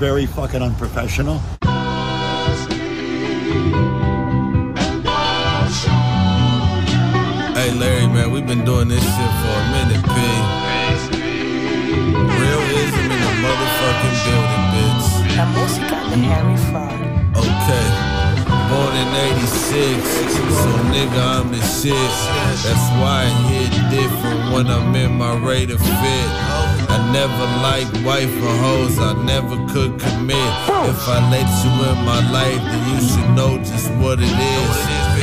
Very fucking unprofessional. Hey Larry, man, we've been doing this shit for a minute, P. Realism in the motherfucking building, bitch. La música de Harry Fraud. Okay. Born in 86, so nigga, I'm the shit. That's why I hit different when I'm in my rate of fit. I never liked wife or hoes, I never could commit. If I let you in my life, then you should know just what it is.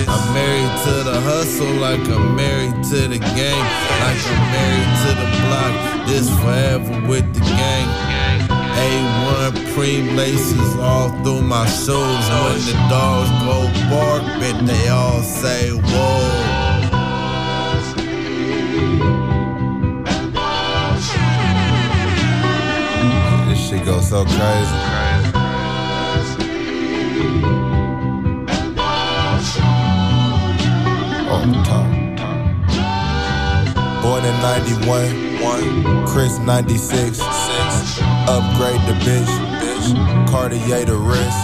I'm married to the hustle, like I'm married to the game, like I'm married to the block. This forever with the gang. A1 preem laces all through my shoes. When the dogs go bark, bet they all say whoa. Shit so crazy. On the top. Born in 91, one. Chris 96. six. Upgrade the bitch, bitch. Cartier the wrist.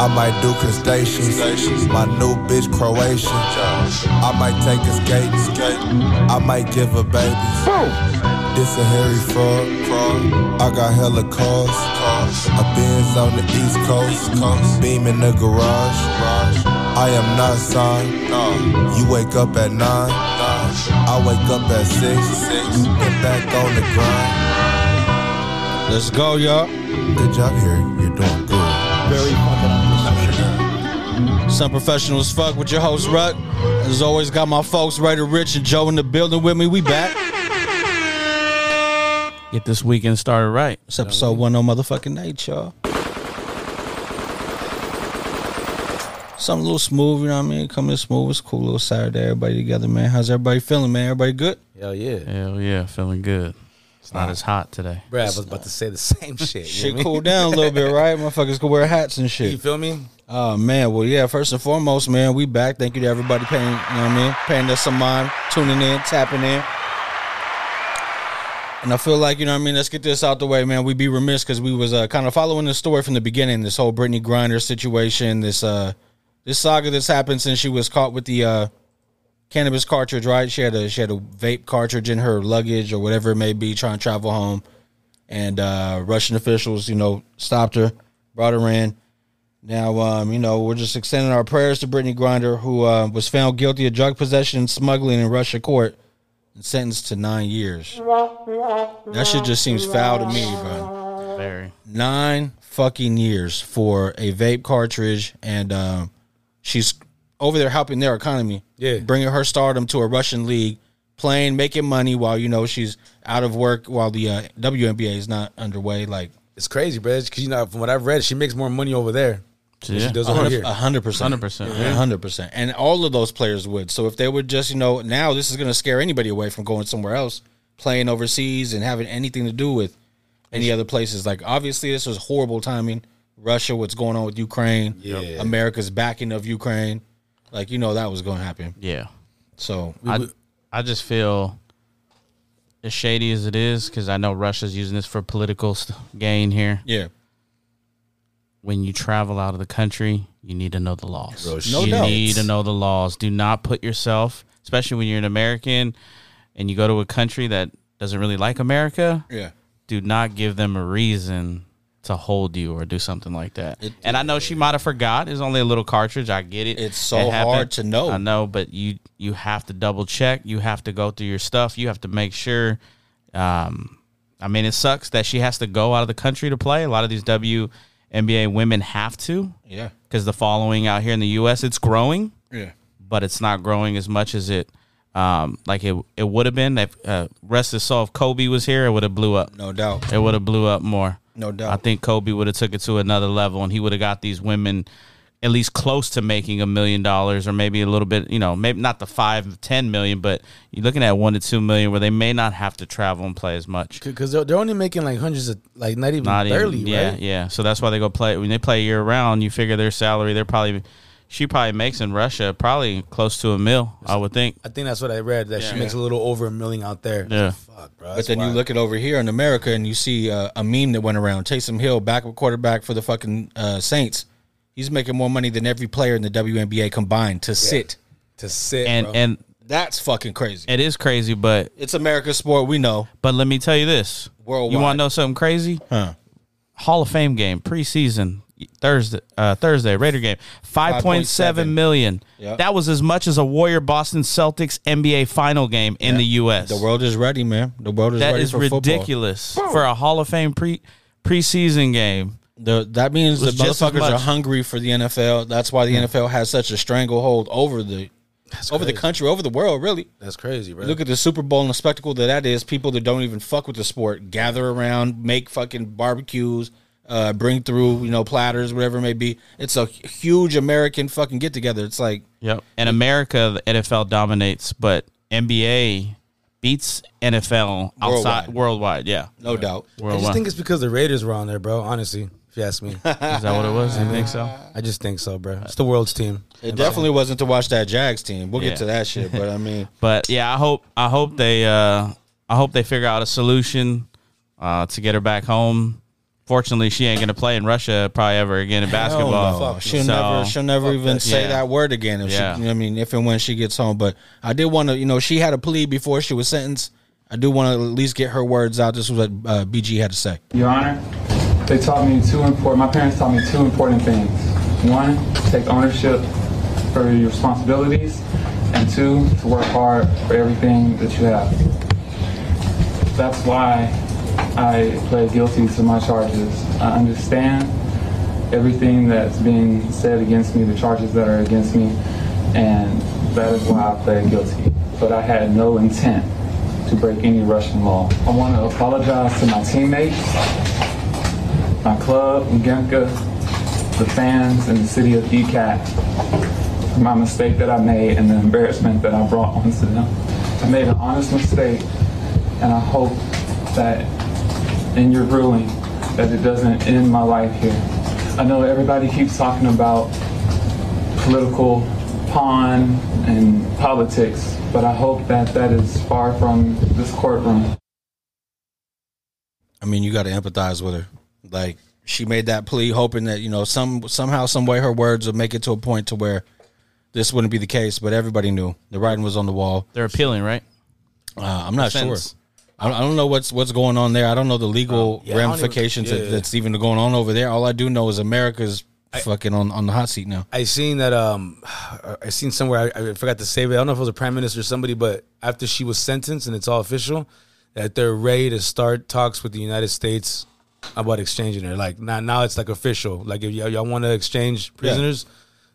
I might do crustaceans. My new bitch Croatian. I might take a skating. I might give her babies. This a Harry Fraud. I got hella cars. A Benz on the East Coast. Beam in the garage. I am not signed. No. You wake up at nine. I wake up at six. six. Get back on the grind. Let's go, y'all. Good job here. You're doing good. Very fucking unprofessional. Some professional as fuck with your host, Ruk. As always, got my folks, Raider Rich and Joe in the building with me. We back. Get this weekend started right. It's episode one on motherfucking night, y'all. Something a little smooth, you know what I mean? Coming in smooth. It's a cool little Saturday. Everybody together, man. How's everybody feeling, man? Everybody good? Hell yeah. Hell yeah, feeling good. It's not uh, as hot today. Brad was about to say the same shit. You Shit know what I cool down a little bit, right? Motherfuckers can wear hats and shit. You feel me? Oh man, well yeah. First and foremost, man, we back. Thank you to everybody paying, you know what I mean, paying us some mind, tuning in, tapping in. And I feel like you know what I mean. Let's get this out the way, man. We'd be remiss because we was uh, kind of following the story from the beginning. This whole Brittney Griner situation, this uh, this saga that's happened since she was caught with the uh, cannabis cartridge. Right? She had a she had a vape cartridge in her luggage or whatever it may be, trying to travel home. And uh, Russian officials, you know, stopped her, brought her in. Now, um, you know, we're just extending our prayers to Brittney Griner, who uh, was found guilty of drug possession and smuggling in Russia court and sentenced to nine years. That shit just seems foul to me, bro. Very. Nine fucking years for a vape cartridge, and um, she's over there helping their economy. Yeah. bringing her stardom to a Russian league, playing, making money while you know she's out of work while the uh, WNBA is not underway. Like It's crazy, bro. Because you know, from what I've read, she makes more money over there than Yeah. she does oh, A hundred- here. a hundred percent, Hundred percent. A hundred percent, and all of those players would. So if they would just, you know, now this is going to scare anybody away from going somewhere else, playing overseas, and having anything to do with any other places. Like obviously, this was horrible timing. Russia, what's going on with Ukraine? Yeah. America's backing of Ukraine. Like you know that was going to happen. Yeah. So I, I just feel as shady as it is because I know Russia's using this for political gain here. yeah, When you travel out of the country, you need to know the laws. No you doubt. need to know the laws. Do not put yourself, especially when you're an American and you go to a country that doesn't really like America. yeah. do not give them a reason to hold you or do something like that. It- and I know she might have forgot. It's only a little cartridge. I get it. It's so It hard to know. I know, but you you have to double check. You have to go through your stuff. You have to make sure. Um, I mean, it sucks that she has to go out of the country to play. A lot of these WNBA women have to Yeah, because the following out here in the U.S. it's growing yeah. but it's not growing as much as it um, like it it would have been. If uh, rest is so if Kobe was here, it would have blew up. No doubt. It would have blew up more. No doubt. I think Kobe would have took it to another level, and he would have got these women at least close to making a million dollars, or maybe a little bit. You know, maybe not the five, ten million, but you're looking at one to two million, where they may not have to travel and play as much. Because they're, they're only making like hundreds of, like not even Not barely, even, yeah, right? yeah. So that's why they go play when they play year round. You figure their salary, they're probably she probably makes in Russia probably close to a mil. I would think. I think that's what I read that she Yeah. makes a little over a million out there. Yeah. Fuck, bro. But that's then you look at over here in America and you see uh, a meme that went around. Taysom Hill, backup quarterback for the fucking uh, Saints. He's making more money than every player in the WNBA combined to sit. to sit And bro. and That's fucking crazy. it is crazy, but It's America's sport. We know. but let me tell you this. Worldwide. You want to know something crazy? Huh. Hall of Fame game preseason Thursday uh, Thursday Raider game five point 5.7 seven million. Yep. That was as much as a Warrior Boston Celtics NBA final game in the U.S. The world is ready, man. The world is that ready is for football. ridiculous for a Hall of Fame pre preseason game. The, that means the was just motherfuckers are hungry for the NFL. That's why the NFL has such a stranglehold over the over the country, over the world, really. that's crazy, bro. Look at the Super Bowl and the spectacle that that is. People that don't even fuck with the sport gather around, make fucking barbecues, uh, bring through you know platters, whatever it may be. It's a huge American fucking get together. It's like Yep. In America, the NFL dominates, but NBA beats NFL outside Worldwide. worldwide. Yeah, no doubt. I just think it's because the Raiders were on there, bro. Honestly, if you ask me, Is that what it was? You think so? I just think so, bro. It's the world's team. It definitely wasn't to watch that Jags team. We'll Yeah. get to that shit, but I mean, But yeah, I hope I hope they uh I hope they figure out a solution uh to get her back home. Fortunately, she ain't gonna play in Russia probably ever again in basketball. Hell no. She'll So- never, she'll never even say Yeah. that word again. If Yeah. she, you know what I mean, if and when she gets home. But I did want to, you know, she had a plea before she was sentenced. I do want to at least get her words out. This was what uh, BG had to say. Your Honor, they taught me two important, my parents taught me two important things. One, take ownership for your responsibilities, and two, to work hard for everything that you have. That's why I pled guilty to my charges. I understand everything that's being said against me, the charges that are against me, and that is why I pled guilty. But I had no intent to break any Russian law. I want to apologize to my teammates, my club, Gemka, the fans, and the city of for my mistake that I made and the embarrassment that I brought onto them. I made an honest mistake, and I hope that in your ruling that it doesn't end my life here. I know everybody keeps talking about political pawn and politics, but I hope that that is far from this courtroom. I mean, you got to empathize with her. Like she made that plea, hoping that you know some somehow, some way, her words would make it to a point to where this wouldn't be the case. But everybody knew the writing was on the wall. They're appealing, right? Uh, I'm not sure. I don't, I don't know what's what's going on there. I don't know the legal yeah, I don't even- ramifications that, yeah. that's even going on over there. All I do know is America's fucking on, on the hot seat now. I seen that. Um, I seen somewhere. I, I forgot to save it. I don't know if it was a prime minister or somebody, but after she was sentenced and it's all official, that they're ready to start talks with the United States about exchanging her. Like now, now it's like official. Like if y'all, y'all want to exchange prisoners,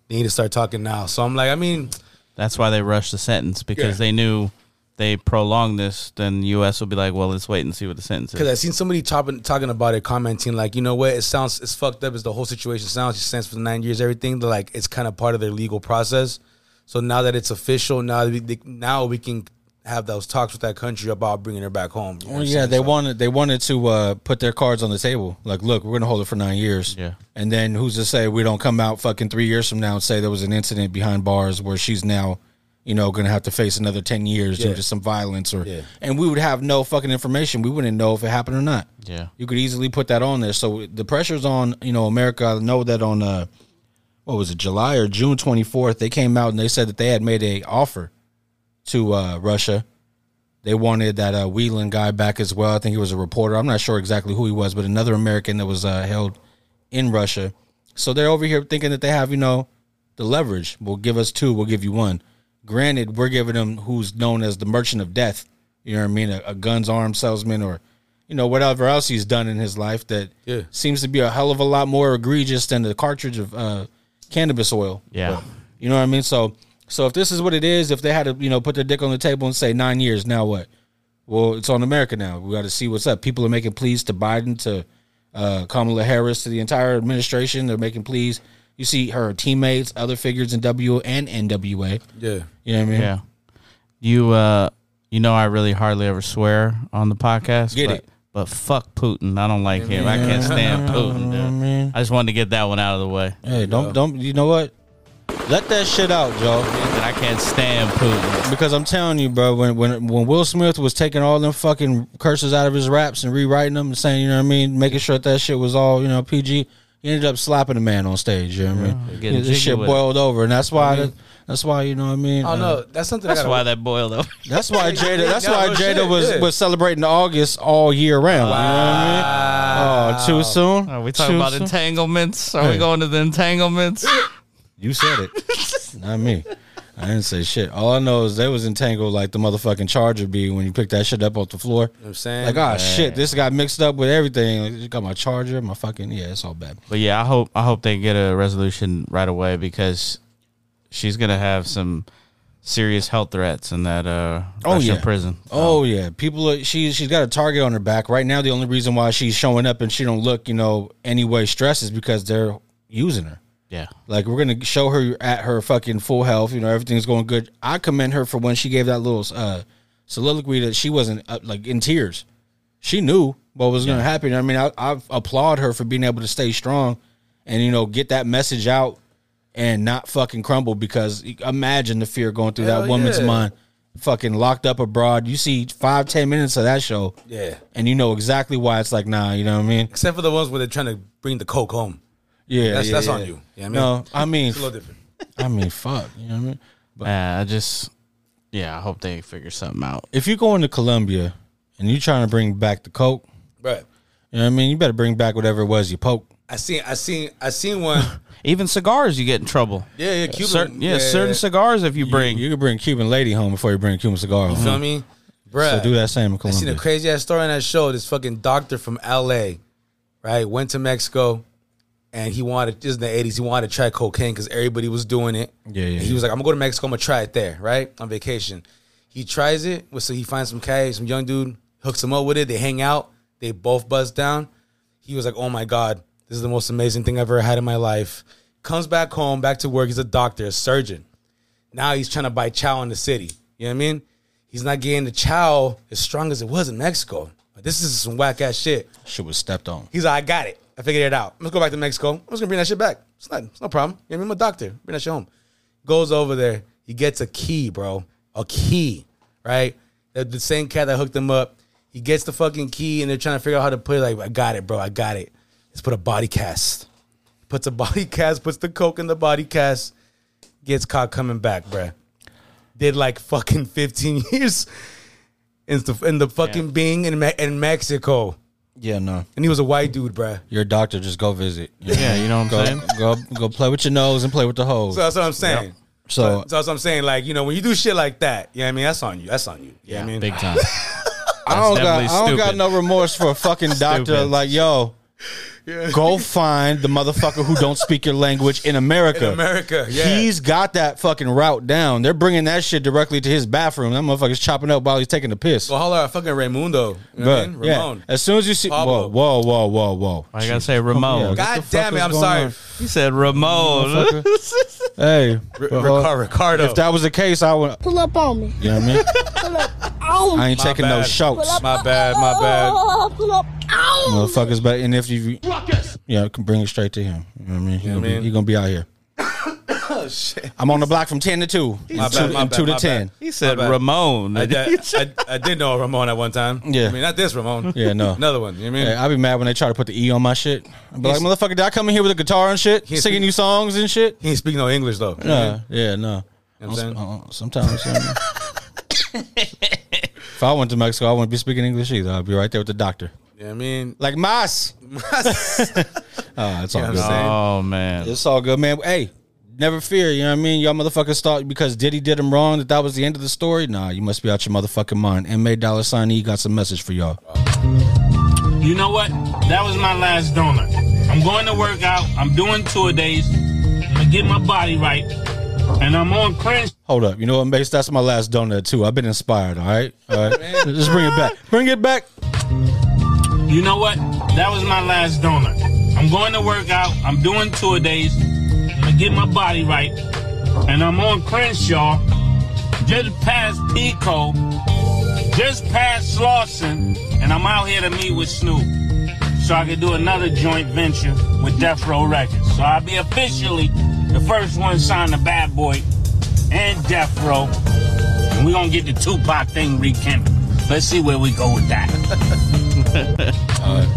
they need to start talking now. So I'm like, I mean, That's why they rushed the sentence because Yeah. they knew they prolonged this, then the U.S. will be like, well, let's wait and see what the sentence is. because I is. seen somebody talking talking about it, commenting like, you know what, it sounds it's fucked up as the whole situation sounds. She sentenced for nine years, everything. They're like it's kind of part of their legal process. So now that it's official, now that we, they, now we can have those talks with that country about bringing her back home. You know Well, yeah, they So- wanted they wanted to uh, put their cards on the table. Like, look, we're gonna hold it for nine years. Yeah. and then who's to say we don't come out fucking three years from now and say there was an incident behind bars where she's now, you know, gonna have to face another ten years due to some violence or, Yeah. and we would have no fucking information. We wouldn't know if it happened or not. Yeah. you could easily put that on there. So the pressure's on, you know, America. I know that on uh, what was it, July or June twenty fourth, they came out and they said that they had made a offer to uh, Russia. They wanted that uh, Whelan guy back as well. I think he was a reporter. I'm not sure exactly who he was, but another American that was uh, held in Russia. So they're over here thinking that they have, you know, the leverage. We'll give us two. We'll give you one. Granted, we're giving them who's known as the merchant of death. You know what I mean? A, a guns arms salesman or, you know, whatever else he's done in his life that Yeah. seems to be a hell of a lot more egregious than the cartridge of uh, cannabis oil. Yeah. You know what I mean? So so if this is what it is, if they had to, you know, put their dick on the table and say nine years, now what? Well, it's on America now. We got to see what's up. People are making pleas to Biden, to uh, Kamala Harris, to the entire administration. They're making pleas. You see her teammates, other figures in W and NWA. Yeah. You know what I mean? Yeah. You uh you know I really hardly ever swear on the podcast. Get but, it. But fuck Putin. I don't like him. I can't stand Putin, dude. I just wanted to get that one out of the way. Hey, don't don't. You know what? Let that shit out, Joe. that I can't stand Putin. Because I'm telling you, bro, when when when Will Smith was taking all them fucking curses out of his raps and rewriting them and saying, you know what I mean, making sure that, that shit was all, you know, PG, he ended up slapping the man on stage. You know what I mean? getting this shit with it. boiled over, and that's why. that's why you know what I mean. Oh Uh, no, that's something. That's I gotta, why that boiled over. That's why Jada. That's Yeah, why no Jada shit, was yeah. was celebrating August all year round. You know what I mean? Oh, too soon. Are we talking Too about soon? entanglements? Are we going to the entanglements? You said it, not me. I didn't say shit. All I know is they was entangled like the motherfucking charger be when you pick that shit up off the floor. You know what I'm saying? Like, oh shit, this got mixed up with everything. Like, you got my charger, my fucking yeah, it's all bad. But yeah, I hope I hope they get a resolution right away because she's gonna have some serious health threats in that uh Oh, Russian yeah. prison. Oh yeah, people. Are, she she's got a target on her back right now. The only reason why she's showing up and she don't look, you know, any way stressed is because they're using her. Yeah. Like we're gonna show her at her fucking full health. You know, everything's going good. I commend her for when she gave that little uh, soliloquy that she wasn't uh, like in tears. She knew what was gonna happen. I mean, I, I applaud her for being able to stay strong and you know get that message out and not fucking crumble. Because imagine the fear going through that woman's yeah. mind. Fucking locked up abroad. You see five ten minutes of that show, Yeah. and you know exactly why it's like nah. You know what I mean? Except for the ones where they're trying to bring the coke home. Yeah, That's yeah, that's yeah. on you. Yeah, I mean, No, I mean, it's a little different. I mean, fuck. You know what I mean? Yeah, I just yeah, I hope they figure something out. if you're going to Colombia and you're trying to bring back the coke, Right. you know what I mean? You better bring back whatever it was you poke. I seen I seen I seen one. Even cigars, you get in trouble. Yeah, yeah, Cuban. certain, yeah, certain cigars if you bring. You, you can bring Cuban lady home before you bring a Cuban cigar home. You feel me? Bruh. So do that same in I seen a crazy ass story on that show. This fucking doctor from LA, right, went to Mexico and he wanted, this is in the 80s, he wanted to try cocaine because everybody was doing it. Yeah, yeah, And he was like, I'm gonna go to Mexico, I'm gonna try it there, right? On vacation. He tries it, so he finds some guy, some young dude, hooks him up with it. They hang out, they both buzz down. He was like, Oh my God, this is the most amazing thing I've ever had in my life. Comes back home, back to work. He's a doctor, a surgeon. Now he's trying to buy chow in the city. You know what I mean? He's not getting the chow as strong as it was in Mexico. This is some whack ass shit. Shit was stepped on. He's like, I got it. I figured it out. Let's go back to Mexico. I'm just gonna bring that shit back. It's not, it's no problem. You know what I mean? I'm a doctor. Bring that shit home. Goes over there. He gets a key, bro. A key, right? The, the same cat that hooked him up. He gets the fucking key, and they're trying to figure out how to put it. Like, I got it, bro. I got it. Let's put a body cast. Puts a body cast. Puts the coke in the body cast. Gets caught coming back, bruh. Did like fucking 15 years in the, in the fucking being in, in Mexico. Yeah, no. And he was a white dude, bruh. You're a doctor, just go visit. You Yeah, you know what I'm saying? Go, go go play with your nose and play with the hose. So that's what I'm saying. So So that's what I'm saying. Like, you know, when you do shit like that, you know what I mean? That's on you. That's on you. You know what I mean? big time. I don't got I don't got no remorse for a fucking doctor. Like, yo, go find the motherfucker who don't speak your language in America. In America, yeah. He's got that fucking route down. They're bringing that shit directly to his bathroom. That motherfucker's chopping up while he's taking the piss. Well, holla at fucking Raimundo. You know what I But mean? yeah, Ramon. as soon as you see, Pablo. whoa, whoa, whoa, whoa, whoa. I gotta say Ramon. Yeah. God damn it! I'm sorry. on? He said Ramon. Hey, R- uh, Ricardo. Ricardo. if that was the case, I would. Pull up on me. You know what I mean? Pull up on I me. ain't taking no shots. my bad, my bad. Pull up on. Motherfuckers, but and if you, yeah, can bring it straight to him. You know what I mean? He, gonna, mean? Be, he gonna be out here. Oh, shit. I'm on the block from ten to two, My and bad, two, my and bad, two to my ten. bad. He said My bad. Ramon. I, I, I, I did know a Ramon at one time. Yeah. I mean, not this Ramon. Yeah, no. Another one. You know what I mean? Hey, I be mad when they try to put the E on my shit. I be like, motherfucker, did I come in here with a guitar and shit, He's- singing you songs and shit? He ain't speak no English, though. You know what I mean? yeah, no. You know what I'm saying? Uh, sometimes. you know. if I went to Mexico, I wouldn't be speaking English either. I'd be right there with the doctor. You know what I mean? Like, Mas. Oh, it's all You know good. what I'm saying? Oh man. It's all good, man. Hey, never fear. You know what I mean? Y'all motherfuckers thought because Diddy did him wrong that that was the end of the story. Nah, you must be out your motherfucking mind. M.A. Dollar Sign E got some message for y'all. You know what? That was my last donut. I'm going to work out. I'm doing tour days. I'm gonna get my body right. And I'm on cringe. Hold up. You know what, Mace? That's my last donut too. I've been inspired. All right, all right. Just bring it back. Bring it back. You know what? That was my last donut. I'm going to work out. I'm doing tour days. I'm get my body right. And I'm on Crenshaw, just past Pico, just past Slauson, and I'm out here to meet with Snoop. so I can do another joint venture with Death Row Records. So I'll be officially the first one signed to Bad Boy and Death Row. And we're gonna get the Tupac thing rekindled. Let's see where we go with that.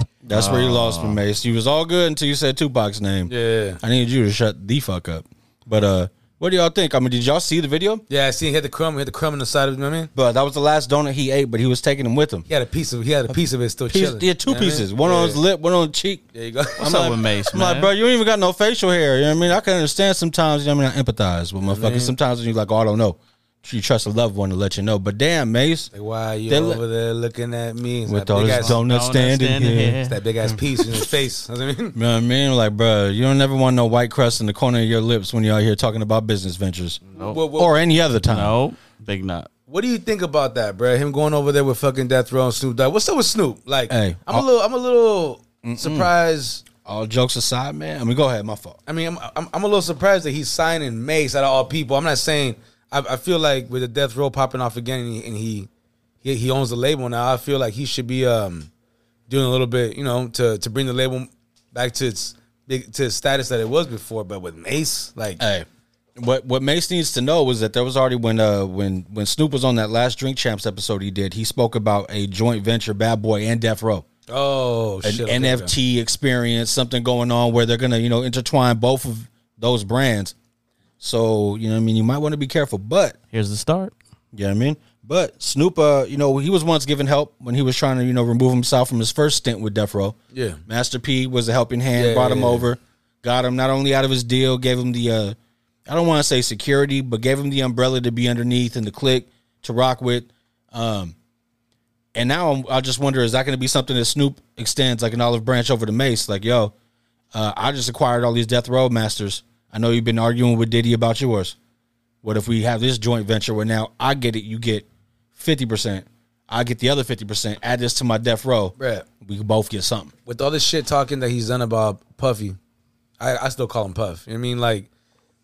That's where you lost me, Mace. You was all good until you said Tupac's name. Yeah. I needed you to shut the fuck up. But uh, what do y'all think? I mean, did y'all see the video? Yeah, I see he had the crumb, he had the crumb on the side of it, you know what I mean? But that was the last donut he ate, but he was taking them with him. He had a piece of he had a piece of it still Piece, chilling. yeah, two You know what I pieces. mean? One on Yeah. his lip, one on the cheek. There you go. What's up with Mace, I'm man? like, bro, you don't even got no facial hair. You know what I mean? I can understand sometimes, you know what I mean? I empathize with motherfuckers. Sometimes when you're like, oh, I don't know. You trust a loved one to let you know. But damn, Mace, Like, why are you They over look- there looking at me? It's with that all big this ass, donut Donut standing standing here. here. it's that big ass piece in his face. You know what I mean? You know what I mean? Like, bro, you don't ever want no white crust in the corner of your lips when you're out here talking about business ventures. What, what, Or any other time. No, big nut. what do you think about that, bro? Him going over there with fucking Death Row and Snoop Dogg. What's up with Snoop? Like, Hey, I'm a uh, little, I'm a little surprised. All jokes aside, man. I mean, go ahead. My fault. I mean, I'm, I'm, I'm a little surprised that he's signing Mace out of all people. I'm not saying. I, I feel like with the Death Row popping off again, and he, and he he he owns the label now. I feel like he should be um doing a little bit, you know, to to bring the label back to its big to its status that it was before. But with Mace, like, Hey, what what Mace needs to know was that there was already when uh when when Snoop was on that last Drink Champs episode he did, he spoke about a joint venture, Bad Boy and Death Row, oh an shit, okay, okay. NFT experience, something going on where they're gonna you know intertwine both of those brands. So you know, what I mean, you might want to be careful, but Here's the start. you know I mean. But Snoop, uh, you know, he was once given help when he was trying to, you know, remove himself from his first stint with Death Row. Yeah. Master P was a helping hand, Yeah, brought yeah, him yeah. over, got him not only out of his deal, gave him the, uh, I don't want to say security, but gave him the umbrella to be underneath and the click to rock with. Um, and now I'm- I just wonder, is that going to be something that Snoop extends like an olive branch over to Mace? Like, yo, uh, I just acquired all these Death Row masters. I know you've been arguing with Diddy about yours. What if we have this joint venture where now I get it, you get 50%, I get the other 50%, add this to my Death Row. Bruh. We can both get something. with all this shit talking that he's done about Puffy, I, I still call him Puff. You know what I mean? Like,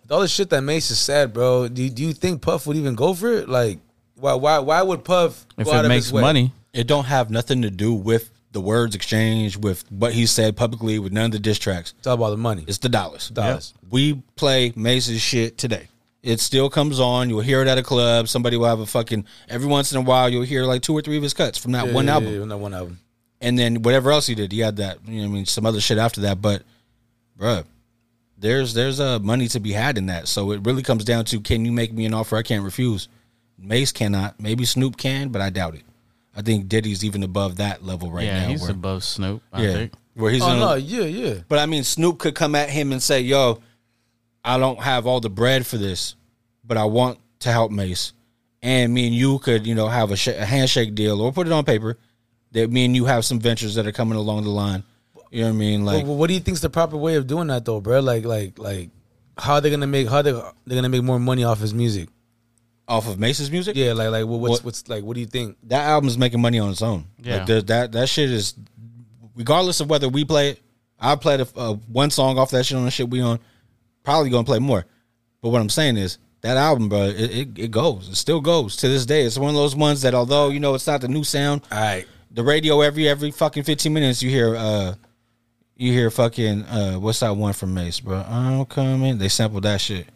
with all the shit that Mace has said, bro, do, do you think Puff would even go for it? Like, why why why would Puff If go out it of makes his way? money, It don't have nothing to do with the words exchanged, with what he said publicly, with none of the diss tracks. It's all about the money. It's the dollars. Dollars. We play Mace's shit today. It still comes on. You'll hear it at a club. Somebody will have a fucking every once in a while. You'll hear like two or three of his cuts from that Yeah, one yeah, album, yeah, that one album. and then whatever else he did, he had that. You know, what I mean, some other shit after that. But, bruh, there's there's uh, money to be had in that. So it really comes down to can you make me an offer I can't refuse. Mace cannot. Maybe Snoop can, but I doubt it. I think Diddy's even above that level right yeah, now. he's where, above Snoop. I yeah, think. where he's Oh in no, yeah, yeah. but I mean, Snoop could come at him and say, "Yo, I don't have all the bread for this, but I want to help Mace." And me and you could, you know, have a, sh- a handshake deal or put it on paper that me and you have some ventures that are coming along the line. You know what I mean? Like, Well, what do you think's the proper way of doing that though, bro? Like like like how are they gonna make how they they're gonna make more money off his music? Off of Mace's music, Yeah, like like what, what's What- what's like what do you think? that album's making money on its own. Yeah. Like that that shit is, regardless of whether we play it, I played a, uh, one song off that shit on the shit we on. Probably gonna play more. But what I'm saying is that album, bro, it, it, it goes. It still goes to this day. It's one of those ones that although you know it's not the new sound, All right. the radio every every fucking 15 minutes you hear uh you hear fucking uh what's that one from Mace, bro? I'm coming. They sampled that shit.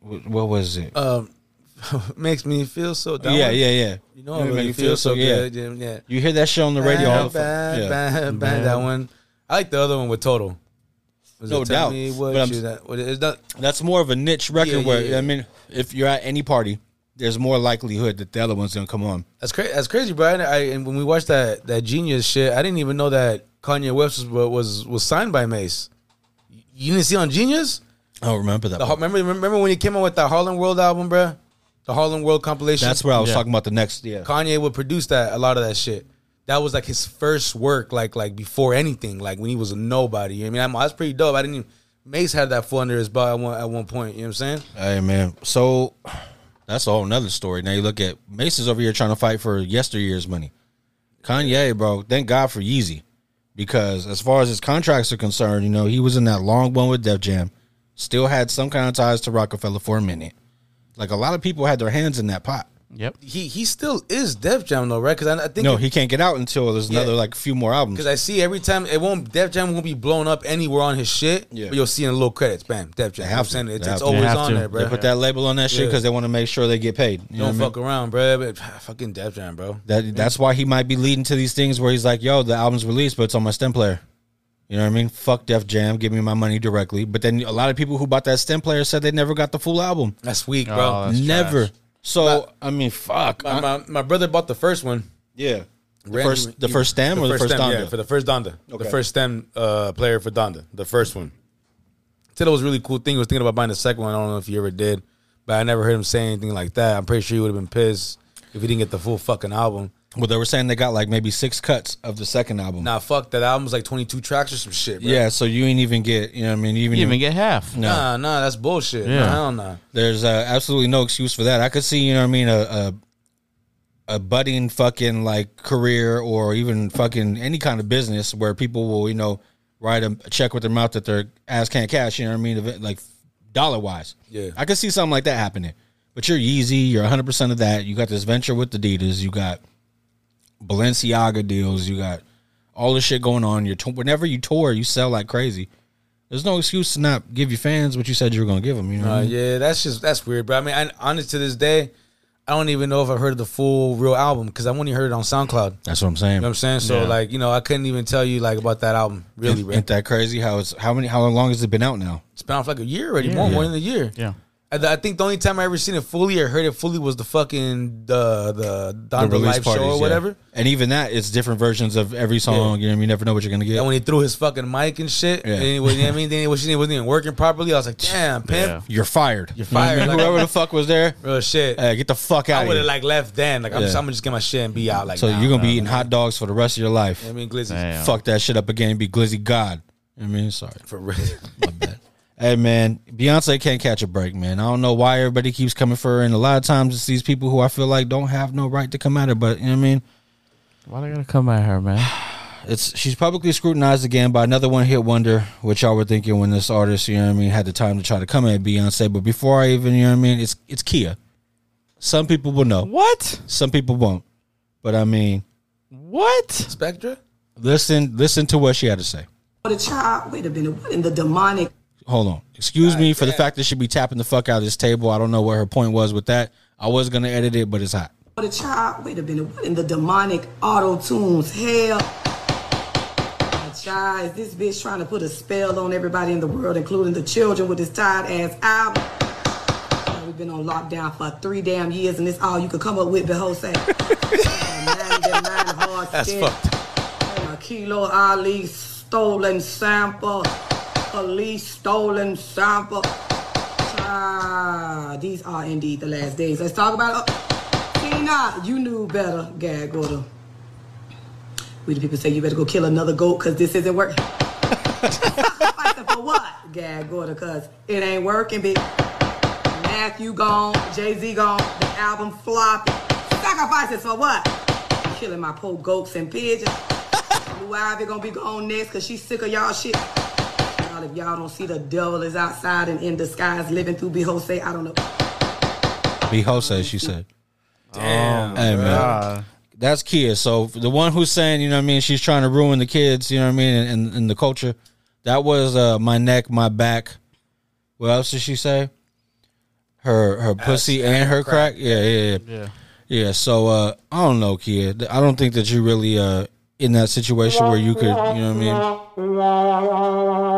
What, what was it? Um makes me feel so down. yeah, yeah, yeah. You know, what I really feel, so good. Yeah. yeah. You hear that shit on the radio all the Bad, fuck- yeah. bad, bad, That one. I like the other one with Total. Was No it doubt. Me what But I'm- you that, what is that? That's more of a niche record Yeah, yeah, where yeah. I mean, if you're at any party, there's more likelihood that the other one's gonna come on. That's crazy. That's crazy, bro. I, and when we watched that that Genius shit, I didn't even know that Kanye West was was, was signed by Mace. You didn't see on Genius? I don't remember that. The, remember remember when he came out with the Harlem World album, bro? The Harlem World compilation. That's where I was Yeah. talking about the next. Yeah, Kanye would produce that a lot of that shit. That was like his first work, like like before anything, like when he was a nobody. You know what I mean, I'm, that's pretty dope. I didn't even Mace had that foot under his belt at one at one point. You know what I'm saying? Hey man, so that's a whole nother story. Now you look at Mason's over here trying to fight for yesteryear's money. Kanye, bro, thank God for Yeezy. Because as far as his contracts are concerned, you know, he was in that long one with Def Jam. Still had some kind of ties to Rockefeller for a minute. Like a lot of people had their hands in that pot. Yep. he he still is Def Jam though, right? Because I, I think No, he can't get out until there's another Yeah. like few more albums. because I see every time it won't Def Jam won't be blown up anywhere on his shit. Yeah. but you'll see in the little credits, bam, Def Jam. They You have I'm saying? to. It's, it's always on to. there, bro. They put that label on that shit Yeah. because they want to make sure they get paid. You Don't what I fuck around, bro. But, fucking Def Jam, bro. mean? That that's why he might be leading to these things where he's like, "Yo, the album's released, but it's on my stem player." You know what I mean? Fuck Def Jam, give me my money directly. But then a lot of people who bought that stem player said they never got the full album. That's weak, Oh, bro. that's never. trash. So I mean, fuck. my, my, my brother bought the first one. yeah. The Randy- first, the he- first stem or the first stem, Donda? Yeah, for the first Donda. Okay. The first stem uh, player for Donda. The first one. Said it was a really cool thing. I was thinking about buying the second one. I don't know if you ever did, but I never heard him say anything like that. I'm pretty sure he would have been pissed if he didn't get the full fucking album. Well, they were saying they got like maybe six cuts of the second album. Nah, fuck that album's like 22 tracks or some shit. Bro. Yeah, so you ain't even get, you know what I mean? You even, You even get half. No. Nah, nah, that's bullshit. Yeah. Nah, hell nah. There's uh, absolutely no excuse for that. I could see, you know what I mean, a, a a budding fucking like career or even fucking any kind of business where people will, you know, write a check with their mouth that their ass can't cash. You know what I mean? Like dollar wise. Yeah. I could see something like that happening. But you're Yeezy. You're 100 percent of that. You got this venture with Adidas. You got Balenciaga deals. You got all this shit going on. You're to- whenever you tour, you sell like crazy. There's no excuse to not give your fans what you said you were gonna give them. You know, what I Uh, mean? yeah, that's just that's weird, bro. I mean, I, honest to this day, I don't even know if I heard the full real album because I've only heard it on SoundCloud. that's what I'm saying. You know what I'm saying? So Yeah. like, you know, I couldn't even tell you like about that album. Really, Ain't- bro. Ain't that crazy? How it's how many? How long has it been out now? It's been off like a year already, Yeah. more, more than a year. Yeah. I, I think the only time I ever seen it fully or heard it fully was the fucking the the Donda The release live parties, show or yeah. whatever. And even that, it's different versions of every song. You know, what I mean? you never know what you're gonna get. And when he threw his fucking mic and shit, Yeah. and he was, you know what I mean, then it wasn't, wasn't even working properly. I was like, damn, pimp, Yeah. you're fired. You're You know what I fired. mean? Like- Whoever the fuck was there, real shit. uh, get the fuck out I would have like left then. Like I'm, Yeah. just, I'm gonna just get my shit and be out. Like so nah, you're gonna be nah, eating nah. hot dogs for the rest of your life. You know what I mean, glizzy Damn. Fuck that shit up again. and Be glizzy god. You know what I mean, sorry. for real. My bad. Hey man, Beyonce can't catch a break, man. I don't know why everybody keeps coming for her, and a lot of times it's these people who I feel like don't have no right to come at her. But you know what I mean? Why they gonna come at her, man? It's she's publicly scrutinized again by another one hit wonder, which y'all were thinking when this artist, you know what I mean, had the time to try to come at Beyonce. But before I even, you know what I mean, it's it's Khia. Some people will know, What? some people won't. But I mean, What? Spectra. listen, listen to what she had to say. The child, wait a minute, what in the demonic? Hold on. Excuse me for the fact that she be tapping the fuck out of this table. I don't know what her point was with that. I was gonna edit it, but it's hot. The child, wait a minute, what in the demonic auto tunes? Hell. Child, is this bitch trying to put a spell on everybody in the world, including the children, with this tired ass album? We've been on lockdown for three damn years, and this all you could come up with, behold, say. That's fucked. A kilo Ali stolen sample. Police stolen sample. Ah, these are indeed the last days. Let's talk about it. Tina, you knew better, gag order. We the people say you better go kill another goat because this isn't working. For what? Gag order, because it ain't working, big. Matthew gone, Jay-Z gone, the album flopping. Sacrifices for what? Killing my poor goats and pigeons. Blue Ivy gonna be gone next because she's sick of y'all shit. Y'all, if y'all don't see the devil is outside and in disguise living through Behose, I don't know. Be Jose, she said. Damn. Hey man. That's Khia. So the one who's saying, you know what I mean, she's trying to ruin the kids, you know what I mean, and, and, and the culture. That was uh, my neck, my back. What else did she say? Her her pussy and her crack. Yeah, yeah, yeah. Yeah. Yeah, so uh I don't know, Khia. I don't think that you're really uh in that situation where you could, you know what I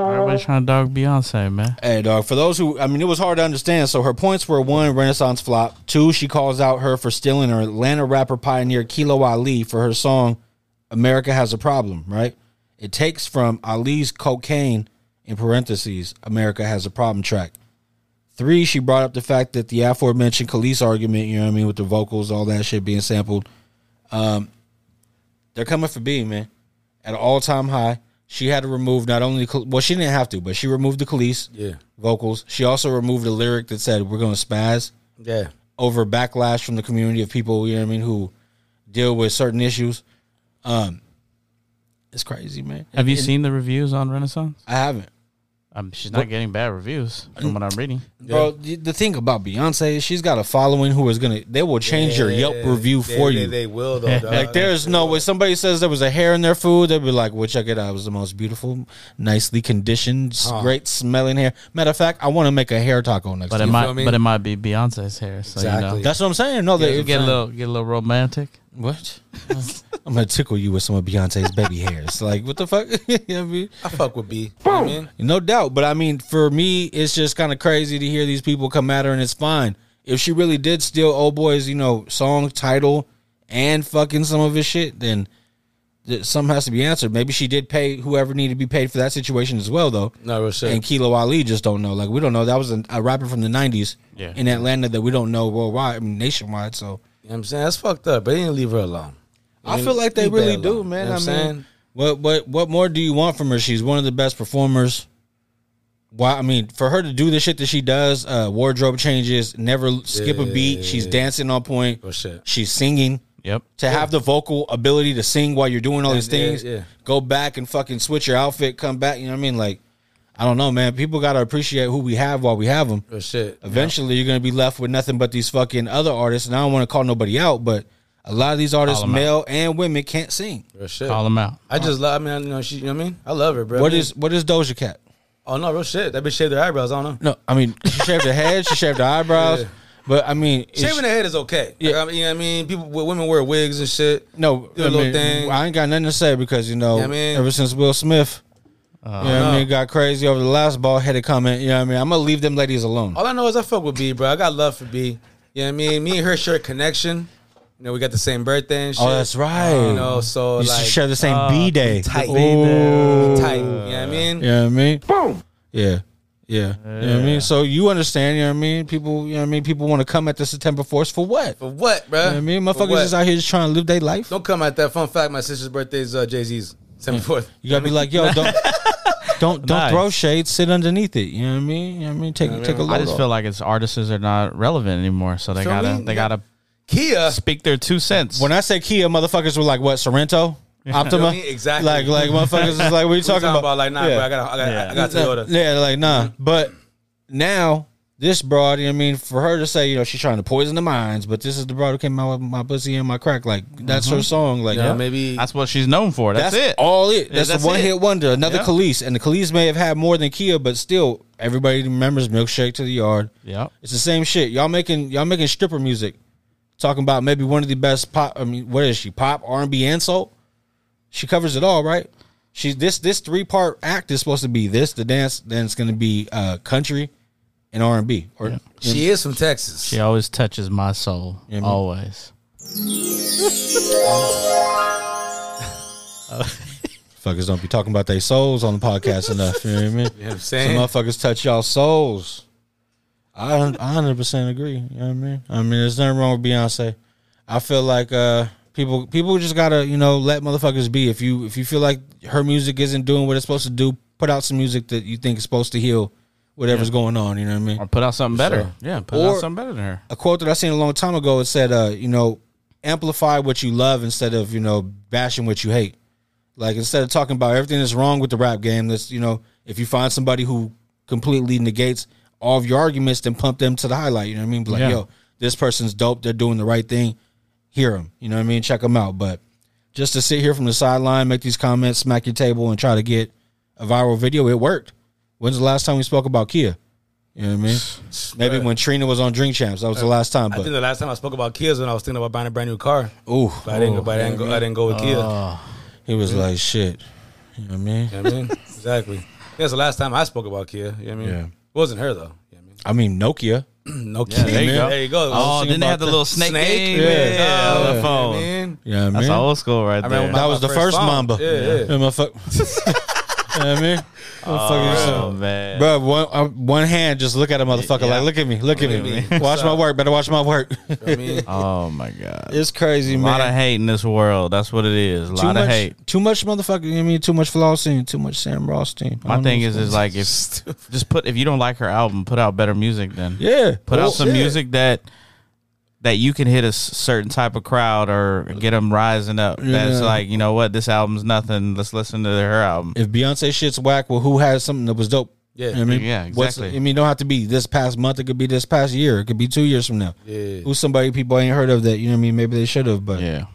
mean? Everybody's trying to dog Beyonce, man. Hey, dog. For those who, I mean, it was hard to understand. So her points were one, Renaissance flop. Two, she calls out her for stealing her Atlanta rapper pioneer Kilo Ali for her song "America Has a Problem." Right? It takes from Ali's "Cocaine" in parentheses "America Has a Problem" track. Three, she brought up the fact that the aforementioned Kelis argument, you know what I mean, with the vocals, all that shit being sampled. Um, they're coming for B, man, at an all time high. She had to remove not only the, well, she didn't have to, but she removed the Kelis Yeah. vocals. She also removed a lyric that said "We're going to spaz" Yeah. over backlash from the community of people. You know what I mean, who deal with certain issues. Um, it's crazy, man. Have you And- seen the reviews on Renaissance? I haven't. Um, she's not getting bad reviews from what I'm reading. Bro, the the thing about Beyonce is she's got a following who is gonna they will change your Yelp review they- for they- you. They will though. dog. like there's no way somebody says there was a hair in their food, they'll be like, "Well, check it out. It was the most beautiful, nicely conditioned, s- great smelling hair." Matter of fact, I want to make a hair taco next. But to it you. might, feel me? but it might be Beyonce's hair. So you Exactly. know, That's what I'm saying. No, they you get a little, get a little romantic. What? I'm gonna tickle you with some of Beyonce's baby hairs. Like what the fuck? you know what I mean? I fuck with B. You know I mean? No doubt, but I mean, for me, it's just kind of crazy to hear these people come at her, and it's fine. If she really did steal old boy's, you know, song title and fucking some of his shit, then th- something has to be answered. Maybe she did pay whoever needed to be paid for that situation as well, though. No real shit. And Kilo Ali just don't know. Like we don't know. That was a, a rapper from the '90s Yeah. in Atlanta that we don't know worldwide, I mean nationwide. So You know what I'm saying? That's fucked up, but they didn't leave her alone. I feel like they really do, alone. man. You know I what mean, I'm saying? what what what more do you want from her? She's one of the best performers. Why? I mean, for her to do the shit that she does, uh, wardrobe changes, never skip a beat. She's dancing on point. Oh shit. She's singing. Yep. To have the vocal ability to sing while you're doing all these Yeah, things, yeah. go back and fucking switch your outfit, come back. You know what I mean? Like, I don't know, man. People gotta appreciate who we have while we have them. Real shit. Eventually, you're gonna be left with nothing but these fucking other artists. And I don't want to call nobody out, but a lot of these artists, Call 'em out. male and women, can't sing. Real shit. Call them out. I just love. I mean, you know, she. You know what I mean? I love her, bro. What I mean- is what is Doja Cat? Oh no, real shit. That bitch shaved her eyebrows. I don't know. No, I mean she shaved her head, she shaved her eyebrows, Yeah. but I mean, Shaving the head is okay. Yeah. Yeah. I mean, you know what I mean, people, women wear wigs and shit. no, do a I mean, thing. I ain't got nothing to say because you know, Yeah, I mean- ever since Will Smith, you know what I no. mean, got crazy over the last ball headed comment. You know what I mean? I'm gonna leave them ladies alone. All I know is I fuck with B, bro. I got love for B. You know what I mean? Me and her share a connection. You know, we got the same birthday and shit. Oh, that's right. You know, so You like share the same B day. tight. Ooh. tight. You know what I mean? You know what I mean? Boom. Yeah. Yeah. You know what I mean? So you understand, you know what I mean? People, you know what I mean? People want to come at the September 4th for what? For what, bro? You know what I mean? Motherfuckers what? just out here just trying to live their life. Don't come at that. Fun fact: my sister's birthday is uh, Jay Z's December fourth. You gotta be like, yo, don't don't don't Nice. throw shade, sit underneath it. You know what I mean? You know what I mean? Take take a look. I just feel like it's artists are not relevant anymore, so they Feel gotta me? they gotta Khia. speak their two cents. when I say Kia, motherfuckers were like, what, Sorrento? Optima? Feel me? Exactly. Like like motherfuckers is like, what are you We talking, about? Like, nah, Yeah. bro. I got, I got, Yeah. I got Toyota. Yeah, like nah. But now this broad, you know I mean, for her to say, you know, she's trying to poison the minds, but this is the broad who came out with my pussy and my crack. Like that's her song. Like Yeah, maybe. that's what she's known for. That's, it. All it. Yeah, That's, that's a one it. hit wonder. Another Yeah. Kelis. And the Kelis may have had more than Khia, but still everybody remembers milkshake to the yard. Yeah. It's the same shit. Y'all making y'all making stripper music. Talking about maybe one of the best pop I mean, what is she? Pop, R and B and soul? She covers it all, right? She's this this three part act is supposed to be this, the dance, then it's gonna be uh country and R and B. Or She is from Texas. She always touches my soul. Yeah, man. always. fuckers don't be talking about their souls on the podcast enough. You know what I mean? You know what I'm Some saying? motherfuckers touch y'all souls. I I hundred percent agree. You know what I mean? I mean, there's nothing wrong with Beyonce. I feel like uh people people just gotta you know let motherfuckers be. If you if you feel like her music isn't doing what it's supposed to do, put out some music that you think is supposed to heal whatever's going on. You know what I mean? Or put out something better. sure. Yeah, put out something better than her. a quote that I seen a long time ago. It said, uh, you know, amplify what you love instead of you know bashing what you hate. Like instead of talking about everything that's wrong with the rap game, that's you know, if you find somebody who completely negates all of your arguments, then pump them to the highlight. You know what I mean? Be like, Yeah. yo, this person's dope. They're doing the right thing. Hear them. You know what I mean? Check them out. But just to sit here from the sideline, make these comments, smack your table, and try to get a viral video, it worked. When's the last time we spoke about Khia? You know what I mean? Maybe when Trina was on Drink Champs, that was the last time. I think the last time I spoke about Kias when I was thinking about buying a brand new car. Ooh, But I didn't, oh, go, but I didn't go. I didn't go with Kia. Oh. he was like, shit. You know what I mean? You know what I mean? exactly. That's the last time I spoke about Kia. You know what I mean? Yeah. It wasn't her though. You know I mean, Nokia. what I mean? No Yeah, there you go. There you go. Oh, thinking didn't they have about the little snake, Snake? game? Yeah. Yeah, on the phone. Man. You know what I That's mean? old school right I there. my- that was the first phone. Mamba. Yeah, yeah. Yeah, motherfucker. you know what I mean? Motherfucker, oh man, Bro, one, uh, one hand, just look at a motherfucker Yeah. like, look at me, look at me. at me. Watch my work, better watch my work. You know what I mean? Oh my god, it's crazy, a man. lot of hate in this world. That's what it is. A too lot much, of hate. Too much motherfucker, you know I mean? Too much Flossie, too much Sam Rothstein. I My thing is, is like if just put if you don't like her album, put out better music. Then. Yeah. put Well, out some yeah. music that that you can hit a certain type of crowd or get them rising up. That's like you know what, this album's nothing. Let's listen to her album. If Beyonce shit's whack, well, who has something that was dope Yeah. You know what I mean, Yeah, What's- exactly. I mean, it don't have to be this past month. It could be this past year. It could be two years from now. Yeah. Who's somebody people ain't heard of that? You know what I mean? Maybe they should have, but Yeah.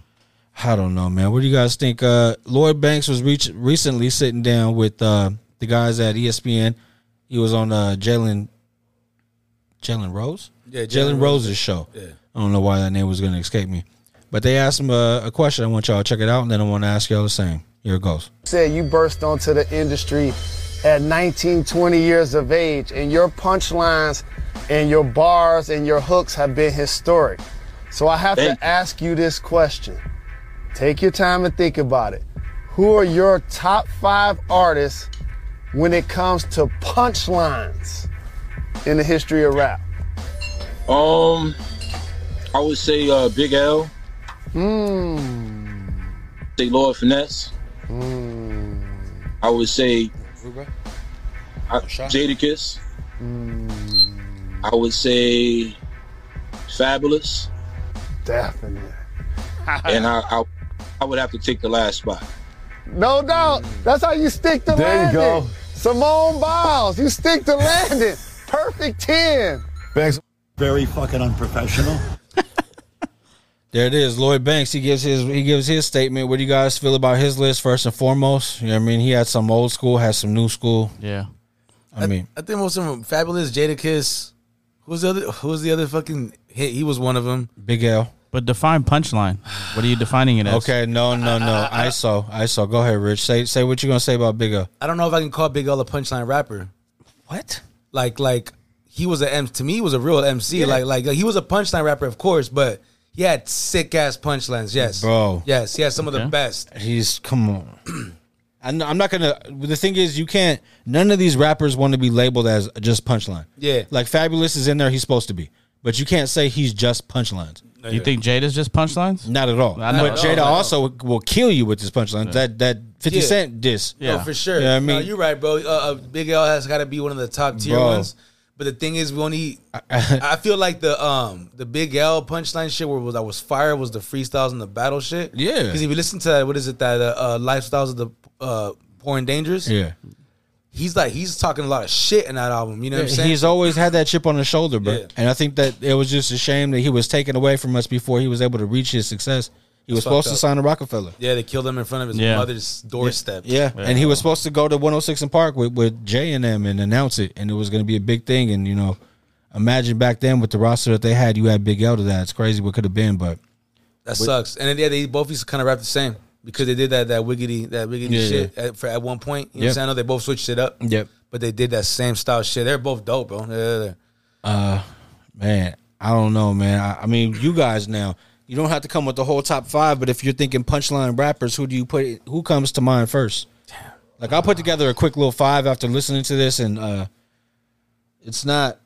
I don't know, man. What do you guys think? Uh, Lloyd Banks was reach, recently sitting down with uh, the guys at ESPN. He was on uh, Jalen Jalen Rose. Yeah, Jalen Jalen Rose's show. Yeah. I don't know why that name was going to escape me, but they asked him a, a question. I want y'all to check it out, and then I want to ask y'all the same. Here it goes. said you burst onto the industry at 19, 20 years of age, and your punchlines and your bars and your hooks have been historic. So I have Thank to ask you this question. Take your time and think about it. Who are your top five artists when it comes to punchlines in the history of rap? Um, I would say uh, Big L. Hmm. Say Lord Finesse. I would say uh, Jadakiss. I would say Fabolous, Definitely. and I, I I would have to take the last spot. No doubt. That's how you stick to landing. There you go. Simone Biles, you stick to landing. Perfect 10. Banks. Very fucking unprofessional. There it is, Lloyd Banks. He gives his he gives his statement. What do you guys feel about his list first and foremost? You know what I mean? He had some old school, has some new school. Yeah. I mean, I think most of them Fabolous. Jadakiss. Who's the other? Who's the other fucking? hit? he was one of them. Big L. But define punchline. What are you defining it as? Okay, no, no, no. I, I, I, ISO, ISO. Go ahead, Rich. Say say what you're gonna say about Big L. I don't know if I can call Big L a punchline rapper. What? Like like he was a M to me he was a real MC. Like, like like he was a punchline rapper, of course, but he had sick ass punchlines. Yes, Bro. Yes, he had some of the Okay. best. He's come on. I'm I'm not gonna. The thing is, you can't. None of these rappers want to be labeled as just punchline. Yeah. like Fabolous is in there. He's supposed to be, but you can't say he's just punchlines. You think Jada's just punchlines? Not at all. I know. But Jada No, no. also will kill you with his punchlines. That that Fifty Yeah. Cent diss. Yeah. No, for sure. You know what I No, mean? you're right, bro. Uh, uh, Big L has got to be one of the top tier Bro. ones. But the thing is, we only. I feel like the um the Big L punchline shit where was I was fire was the freestyles and the battle shit. Yeah. Because if you listen to that, what is it that uh, uh, lifestyles of the uh poor and dangerous? Yeah. He's like he's talking a lot of shit in that album. You know what I'm saying? He's always had that chip on his shoulder, bro. Yeah. And I think that it was just a shame that he was taken away from us before he was able to reach his success. He was supposed fucked to sign a Roc-A-Fella. yeah, they killed him in front of his Yeah. mother's doorstep. Yeah. And he was supposed to go to 106 and Park with, with J and M and announce it. And it was going to be a big thing. And, you know, imagine back then with the roster that they had, you had Big L to that. It's crazy what could have been, but That sucks. And then yeah, they both used to kind of rap the same because they did that that wiggity that wiggity Yeah, shit At, for at one point. You know what I'm Yep. saying? I know they both switched it up. Yep. But they did that same style shit. They're both dope, bro. Yeah, yeah, yeah. Uh, man, I don't know, man. I, I mean, you guys now, you don't have to come with the whole top five, but if you're thinking punchline rappers, who do you put? Who comes to mind first? Like I'll put together a quick little five after listening to this, and uh, it's not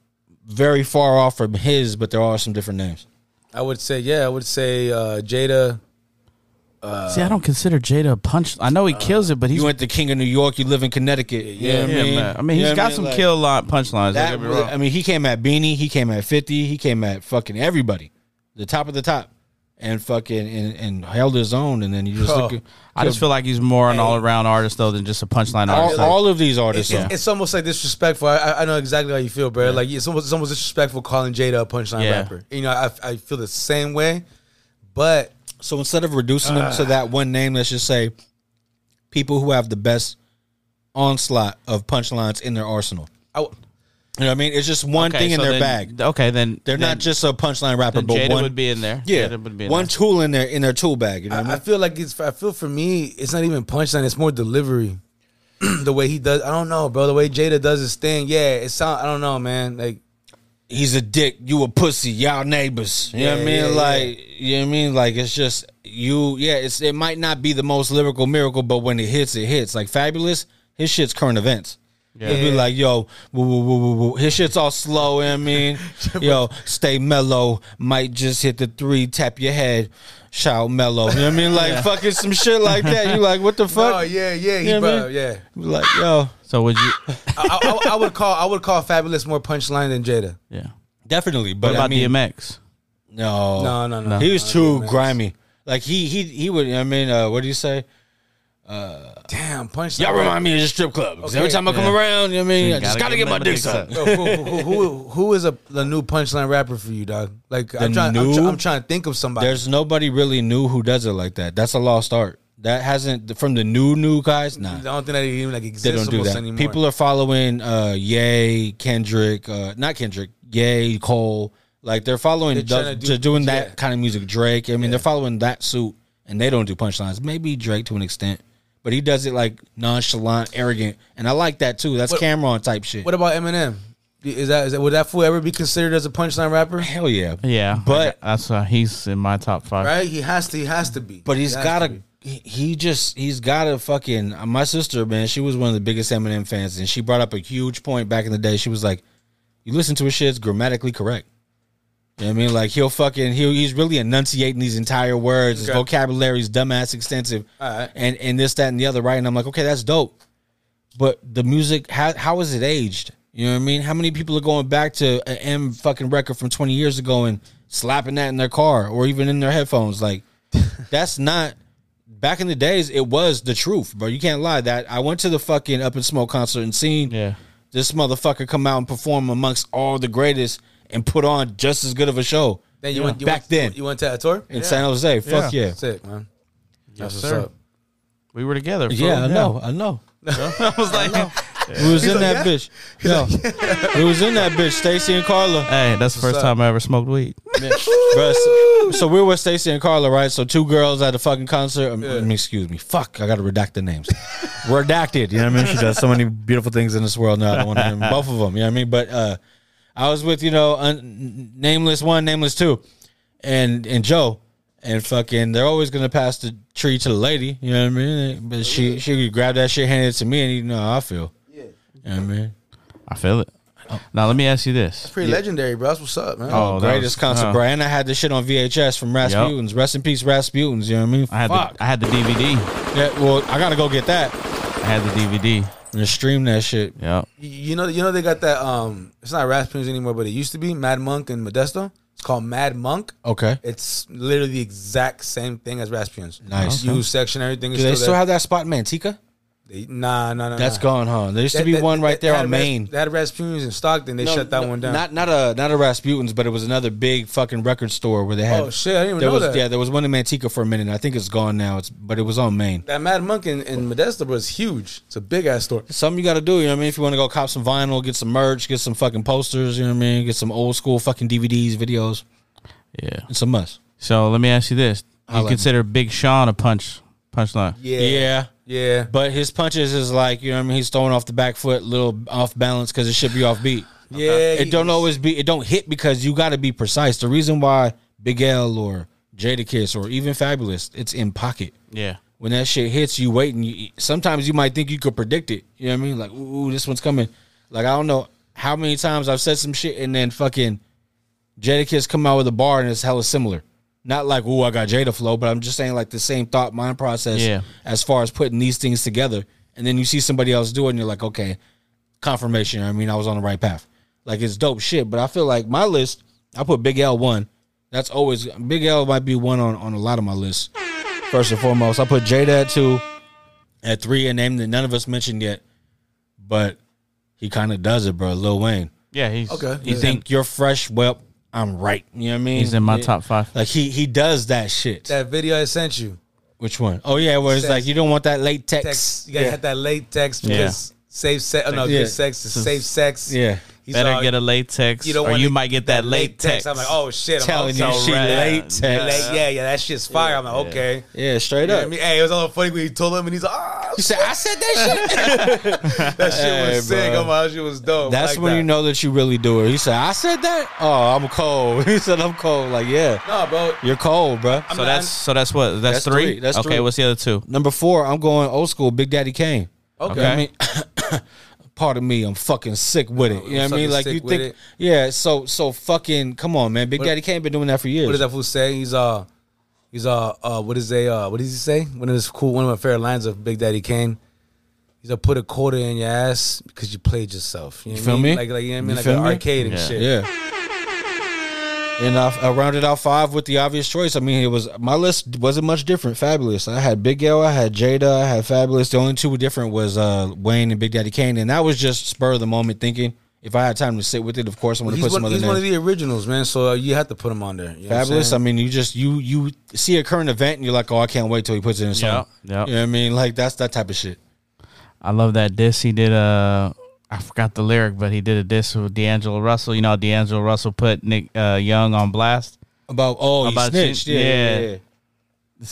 very far off from his, but there are some different names. I would say, yeah, I would say uh, Jada. See, I don't consider Jada a punch. I know he kills it, but he's You went to King of New York. You live in Connecticut. You know yeah, what I mean. man. I mean, You he's know got what some? Like, kill lot punchlines. That, Don't get me wrong. I mean, he came at Beanie. He came at Fifty. He came at fucking everybody, the top of the top, and fucking and, and held his own. And then you just Oh. look. At, I just feel like he's more an all around artist though than just a punchline artist. all, all of these artists. It's, are. it's almost like disrespectful. I, I- I know exactly how you feel, bro. Like it's almost, it's almost disrespectful calling Jada a punchline Yeah. rapper. You know, I, I feel the same way. But So instead of reducing them to ah. that one name, let's just say people who have the best onslaught of punchlines in their arsenal. I, w- You know what I mean? It's just one Okay, thing in so their then- bag. Okay, then They're then- not just a punchline rapper, then but Jada one would be in there. yeah, Jada would be in one there. tool in their in their tool bag. You know what I I, I mean? feel like it's. I feel for me, it's not even punchline. It's more delivery. the way he does, I don't know, bro. The way Jada does his thing, yeah. It sound. I don't know, man. Like He's a dick. You a pussy. Y'all neighbors. You know what I Yeah, mean? yeah, yeah. like you know what I mean? Like it's just you. Yeah, it's it might not be the most lyrical miracle, but when it hits, it hits. Like Fabolous, his shit's current events. Yeah. He'll be like, yo, woo, woo, woo, woo, woo. his shit's all slow. You know what I mean, yo, stay mellow. Might just hit the three, tap your head, shout mellow. You know what I mean? Like fucking some shit like that. You like, what the fuck? Oh yeah, yeah, he, You know what I bro, mean? yeah. Like, yo, So would you? I, I, I would call I would call Fabolous more punchline than Jada. Yeah. definitely. What But about I mean, DMX? no, No, no, no. He was No, too DMX. grimy. Like he he he would. I mean, uh, what do you say? Damn, punch. Y'all remind me of the strip club. 'Cause every time I come Yeah. around, you know what I mean? You I just gotta gotta get get my my dick dick sucked. Bro, who, who, who, who is a the new punchline rapper for you, dog? Like I'm The trying, I'm, new? I'm trying to think of somebody. There's nobody really new who does it like that. That's a lost art. That hasn't from the new new guys. Nah, I don't think that even like they exists don't do almost that. anymore. People are following uh Ye, Kendrick, uh not Kendrick, Ye, Cole. Like they're following They're they're, trying to they're do- doing that yeah. kind of music. Drake. I mean, they're following that suit and they don't do punchlines. Maybe Drake to an extent. But he does it like nonchalant, arrogant, and I like that too. That's What- Cam'ron type shit. What about Eminem? Is that, is that would that fool ever be considered as a punchline rapper? Hell yeah, Yeah, But- that's uh, he's in my top five. Right? He has to. He has to be. But he's He has got to to. He he just he's got to fucking. uh, My sister, man, she was one of the biggest Eminem fans, and she brought up a huge point back in the day. She was like, "You listen to his shit; it's grammatically correct." You know what I mean? Like he'll fucking he he's really enunciating these entire words. His Okay. vocabulary's dumbass extensive, right. and and this that and the other, right? And I'm like, okay, that's dope. But the music, how how is it aged? You know what I mean? How many people are going back to an M fucking record from 20 years ago and slapping that in their car or even in their headphones? Like, that's not. Back in the days, it was the truth, bro. You can't lie. That I went to the fucking Up in Smoke concert and seen Yeah. this motherfucker come out and perform amongst all the greatest and put on just as good of a show. Then you Yeah. went you back went, then You went to that tour in San Jose. Fuck yeah. Sick man. That's what's sir. up. We were together. fool. Yeah, I know. I know. I was like, We was in that bitch. Yo, we was in that bitch. Stacy and Carla. hey, that's the first time I ever smoked weed. Bruh, so, so we were with Stacy and Carla, right? So two girls at a fucking concert. Um, I mean, excuse me. Fuck, I got to redact the names. Redacted. You know what I mean? She does so many beautiful things in this world now. I don't want to name both of them. You know what I mean? But uh, I was with you know un- nameless one, nameless two, and and Joe. And fucking, they're always gonna pass the tree to the lady, you know what I mean? But she she would grab that shit, hand it to me, and you know how I feel. Yeah, you know what I mean. I feel it. Now let me ask you this. Pretty legendary, bro. That's what's up, man. Oh, Greatest was- concert, uh, bro. And I had this shit on VHS from Rasputin's. Rest in peace, Rasputin's. You know what I mean? I had Fuck. the I had the DVD. Yeah, well, I gotta go get that I had the DVD. And stream that shit. Yeah. You- You know, you know they got that. Um, it's not Rasputin's anymore, but it used to be Mad Monk and Modesto. It's called Mad Monk. Okay. It's literally the exact same thing as Rasputin's. Nice. Use section, everything is Do they still, still there. have that spot in Manteca? They- nah, nah, nah. That's nah. gone, huh? There used to be that- one right they there had on Ras- Main. They had Rasputin's in Stockton. They No, shut that no, one down. Not not a not a Rasputin's, but it was another big fucking record store where they had. oh shit! I didn't even there know was that. yeah, there was one in Manteca for a minute. I think it's gone now. It's but it was on Main. That Mad Monk in, in Modesto was huge. It's a big ass store. Something you got to do. You know what I mean? If you want to go cop some vinyl, get some merch, get some fucking posters. You know what I mean? Get some old school fucking DVDs, videos. Yeah. It's a must. So let me ask you this: I You like- consider Big Sean a punch punchline? Yeah, yeah. Yeah. But his punches is like, you know what I mean? He's throwing off the back foot, little off balance because it should be off beat. Yeah, It don't always be, it don't hit because you got to be precise. The reason why Big L or Jadakiss or even Fabolous, it's in pocket. Yeah. When that shit hits, you wait and you, sometimes you might think you could predict it. You know what I mean? Like, ooh, this one's coming. Like, I don't know how many times I've said some shit and then fucking Jadakiss come out with a bar and it's hella similar. Not like, oh, I got Jada flow, but I'm just saying like the same thought mind process Yeah. as far as putting these things together. And then you see somebody else do it and you're like, okay, confirmation. I mean, I was on the right path. Like it's dope shit. But I feel like my list, I put Big L one. That's always Big L might be one on, on a lot of my lists. First and foremost, I put Jada at two, at three, a name that none of us mentioned yet, but he kind of does it, bro. Lil Wayne. Yeah. He's Okay. You think you're fresh? Well, I'm right. You know what I mean? he's in my Yeah. top five. Like he he does that shit. That video I sent you. Which one? Oh yeah, where it's Sex. like you don't want that latex. Text. You gotta yeah. have that latex because safe sex. Oh, no, Yeah. good sex is safe sex. yeah. He's Better all- get a latex, You don't or want you might get that latex. I'm like, oh shit! I'm Telling you also she red. latex. Late- yeah, yeah, that shit's fire. I'm like, okay. Yeah, straight You up. I mean, hey, it was all funny when you told him, and he's like, ah, He said, "I said that shit." that shit Hey, was sick. bro. I'm like, that shit was dope. That's Like when that. you know that you really do it. He said, "I said that." Oh, I'm cold. He said, "I'm cold." Like, yeah, No, bro. you're cold, bro. I'm So not- that's so that's what that's, That's three. three. That's okay. three. What's the other two? Number four, I'm going old school. Big Daddy Kane. Okay. I mean, pardon me, I'm fucking sick with it. You know what I mean? Like you think, it. yeah. So so fucking come on, man. Big What- Daddy Kane been doing that for years. What does that fool say? He's uh, he's uh, uh what is a uh, what does he say? One of his cool, one of my favorite lines of Big Daddy Kane. He's a put a quarter in your ass because you played yourself. You, know You what I feel mean? me? Like like you know what I mean? You Like feel an me? arcade and Yeah. shit. Yeah. And I, I rounded out five with the obvious choice. I mean, it was my list wasn't much different. Fabolous. I had Big L, I had Jada, I had Fabolous. The only two different was uh, Wayne and Big Daddy Kane, and that was just spur of the moment thinking. If I had time to sit with it, of course I'm going to He's, put some one, other he's one of the originals, man. So uh, you have to put him on there. You know Fabolous. I mean, you just you you see a current event and you're like, oh, I can't wait till he puts it in a song. Yeah, yeah. You know what I mean? Like that's that type of shit. I love that diss he did. Uh, I forgot the lyric, but he did a diss with D'Angelo Russell. You know, D'Angelo Russell put Nick uh, Young on blast. About oh, he About snitched. Yeah, yeah, yeah.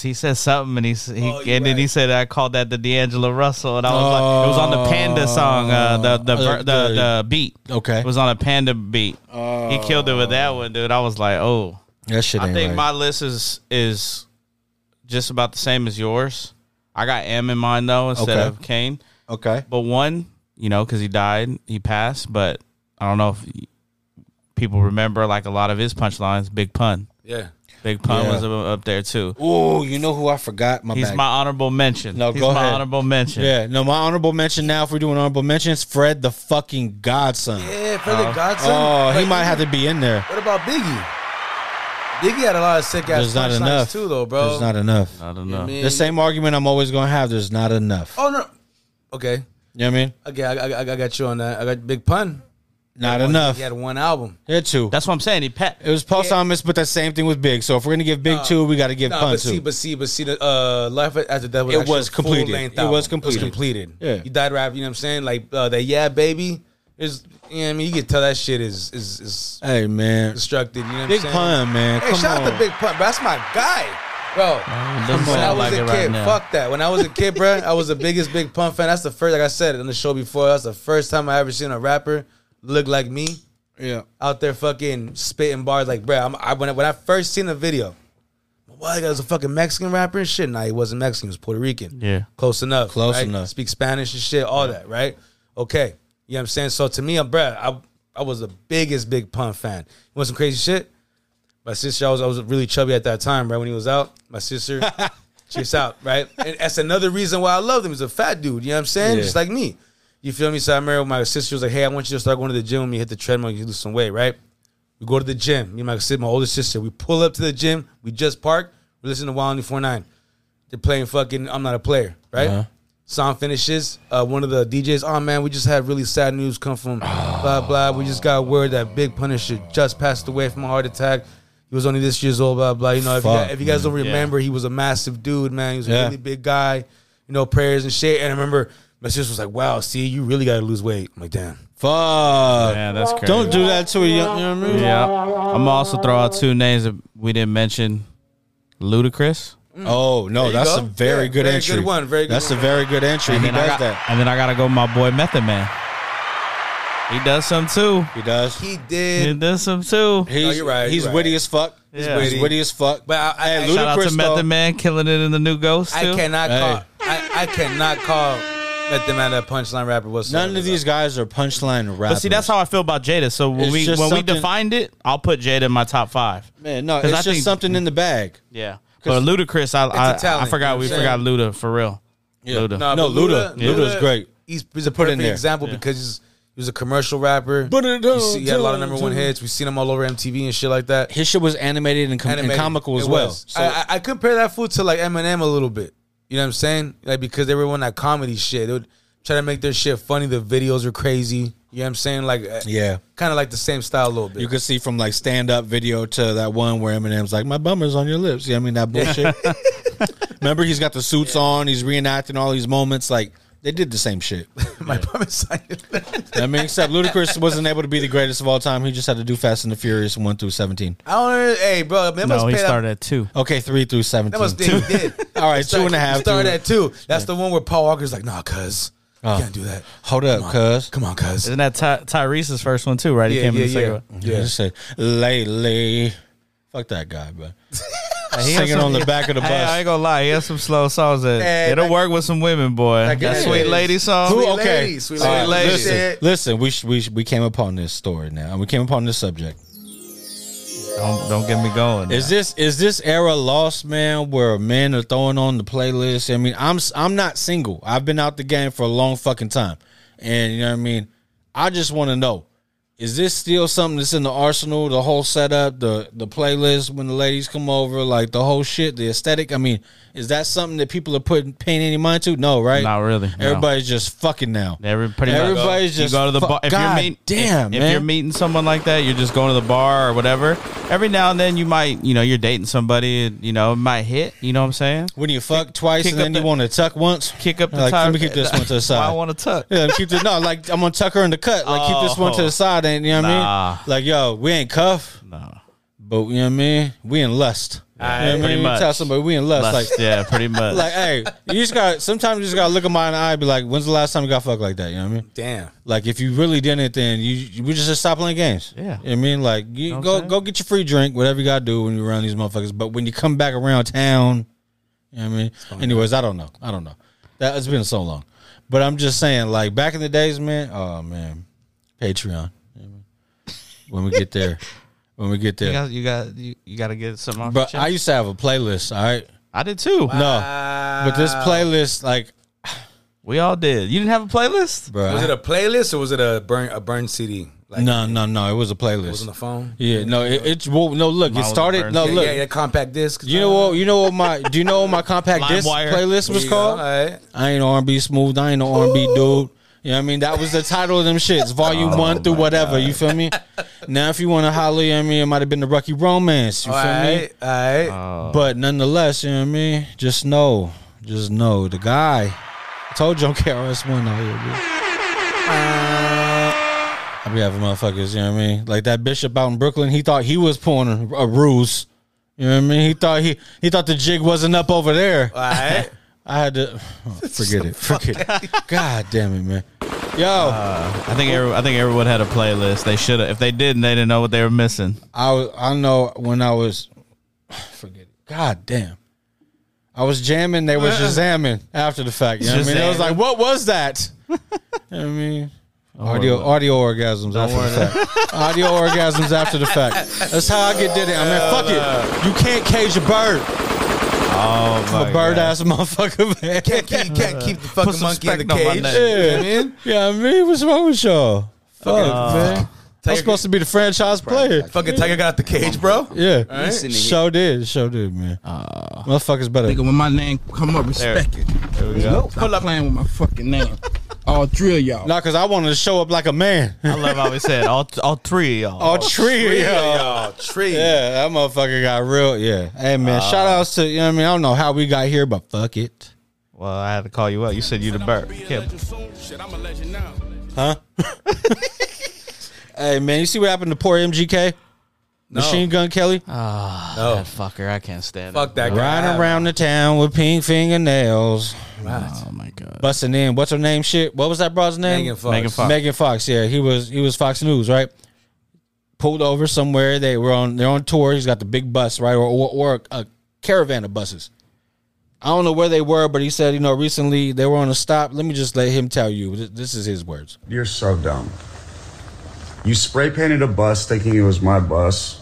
He said something, and he he Oh, and then he said I called that the D'Angelo Russell, and I was like, it was on the Panda song, uh, the the, Uh, the the- the beat. Okay. It was on a Panda beat. he killed it with that one, dude. I was like, oh, That shit I think right. my list is is just about the same as yours. I got M in mind though instead Okay. of Kane. okay. But one, you know, because he died, he passed. But I don't know if people remember like a lot of his punchlines. Big pun, yeah. Big pun Yeah. was up- up there too. Oh, you know who I forgot? My He's bad. my honorable mention. No, He's go my ahead. honorable mention. Yeah, no, my honorable mention now. If we're doing honorable mentions, Fred the fucking Godson. Yeah, for the uh-huh. Godson. Oh, he might have to be in there. What about Biggie? Biggie had a lot of sick ass There's not punchlines enough. too, though, bro. There's not enough. I don't You know know. I mean? The same argument I'm always going to have. There's not enough. Oh no. Okay. You know what I mean? Okay, I, I, I got you on that. I got Big Pun. Not One- enough. He had one album. He had two. That's what I'm saying. He pet. It was posthumous, but that same thing with Big. So if we're gonna give Big two, we got to give Nah, Pun but see, but see, but see, the uh, Life After Death was It was a full completed. It album. was completed. completed. Yeah. he died rap. You know what I'm saying? Like uh, that, yeah, baby. Is you know what I mean? You can tell that shit is is is Hey man, constructed. You know what Big I'm saying? Big pun, man. Hey, Come shout on. out to Big Pun, bro. That's my guy, bro. doesn't When I was like a it kid, right now. fuck that. When I was a kid, bro, I was the biggest Big Pun fan. That's the first, like I said on the show before. That's the first time I ever seen a rapper look like me Yeah. out there fucking spitting bars. Like, bro, I'm, I, when, I, when I first seen the video, what, that was a fucking Mexican rapper and shit? Nah, he wasn't Mexican. He was Puerto Rican. Yeah. Close enough. Close right? enough. Speak Spanish and shit, all that, right? Okay. You know what I'm saying? So to me, I'm bruh, I I was the biggest Big Pun fan. You want some crazy shit? My sister, I was I was really chubby at that time, right? When he was out. My sister, she's out, right? And that's another reason why I loved him. He's a fat dude, you know what I'm saying? Yeah. Just like me. You feel me? So I remember my sister was like, Hey, I want you to start going to the gym with me, hit the treadmill, you lose some weight, right? We go to the gym. Me and my sister, my older sister, we pull up to the gym. We just park. We listen to Wild 49. They're playing fucking I'm Not a Player, right? Uh-huh. Song finishes. Uh, one of the DJs, oh man, we just had really sad news come from blah blah. We just got word that Big Punisher just passed away from a heart attack. He was only this years old, blah blah. You know, if, you, guys, if you guys don't man. remember, he was a massive dude, man. He was a Yeah. really big guy. You know, prayers and shit. And I remember my sister was like, "Wow, see, you really got to lose weight." I'm like, "Damn." Fuck. Yeah, that's crazy. Don't do that to a young. You know what I mean? Yeah. I'm also throw out two names that we didn't mention. Ludacris. Mm. Oh no, that's go. a very Yeah, good very entry. good one, very good That's one. a very good entry. And He then, I does got, that. and then I gotta go with my boy Method Man. He does some too. He does. He did. He does some too. He's, you're right, He's you're witty right. as fuck. He's, Yeah. he's witty as fuck. but I, I, Hey, I, Shout out to Method. Man killing it in the new Ghost I cannot Hey. call. I, I cannot call Method Man that punchline rapper whatsoever. None of these guys are punchline rappers. But see, that's how I feel about Jada. So when It's we when we defined it, I'll put Jada in my top five. man. No, 'Cause it's I just think- something in the bag. Yeah. But Ludacris, I I, talent, I forgot we forgot Luda for real. Luda. Nah, No, but Luda. Luda's great. He's, he's a Put in there. example because he's he was a commercial rapper. Put it You see, he had a lot of number one hits. We've seen him all over MTV and shit like that. His shit was animated and, com- and Animated. comical as well. So I, I, I compare that fool to like Eminem a little bit. You know what I'm saying? Like because they were on that comedy shit. They would try to make their shit funny. The videos are crazy. You know what I'm saying? Like uh, yeah, kind of like the same style a little bit. you could see from like stand up video to that one where Eminem's like, "My bummer's on your lips." Yeah, I mean that bullshit. Remember, he's got the suits on. He's reenacting all these moments. Like they did the same shit. My bum is silent. I mean, except Ludacris wasn't able to be the greatest of all time. He just had to do Fast and the Furious one through seventeen. I don't. Hey, bro, that must No, he pay started that. at two. Okay, three through seventeen. That seventeen. must he did. All right, two and a half. He started two. at two. That's the one where Paul Walker's like, "Nah, cuz Oh. you can't do that. Hold up, Come on. cuz. Come on, cuz." Isn't that Ty- Tyrese's first one too? Right? He Yeah, came in yeah, the second yeah. one. Yeah, just say lately. Fuck that guy, bro. He has Singing some- on the back of the Hey, I ain't gonna lie, he has some slow songs that Hey, it'll that- work with some women, boy. That That, guy sweet lady song. Who? Sweet Okay, lady, sweet All right, lady. listen, Shit. listen. We sh- we sh- we came upon this story now, and we came upon this subject. Don't, don't get me going. Is this is this era lost, man? Where men are throwing on the playlist? I mean, I'm s- I'm not single. I've been out the game for a long fucking time, and you know what I mean. I just want to know is this still something that's in the arsenal? The whole setup, the the playlist when the ladies come over, like the whole shit, the aesthetic. I mean, is that something that people are putting paying any mind to? No, right? Not really, no. Everybody's just fucking now. Every, pretty much. Everybody's you just go to the bar. If God you're meeting, damn, if, man. if you're meeting someone like that, you're just going to the bar or whatever. Every now and then, you might, you know, you're dating somebody, and, you know, it might hit. You know what I'm saying? when you fuck twice kick and then up you want to tuck once, Kick up the like. Let me keep this one to the side. I want to tuck. Yeah, keep the no, like I'm gonna tuck her in the cut. Like keep this one to Oh. the side, and you know what I Nah. mean? Like yo, we ain't cuff, No. but you know what I mean? We in lust. you know what I mean? pretty You much. tell somebody we in lust. Less- Like yeah, pretty much. like hey, you just got sometimes you just gotta look at my eye and be like, when's the last time you got fucked like that? You know what I mean? Damn. Like if you really didn't, then you, you we just stop playing games. Yeah. You know what I mean? Like you Know what I'm go saying? go get your free drink, whatever you gotta do when you're around these motherfuckers. But when you come back around town, you know what I mean? Anyways, I don't know. I don't know. That it's been so long. But I'm just saying, like back in the days, man, oh man. Patreon. When we get there. When we get you there. got, you got, you, you got to get something off. But I used to have a playlist, all right? I did too. No. But this playlist, like, We all did. You didn't have a playlist? bro. Was it a playlist or was it a burn a burn CD? Like no, no, no. It was a playlist. it was playlist. on the phone. Yeah, no, it, it's well, no. Look, Mine it started. No, yeah, look. yeah, yeah, compact disc. You know what? You know what my? Do you know what my compact disc LimeWire. playlist was called? I ain't R and B smooth. I ain't no R and B dude. You know what I mean? That was the title of them shits. Volume one through whatever. You feel me? Now, if you want to holler, you know what I mean, it might have been the Rocky Romance. You All feel me? right, all right. Uh, But nonetheless, you know what I mean? Just know, just know the guy. I told you I'm KRS One out here, dude. I be having motherfuckers, you know what I mean? Like that bishop out in Brooklyn, he thought he was pulling a, a ruse. You know what I mean? He thought he he thought the jig wasn't up over there. all right. I had to oh, forget it. Forget it. God damn it, man. Yo, uh, I think every, I think everyone had a playlist. They should have. If they didn't, they didn't know what they were missing. I was, I know when I was forget it. God damn. I was jamming, they was just jamming after the fact. You know what I mean? It was like, what was that? you know what I mean? Oh, audio worry audio orgasms after the fact. audio orgasms after the fact. That's how I get did it. I mean, fuck it. You can't cage a bird. Oh I'm a bird ass motherfucker, man. Can't keep, can't keep the fucking some monkey in the respect on my cage. name. You know what I mean? Yeah, I mean, what's wrong with y'all? Fuck, Uh, man. I'm Tiger- supposed to be the franchise player. Fucking tiger got out the cage, bro. Yeah, right. show did, show did, man. Motherfuckers better. Nigga, when my name come up, respect it. Stop playing with my fucking name. I'll of y'all. Not because I wanted to show up like a man. I love how we said all all three of y'all. All three of Y'all, tree. Yeah, that motherfucker got real. Yeah. Hey, man, uh, shout outs to, you know what I mean? I don't know how we got here, but fuck it. Well, I had to call you out. You said you the bird. Kip. Huh? hey, man, you see what happened to poor MGK? Machine Gun Kelly? Oh, No. that fucker. I can't stand Fuck it. that guy. Riding around the town with pink fingernails. Oh my god. Busting in. What's her name? Shit. What was that broad's name? Megan Fox. Megan Fox. Megan Fox. Yeah, he was he was Fox News, right? Pulled over somewhere. They were on they're on tour. He's got the big bus, right, or or, or a caravan of buses. I don't know where they were, but he said, you know, recently they were on a stop. Let me just let him tell you. Th- This is his words. You're so dumb. You spray painted a bus thinking it was my bus.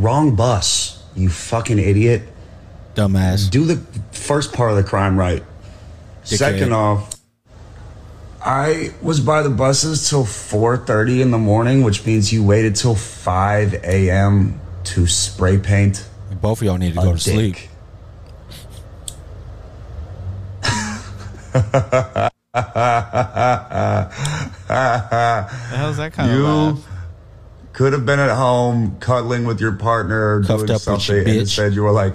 Wrong bus, you fucking idiot. Dumbass. Do the first part of the crime right. Second off, I was by the buses till 4:30 in the morning, which means you waited till 5 a.m. to spray paint. Both of y'all need to go to sleep. dick. The hell's that kind of You laugh? Could have been at home cuddling with your partner, or Cuffed doing up with something, and bitch. instead you were like,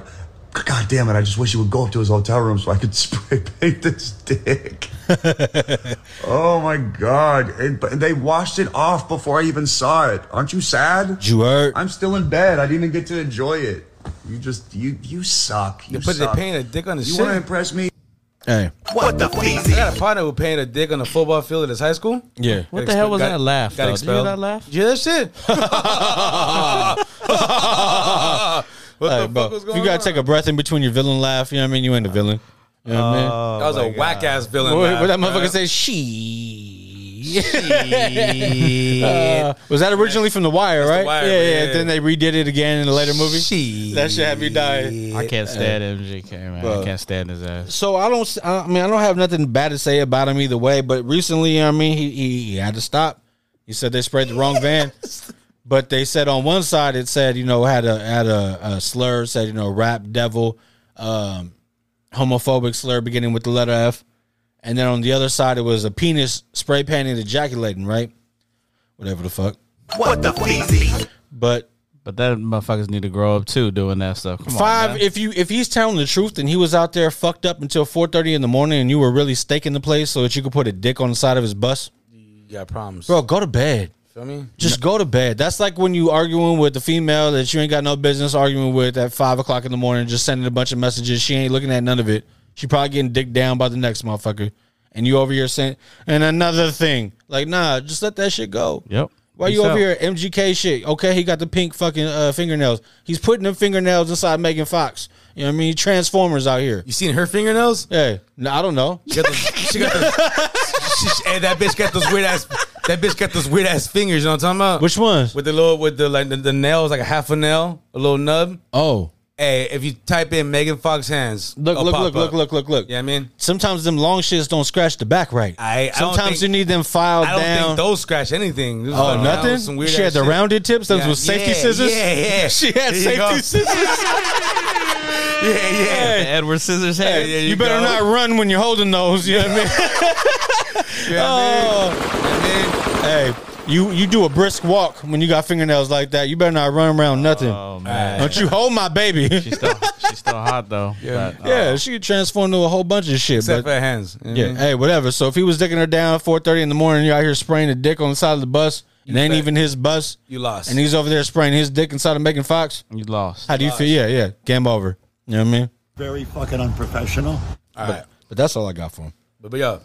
"God damn it! I just wish you would go up to his hotel room so I could spray paint this dick." oh my god! And, but they washed it off before I even saw it. Aren't you sad? You heard? I'm still in bed. I didn't even get to enjoy it. You just you you suck. You put they suck. painted a dick on the You want to impress me? Hey, What the I got a partner who painted a dick on the football field at his high school. yeah. What the hell was Got- that laugh? got though? Did you hear expelled. that laugh? Yeah, you hear that shit? what Hey, the bro, fuck was if going you gotta on? take a breath in between your villain laugh, you know what I mean? You ain't a villain. You know what I mean? that was a oh whack ass villain. What, laugh, what that man. motherfucker say? She. Uh, was that originally from The Wire, right? Wire, yeah, yeah, yeah. Then they redid it again in a later movie. She. That shit had me dying. I can't stand MGK, man. Bro. I can't stand his ass. So I don't. I mean, I don't have nothing bad to say about him either way. But recently, you know I mean, he, he he had to stop. He said they sprayed the wrong van, but they said on one side it said you know had a had a, a slur said you know rap devil, um, homophobic slur beginning with the letter F, and then on the other side it was a penis spray painted ejaculating right, whatever the fuck. What the feezy? But But that motherfuckers need to grow up too doing that stuff. Come Five. on, if you if he's telling the truth and he was out there fucked up until four thirty in the morning and you were really staking the place so that you could put a dick on the side of his bus, You got problems. bro, go to bed. Feel me? Just go to bed. That's like when you arguing with the female that you ain't got no business arguing with at five o'clock in the morning, just sending a bunch of messages. She ain't looking at none of it. She probably getting dick down by the next motherfucker, and you over here saying and another thing. Like, nah, just let that shit go. Yep. Why Peace you over out. here MGK shit? Okay, he got the pink fucking uh, fingernails. He's putting them fingernails inside Megan Fox. You know what I mean? Transformers out here. You seen her fingernails? Hey, no, I don't know. She got those, she got those, she, she- hey, that bitch got those weird ass. That bitch got those weird ass fingers. You know what I'm talking about? Which ones? With the little, with the like the, the nails, like a half a nail, a little nub. Oh, Hey, if you type in Megan Fox hands, look, look, look, look, look, look, look. Yeah, I mean, Sometimes them long shits don't scratch the back right. I, I Sometimes think- you need them filed I don't down. think those scratch anything. Those Oh, nothing. nails, Some weird she had the shit. rounded tips. Those Yeah, was safety yeah, scissors. Yeah, yeah. She had There safety scissors. Yeah, yeah. The Edward Scissors head. there you, you better go. not run when you're holding those. You know what I mean? Yeah, oh, hey, you you do a brisk walk when you got fingernails like that. You better not run around nothing. Oh man, Don't you hold my baby? she's still she's still hot though. Yeah. But, uh, yeah, she could transform into a whole bunch of shit. Except but for her hands. You know what I Yeah, mean? hey, whatever. So if he was dicking her down at four thirty in the morning, you're out here spraying a dick on the side of the bus. It ain't bet. even his bus, You lost. and he's over there spraying his dick inside of Megan Fox. you lost. How do you feel? Yeah, yeah. Game over. You know what I mean? Very fucking unprofessional. all right. But that's all I got for him. But, but yo,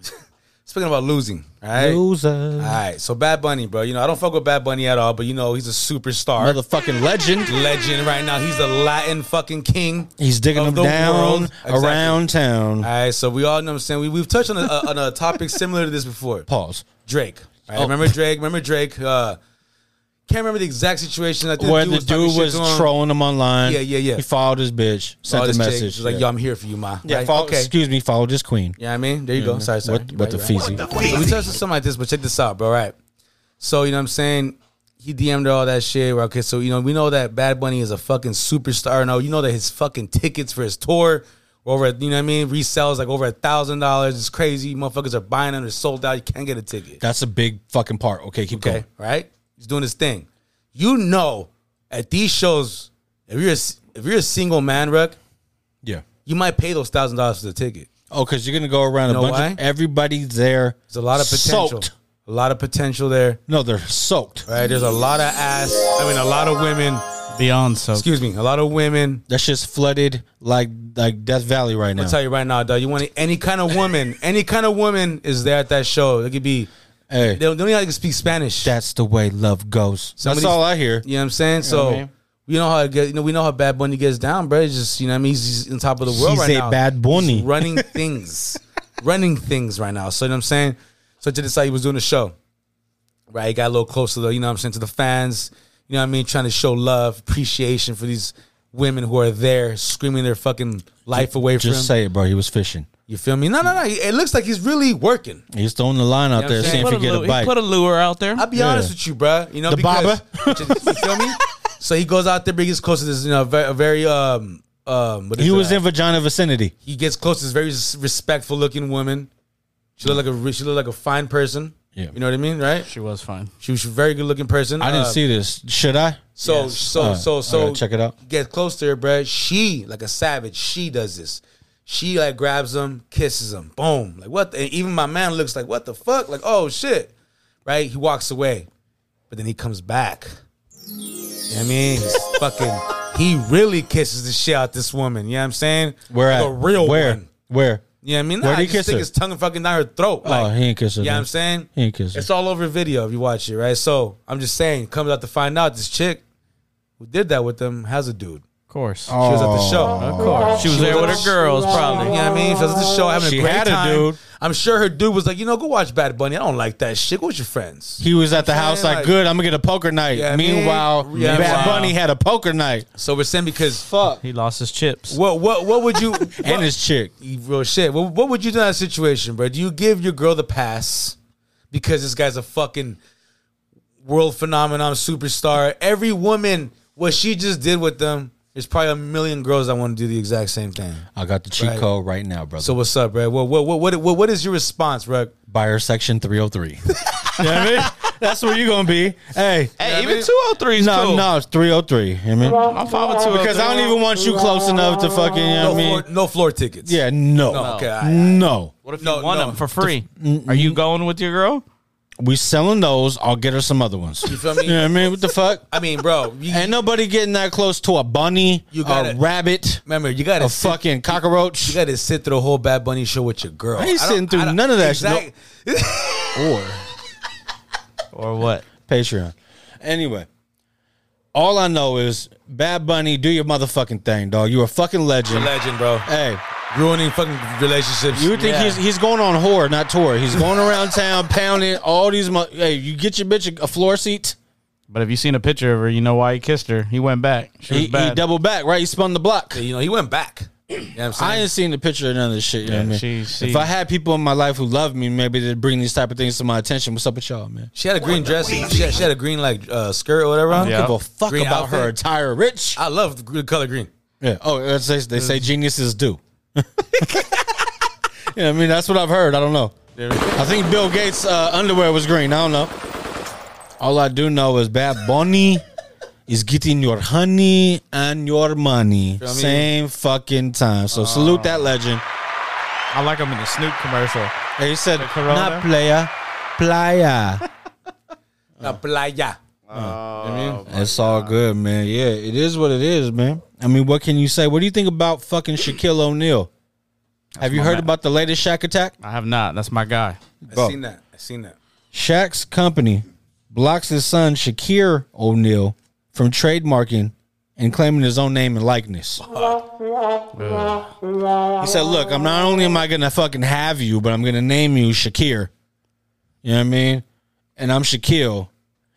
speaking about losing, all right? Loser, All right, so Bad Bunny, bro. You know, I don't fuck with Bad Bunny at all, but you know, he's a superstar. motherfucking legend. legend right now. He's the Latin fucking king. He's digging them the down world. Exactly. around town. All right, so we all know what I'm saying. We, we've touched on a, a, on a topic similar to this before. Pause. Drake. All right, Oh. Remember Drake? Remember Drake? Uh, can't remember the exact situation. I think Where the was dude shit was him. trolling him online. Yeah, yeah, yeah. He followed his bitch, sent All the message. She's like, yeah. yo, I'm here for you, ma. yeah Right? follow, okay. excuse me, followed his queen. Yeah, I mean, there you go. Mm-hmm. Sorry, sorry. What, what right, the you're right. feezy? So we touched on something like this, but check this out, bro. Right. So, you know what I'm saying? He DM'd her all that shit. Well, Okay, so, you know, we know that Bad Bunny is a fucking superstar. No, you know that his fucking tickets for his tour were over, you know what I mean? Resells like over a thousand dollars. It's crazy. Motherfuckers are buying them. They're sold out. You can't get a ticket. That's a big fucking part. Okay, keep Okay, going. right? He's doing his thing. You know, at these shows, if you're a, if you're a single man, Ruk, Yeah. you might pay those thousand dollars for the ticket. Oh, because you're gonna go around You know a bunch why? of everybody's there. There's a lot of potential. Soaked. A lot of potential there. No, they're soaked. Right? There's a lot of ass. I mean, a lot of women. Beyond so. Excuse me. A lot of women. That's just flooded like like Death Valley right now. I'll tell you right now, dog. You want any kind of woman, any kind of woman is there at that show. It could be. Hey, They don't, they don't even like to speak Spanish. that's the way love goes. Some of That's these- all I hear. You know what I'm saying? know so what I mean? we know how it get, you know we know how Bad Bunny gets down, bro. It's just you know what I mean he's, he's on top of the world He's right a now. Bad Bunny. He's running things, running things right now. So you know what I'm saying. So to decide he was doing the show, right? He got a little closer to the, you know what I'm saying to the fans. You know what I mean? Trying to show love, appreciation for these women who are there screaming their fucking life away from Just him. say it, bro. He was fishing. You feel me? No, no, no. It looks like he's really working. He's throwing the line out You know there, what seeing if saying? he get a He bite. put a lure out there. I'll be Yeah. honest with you, bruh. You know, The because, you feel me? So he goes out there, but he gets close to this, you know, very, a very um um. What is he was that? in vagina vicinity. He gets close to this very respectful looking woman. She looked like a she looked like a fine person. Yeah. You know what I mean, right? She was fine. She was a very good looking person. I didn't Uh, see this. Should I? So Yes. so Uh, so I so gotta check it out. Get close to her, bruh. She like a savage. She does this. She like grabs him, kisses him, boom. Like what? The, and even my man looks like what the fuck? Like oh shit, right? He walks away, but then he comes back. You know what I mean? He's fucking. He really kisses the shit out this woman. You know what I'm saying? Where like at? a real Where? one. Where? You know what I mean? Nah, he I just kiss stick her? his tongue fucking down her throat. Oh, Like, he ain't kiss her. You know what. I'm saying? He ain't kiss her. It's all over video if you watch it, right? So I'm just saying, comes out to find out this chick who did that with them has a dude. Of course. She was at the show. Oh. Of course. She was She there with her the- girls, probably. You know what I mean? She was at the show having She a great had a time. dude. I'm sure her dude was like, you know, go watch Bad Bunny. I don't like that shit. Go with your friends. He was at the I'm house like, like- good. I'm gonna get a poker night. Yeah, I mean, Meanwhile, yeah, Bad wow. Bunny had a poker night. So we're saying because Fuck. He lost his chips. what what what would you And what- his chick. real shit? What, what would you do in that situation, bro? Do you give your girl the pass because this guy's a fucking world phenomenon, superstar. Every woman, what she just did with them, there's probably a million girls that want to do the exact same thing. I got the cheat Right. code right now, brother. So what's up, bro? What what what what, what, what is your response, bro? Buyer section 303. you know what I mean? That's where you're gonna be. Hey, Hey, even 203 no, cool. no, it's 303. You know what I mean? Oh oh I'm fine with 203. Because I don't even want you close enough to fucking, you know No what I mean? floor, no floor tickets. Yeah, no. No, okay, I- I- no. What if you No, want no. them for free? Are you going with your girl? We selling those. I'll get her some other ones. You feel me? You know what I mean? What the fuck? I mean, bro, you, Ain't nobody getting that close to a bunny, You gotta- a rabbit, remember you gotta a sit- fucking cockroach. You got to sit through the whole Bad Bunny show with your girl. I ain't don't- sitting through I none of that shit. Exact- or Or what? Patreon. Anyway, all I know is Bad Bunny, do your motherfucking thing, dog. You are a fucking legend. legend, bro. Hey, Ruining fucking relationships. you would think Yeah. he's he's going on whore, not tour. He's going around town pounding all these. Mo- hey, you get your bitch a, a floor seat. But if you seen a picture of her, you know why he kissed her. He went back. She was He, he bad. doubled back, right? He spun the block. You know, he went back. You know what I'm saying? I ain't seen the picture of none of this shit. You know Yeah, what I mean? she- she- if I had people in my life who loved me, maybe they'd bring these type of things to my attention. What's up with y'all, man? she had a green dress. She had, she had a green like uh, skirt or whatever. on. Yeah. Give a fuck Green about her outfit. attire, Rich. I love the color green. Yeah. Oh, that's- they, they say geniuses do. yeah, I mean that's what I've heard. I don't know. I think Bill Gates' uh, underwear was green. I don't know. All I do know is Bad Bunny is getting your honey and your money Feel me? same fucking time. So salute that legend. I like him in the Snoop commercial. Hey, he said? "Not playa, playa." La playa. Uh, oh, it's all good, man. Yeah, it is what it is, man. I mean, what can you say? What do you think about fucking Shaquille O'Neal? Have you heard man. about the latest Shaq attack? I have not. That's my guy. I Bro. seen that. I seen that. Shaq's company blocks his son Shaqir O'Neal from trademarking and claiming his own name and likeness. He said, "Look, I'm not only am I gonna fucking have you, but I'm gonna name you Shaqir. You know what I mean? And I'm Shaquille,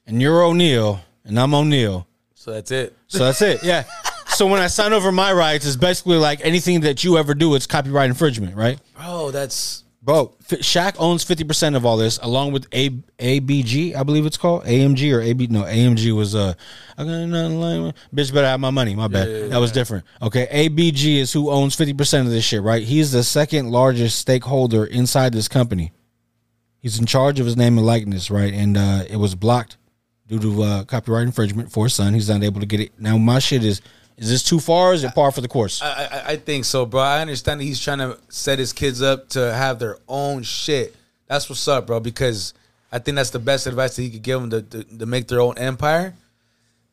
and you're O'Neal, and I'm O'Neal. So that's it. So that's it. Yeah. So when I sign over my rights, it's basically like anything that you ever do, it's copyright infringement, right? Bro, that's Bro, F- Shaq owns fifty percent of all this, along with A ABG, I believe it's called AMG or AB. No, AMG was uh, I got nothing like bitch. Better have my money. My bad. that was different. Okay, ABG is who owns fifty percent of this shit, right? He's the second largest stakeholder inside this company. He's in charge of his name and likeness, right? And uh, it was blocked due to uh, copyright infringement for his son. He's not able to get it. Now my shit is. Is this too far? Or is it par for the course? I, I I think so, bro. I understand that he's trying to set his kids up to have their own shit. That's what's up, bro. Because I think that's the best advice that he could give them to, to, to make their own empire.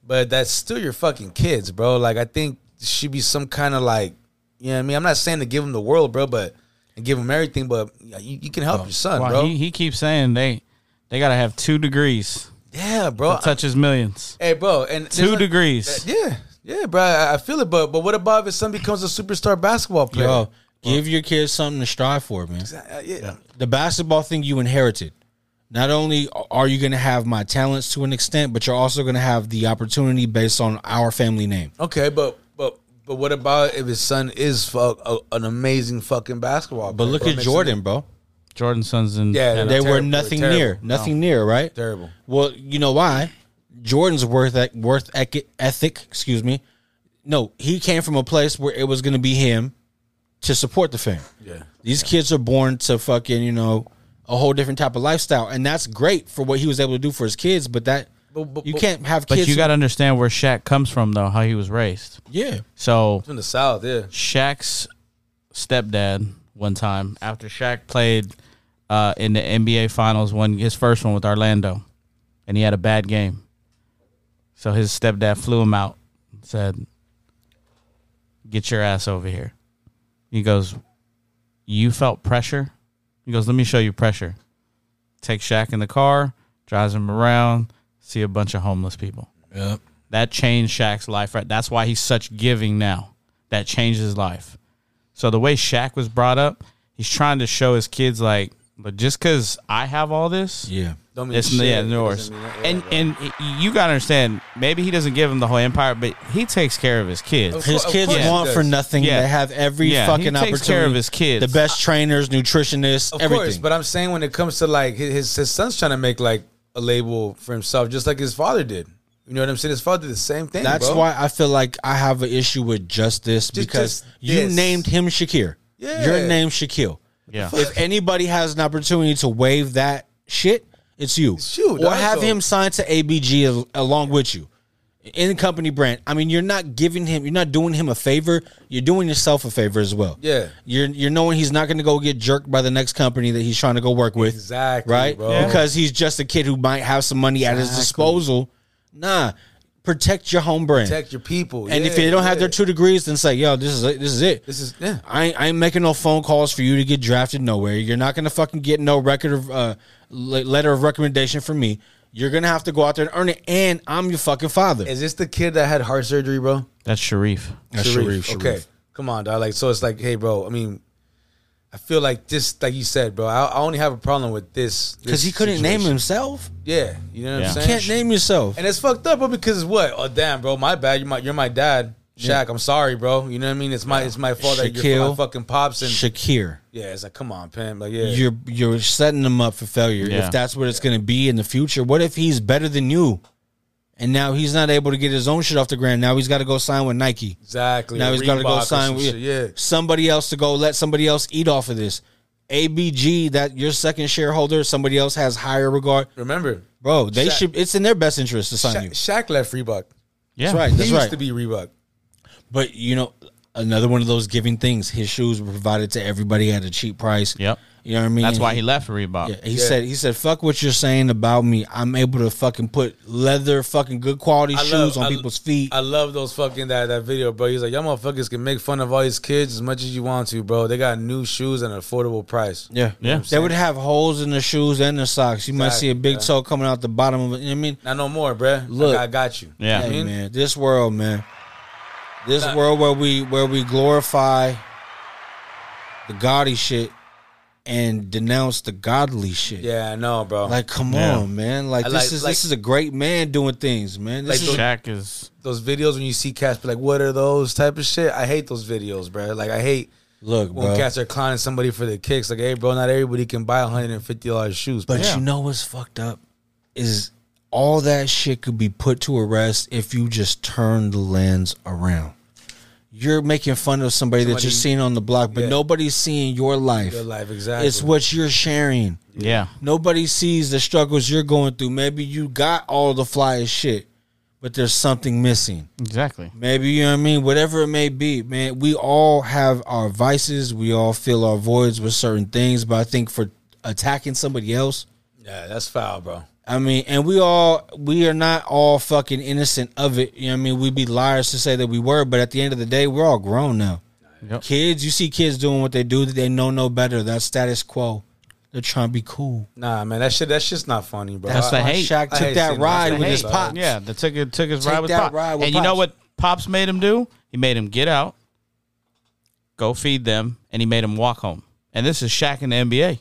But that's still your fucking kids, bro. Like I think there should be some kind of like, you know what I mean? I'm not saying to give them the world, bro, but and give them everything, but you, you can help your son, Well, bro. he, he keeps saying they they gotta have two degrees yeah, bro. to touch his millions. Hey, bro, and Two there's a- degrees. Yeah, yeah, bro. I, I feel it, but but what about if son becomes a superstar basketball player? Yo, give your kids something to strive for, man. Uh, yeah. the basketball thing you inherited. Not only are you going to have my talents to an extent, but you're also going to have the opportunity based on our family name. Okay, but but but what about if his son is fuck, a, an amazing fucking basketball? But look bro? at Jordan, bro. Jordan's sons and Yeah. They were terrible. nothing Terrible. near, nothing near, right? Terrible. Well, you know why? Jordan's worth ec- worth ec- ethic, excuse me. No, he came from a place where it was going to be him to support the fam. Yeah. These kids are born to fucking, you know, a whole different type of lifestyle, and that's great for what he was able to do for his kids. But that But, but, you but- can't have But kids. you got to understand where Shaq comes from, though, how he was raised. yeah. So from the south. Yeah. Shaq's stepdad one time after Shaq played uh, in the NBA Finals, won his first one with Orlando, and he had a bad game. So his stepdad flew him out, and said, "Get your ass over here." He goes, "You felt pressure." He goes, "Let me show you pressure." Take Shaq in the car, drives him around, see a bunch of homeless people. Yep. That changed Shaq's life. Right, that's why he's such giving now. That changed his life. So the way Shaq was brought up, he's trying to show his kids like, but just because I have all this, Yeah. Don't mean It's shit. yeah, yours. doesn't mean that- yeah, And bro. and you gotta understand. Maybe he doesn't give him the whole empire, but he takes care of his kids. Of His kids course he want for nothing. Yeah. They have every Yeah, he fucking takes opportunity. care of his kids. The best trainers, nutritionists, Of everything. course, but I'm saying when it comes to like his, his his son's trying to make like a label for himself, just like his father did. You know what I'm saying? His father did the same thing. That's bro. why I feel like I have an issue with just this Just- because just you this. named him Shaqir. Yeah. Your name Shaquille. Yeah. If anybody has an opportunity to wave that shit, it's you. you, or have so- him signed to ABG along with you. In the company brand. I mean, you're not giving him you're not doing him a favor. You're doing yourself a favor as well. Yeah. You're you're knowing he's not gonna go get jerked by the next company that he's trying to go work with. Exactly, Right? bro. Yeah. Because he's just a kid who might have some money at his disposal. Nah. Protect your home brand. Protect your people. And if Yeah, they don't have their two degrees, then say, yo, this is it. This is it. This is yeah. I ain't, I ain't making no phone calls for you to get drafted nowhere. You're not gonna fucking get no record of uh, letter of recommendation from me. You're gonna have to go out there and earn it. And I'm your fucking father. Is this the kid that had heart surgery, bro? That's Shareef. That's Shareef, Shareef. Okay, come on, dog. Like, so it's like, hey, bro. I mean, I feel like just like you said, bro. I, I only have a problem with this Because he couldn't name himself. Yeah, you know what Yeah. I'm You saying. can't name yourself. And it's fucked up, bro. Because what? Oh, damn, bro. My bad. You're my you're my dad, Shaq. I'm sorry, bro. You know what I mean? It's my it's my fault that you're Shaquille my fucking pops and Shaqir. yeah. It's like, come on, Pam. Like, yeah, You're you're setting him up for failure. Yeah. If that's what it's gonna be in the future. What if he's better than you? And now he's not able to get his own shit off the ground. Now he's got to go sign with Nike. exactly. Now he's got to go sign with yeah. somebody else to go let somebody else eat off of this. ABG, that your second shareholder, somebody else has higher regard. Remember, Bro, they Shaq- should. It's in their best interest to sign Sha- you. Shaq left Reebok. Yeah. That's right. He That's used right. to be Reebok. But you know, another one of those giving things. His shoes were provided to everybody at a cheap price. Yep. You know what I mean? That's why he left Reebok. Yeah, he Yeah. said he said, "Fuck what you're saying about me. I'm able to fucking put leather, fucking good quality I shoes love- on I- people's feet." I love those fucking that that video, bro. He's like, y'all motherfuckers can make fun of all these kids as much as you want to, bro. They got new shoes at an affordable price. yeah, Yeah. They would have holes in the shoes and the socks. You might see a big Exactly, toe coming out the bottom of it. You know what I mean? Not no more, bruh. Look. I, I got you. Yeah. You know what I Hey, man, this world, man, this world where we where we glorify the gaudy shit and denounce the godly shit. Yeah, I know, bro. Like, come Yeah. on, man. Like I this like- is like- this is a great man doing things, man. This Like is the- Shaq is those videos when you see cats be like, "What are those?" type of shit. I hate those videos, bro. Like I hate look, when bro. cats are clowning somebody for the kicks. Like, hey, bro, not everybody can buy hundred and fifty dollars shoes. But bro. you know what's fucked up is all that shit could be put to a rest if you just turn the lens around. You're making fun of somebody, that you're seeing on the block, but Yeah. nobody's seeing your life. Your life, exactly. It's what you're sharing. yeah. Nobody sees the struggles you're going through. Maybe you got all the flyest shit, but there's something missing. Exactly. Maybe you know what I mean. Whatever it may be, man. We all have our vices. We all fill our voids with certain things. But I think for attacking somebody else, yeah, that's foul, bro. I mean, and we all we are not all fucking innocent of it. You know what I mean? We'd be liars to say that we were, but at the end of the day, we're all grown now. Yep. Kids, you see kids doing what they do, that they know no better. That's status quo. They're trying to be cool. Nah, man, that shit, that shit's not funny, bro. That's I- the hate. Shaq took hate that ride with Hey, his pops. Yeah, they took it took his Take ride with that Pop. ride with and you know what Pops made him do? He made him get out, go feed them, and he made him walk home. And this is Shaq in the NBA.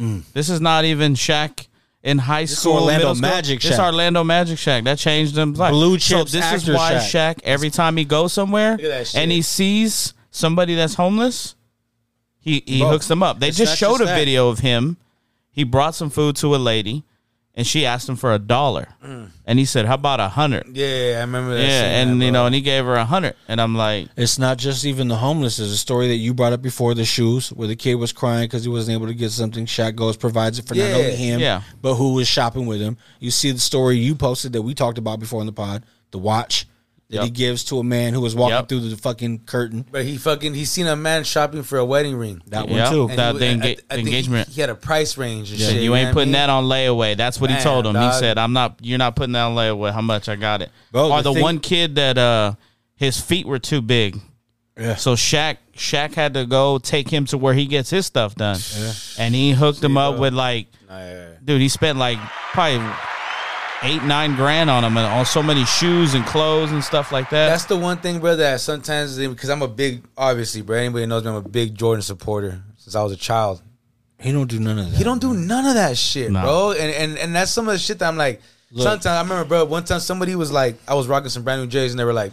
Mm. This is not even Shaq in high school. Orlando school. Magic This Shaq. Orlando Magic Shaq. That changed him. life. Blue So chips this is why Shaq. Shaq. every time he goes somewhere Look at that shit. and he sees somebody that's homeless, he he Bro, hooks them up. They just showed just a that. video of him. He brought some food to a lady, and she asked him for a dollar, and he said, "How about a hundred? Yeah, I remember that. Yeah, and man, you know, and he gave her a hundred, and I'm like, It's not just even the homeless. There's a story that you brought up before the shoes, where the kid was crying because he wasn't able to get something. Shaq goes provides it for not only him, yeah. but who was shopping with him. You see the story you posted that we talked about before in the pod, the watch that Yep. he gives to a man who was walking Yep. through the fucking curtain. But he fucking he seen a man shopping for a wedding ring. That Yeah. one too. And That- he- the enga- I- I think he- engagement. He, had a price range and Yeah, shit. you ain't what I putting mean? that on layaway. That's what he told him. dog. He said, "I'm not. You're not putting that on layaway. How much? I got it." Bro, or the the, thing- one kid that uh his feet were too big, Yeah. so Shaq Shaq had to go take him to where he gets his stuff done, and he hooked him up with like, Nah, yeah, yeah. dude, he spent like probably eight nine grand on them and on so many shoes and clothes and stuff like that. That's the one thing, bro. That sometimes because I'm a big, obviously, bro. Anybody knows me, I'm a big Jordan supporter since I was a child. He don't do none of that. He don't do none of that shit, No. bro. And, and and that's some of the shit that I'm like. Look. sometimes I remember, bro. One time somebody was like, I was rocking some brand new J's, and they were like,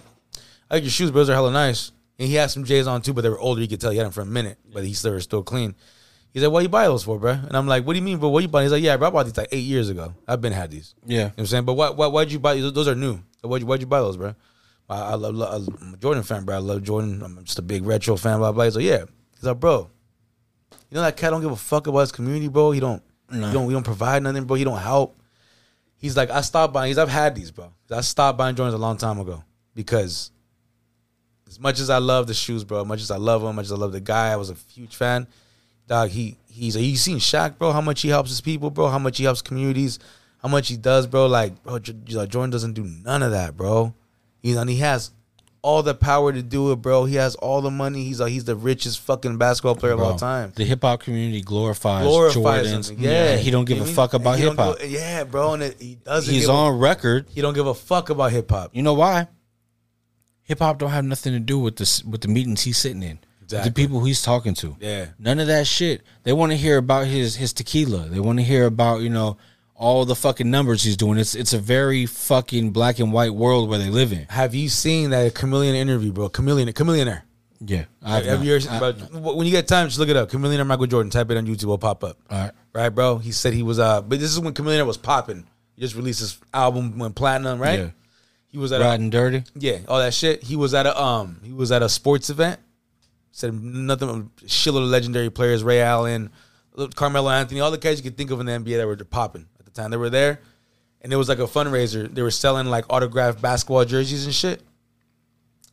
"I like your shoes, bro. Those are hella nice." And he had some J's on too, but they were older. You could tell he had them for a minute, but he still were still clean. He's like, "What you buy those for, bro?" And I'm like, "What do you mean, bro? What you buy?" He's like, "Yeah, bro. I bought these like eight years ago. I've been had these." Yeah. You know what I'm saying? But what, what, why'd you buy these? Those are new. Why'd you, why'd you buy those, bro? I, I love, love, I'm a Jordan fan, bro. I love Jordan. I'm just a big retro fan, blah, blah. He's like, yeah. He's like, bro, you know that cat don't give a fuck about his community, bro. He don't, No. he don't, he don't provide nothing, bro. He don't help. He's like, I stopped buying. He's, I've had these, bro. I stopped buying Jordans a long time ago because as much as I love the shoes, bro, as much as I love them, as much as I love the guy, I was a huge fan. Dog, he he's you seen Shaq, bro, how much he helps his people, bro, how much he helps communities, how much he does, bro. Like, bro, Jordan doesn't do none of that, bro. He's and he has all the power to do it, bro. He has all the money. He's like he's the richest fucking basketball player of all time. The hip hop community glorifies, Glorifies Jordans. him. Yeah, he don't give You a know I fuck about hip hop. Yeah, bro, and it, he doesn't. He's give a- on record. he don't give a fuck about hip hop. You know why? Hip hop don't have nothing to do with this with the meetings he's sitting in. Exactly. the people he's talking to. Yeah. None of that shit. They want to hear about his his tequila. They want to hear about, you know, all the fucking numbers he's doing. It's it's a very fucking black and white world where they live in. Have you seen that chameleon interview, bro? Chameleon, Chamillionaire. Yeah. Have, I've you not. ever, bro, when you get time, just look it up. Chameleon or Michael Jordan. Type it on YouTube. It'll pop up. All right. Right, bro. He said he was. Uh, but this is when Chameleon was popping. He just released his album, went platinum. Right. Yeah. He was at Riding dirty. yeah, all that shit. He was at a um, he was at a sports event. Said nothing. Shitload of legendary players: Ray Allen, Carmelo Anthony, all the guys you could think of in the NBA that were popping at the time. They were there, and it was like a fundraiser. They were selling like autographed basketball jerseys and shit.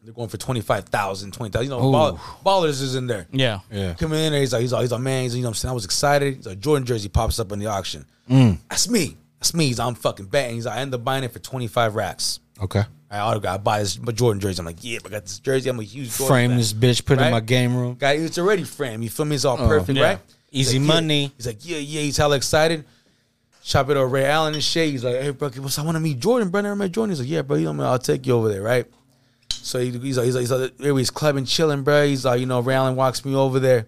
They're going for 25,000, 20,000. You know, ball, ballers is in there. Yeah. Yeah. Coming in there, he's like, he's like, he's like, man, he's, you know what I'm saying? I was excited. He's like, Jordan jersey pops up in the auction. Mm. That's me. That's me. He's like, I'm fucking betting. He's like, I end up buying it for 25 racks. Okay. I autograph, I buy this Jordan jersey. I'm like, yeah, I got this jersey. I'm a huge Jordan Frame fan. this bitch, put it in my game room. Guy, it's already framed. You feel me? It's all Oh, perfect, yeah. right? Easy like, yeah. money. He's like, yeah, yeah. He's hella excited. Shop it over Ray Allen and shit. He's like, hey, bro, what's- I want to meet Jordan, bro. I never met Jordan. He's like, yeah, bro. You know, man, I'll take you over there, right? So he, he's like, he's like, he's like, here he's clubbing, chilling, bro. He's like, you know, Ray Allen walks me over there,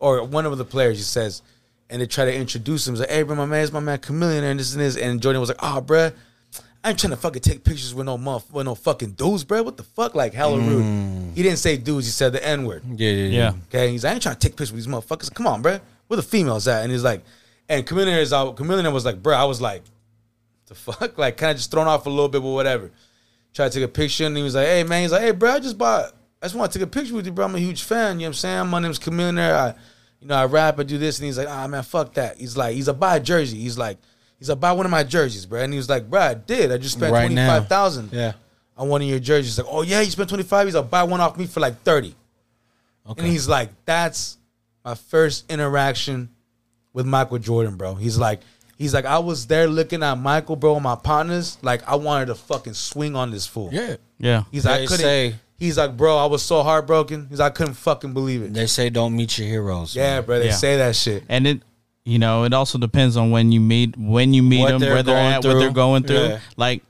or one of the players, he says, and they try to introduce him. He's like, hey, bro, my man's my man, Chameleon, and this and this. And Jordan was like, oh, bro, I ain't trying to fucking take pictures with no month with no fucking dudes, bro. What the fuck? Like hella rude. He didn't say dudes. He said the N word. Yeah, yeah, yeah. Yeah. Okay, he's like, I ain't trying to take pictures with these motherfuckers. Come on, bro. Where the females at? And he's like, and Chameleon is out. Chameleon was like, bro, I was like, the fuck? Like, kind of just thrown off a little bit, but whatever. Tried to take a picture, and he was like, hey, man. He's like, hey, bro, I just bought, I just want to take a picture with you, bro. I'm a huge fan. You know what I'm saying? My name's Chameleon. I, you know, I rap, I do this. And he's like, ah, man, fuck that. He's like, he's a buy a jersey. He's like, he's like, buy one of my jerseys, bro. And he was like, bro, I did. I just spent Right now. 25000 Yeah. on one of your jerseys. He's like, oh, yeah, you spent 25 He's like, buy one off me for like 30 Okay. and he's like, that's my first interaction with Michael Jordan, bro. He's like, he's like, I was there looking at Michael, bro, and my partners. Like, I wanted to fucking swing on this fool. yeah. Yeah. He's like, I They couldn't. say- he's like, bro, I was so heartbroken. He's like, I couldn't fucking believe it. They say don't meet your heroes. Yeah, man. bro, they Yeah. say that shit. And it, you know, it also depends on when you meet when you meet What them, where they're going at, what they're going through. Yeah. Like,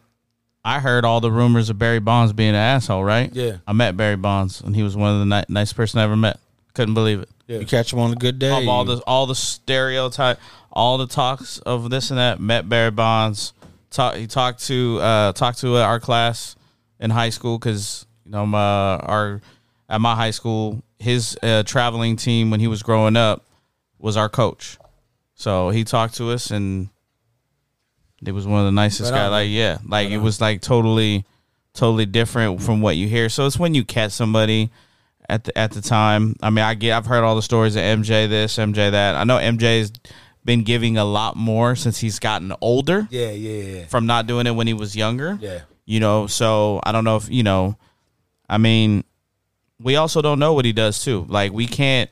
I heard all the rumors of Barry Bonds being an asshole. Right? Yeah. I met Barry Bonds, and he was one of the ni- nicest person I ever met. Couldn't believe it. Yeah. You catch him on a good day. Of all the all the stereotype, all the talks of this and that. Met Barry Bonds. Talk, he talked to uh, talked to our class in high school because you know my our at my high school his uh, traveling team when he was growing up was our coach. So he talked to us and it was one of the nicest Right guys. Like yeah, like it was like totally totally different from what you hear. So it's when you catch somebody at the at the time. I mean, I get I've heard all the stories of MJ this, MJ that. I know MJ's been giving a lot more since he's gotten older Yeah, yeah, yeah. from not doing it when he was younger. Yeah. You know, so I don't know if, you know, I mean, we also don't know what he does too. Like we can't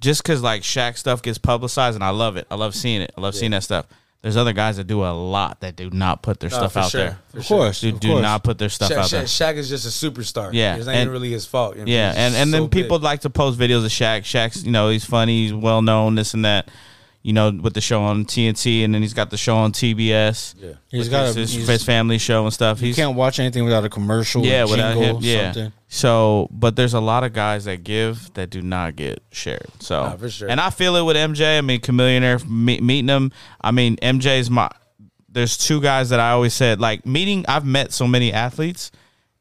just cuz like Shaq stuff gets publicized and I love it. I love seeing it. I love seeing that stuff. There's other guys that do a lot that do not put their No, stuff out sure. there. For Of sure. course. Do, of do course. not put their stuff Shaq, out Shaq, there. Shaq is just a superstar. Yeah, It's not and- even really his fault. you know, Yeah, he's and and then people big. like to post videos of Shaq. Shaq's, you know, he's funny, he's well known, this and that. You know, with the show on TNT, and then he's got the show on TBS. Yeah. He's with got his, a- his, he's- his family show and stuff. You can't watch anything without a commercial. yeah, or without him, yeah. something. So, but there's a lot of guys that give that do not get shared. So, Nah, for sure. and I feel it with MJ. I mean, Chamillionaire me, meeting him. I mean, MJ's my. There's two guys that I always said like meeting. I've met so many athletes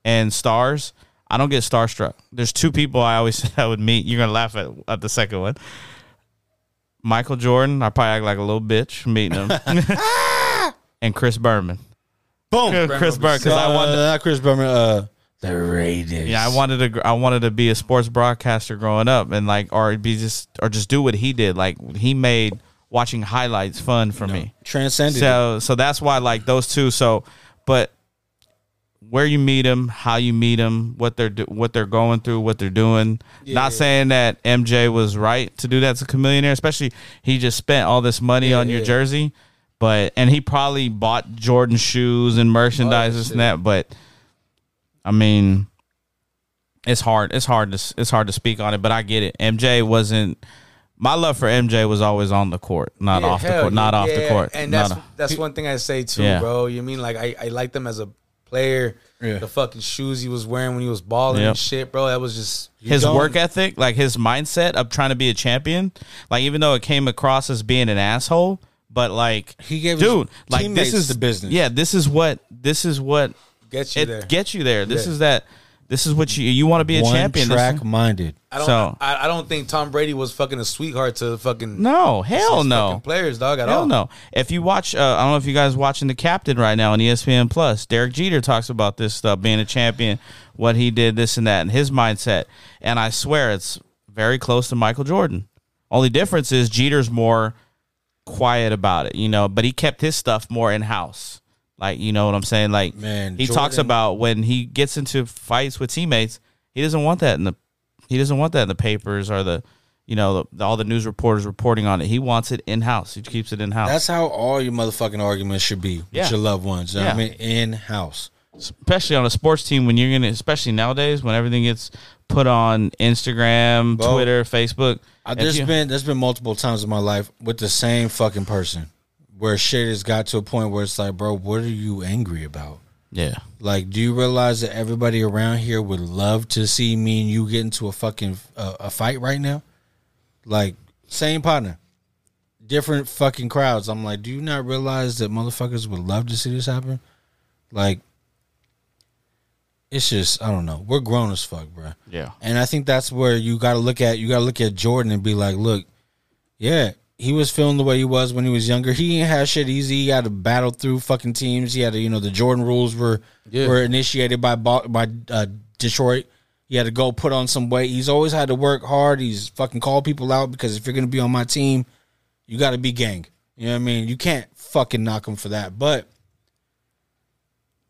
and stars. I don't get starstruck. There's two people I always said I would meet. You're gonna laugh at at the second one. Michael Jordan. I probably act like a little bitch meeting him. and Chris Berman. Boom, Chris Berman. Because I wanted. Uh, not Chris Berman. Uh, the Raiders. Yeah, I wanted to. I wanted to be a sports broadcaster growing up, and like, or be just, or just do what he did. Like, he made watching highlights fun for me. transcended. So, so that's why like those two. So, but where you meet them, how you meet them, what they're do, what they're going through, what they're doing. Not saying that MJ was right to do that to Chamillionaire, especially he just spent all this money on your yeah. jersey, but and he probably bought Jordan shoes and merchandise and that. But I mean, it's hard. It's hard to it's hard to speak on it, but I get it. MJ wasn't. My love for MJ was always on the court, not Yeah, off the court, not yeah, off the court. And that's that's one thing I say too, Yeah. bro. You mean like I, I liked him as a player. Yeah. The fucking shoes he was wearing when he was balling Yep. and shit, bro. That was just his don't- work ethic, like his mindset of trying to be a champion, like even though it came across as being an asshole, but like He gave dude, like this is the business. Yeah, this is what this is what gets you it there. gets you there. This Yeah. is that. This is what you you want to be a One champion. This track is- minded. I don't So- I, I don't think Tom Brady was fucking a sweetheart to fucking No, hell his no. players, dog, at Hell all. no. If you watch, uh, I don't know if you guys watching the captain right now on ESPN Plus. Derek Jeter talks about this stuff, being a champion, what he did, this and that, and his mindset. And I swear it's very close to Michael Jordan. Only difference is Jeter's more quiet about it, you know, but he kept his stuff more in house. Like, you know what I'm saying? Like, Man, he talks about when he gets into fights with teammates, he doesn't want that in the he doesn't want that in the papers or the you know the, all the news reporters reporting on it. He wants it in house. He keeps it in house. That's how all your motherfucking arguments should be with Yeah. your loved ones. You know what I Yeah. mean? In house. especially on a sports team when you're gonna especially nowadays when everything gets put on Instagram, Twitter, Facebook. If there's you- been there's been multiple times in my life with the same fucking person where shit has got to a point where it's like, bro, what are you angry about? yeah. Like, do you realize that everybody around here would love to see me and you get into a fucking uh, a fight right now? Like, same partner, different fucking crowds. I'm like, do you not realize that motherfuckers would love to see this happen? Like, it's just I don't know. We're grown as fuck, bro. Yeah. And I think that's where you got to look at. You got to look at Jordan and be like, look, yeah, he was feeling the way he was when he was younger. He ain't had shit easy. He had to battle through fucking teams. He had to, you know, the Jordan rules were Yeah. were initiated by by uh, Detroit. He had to go put on some weight. He's always had to work hard. He's fucking called people out because if you're gonna be on my team, you got to be gang. You know what I mean? You can't fucking knock him for that. But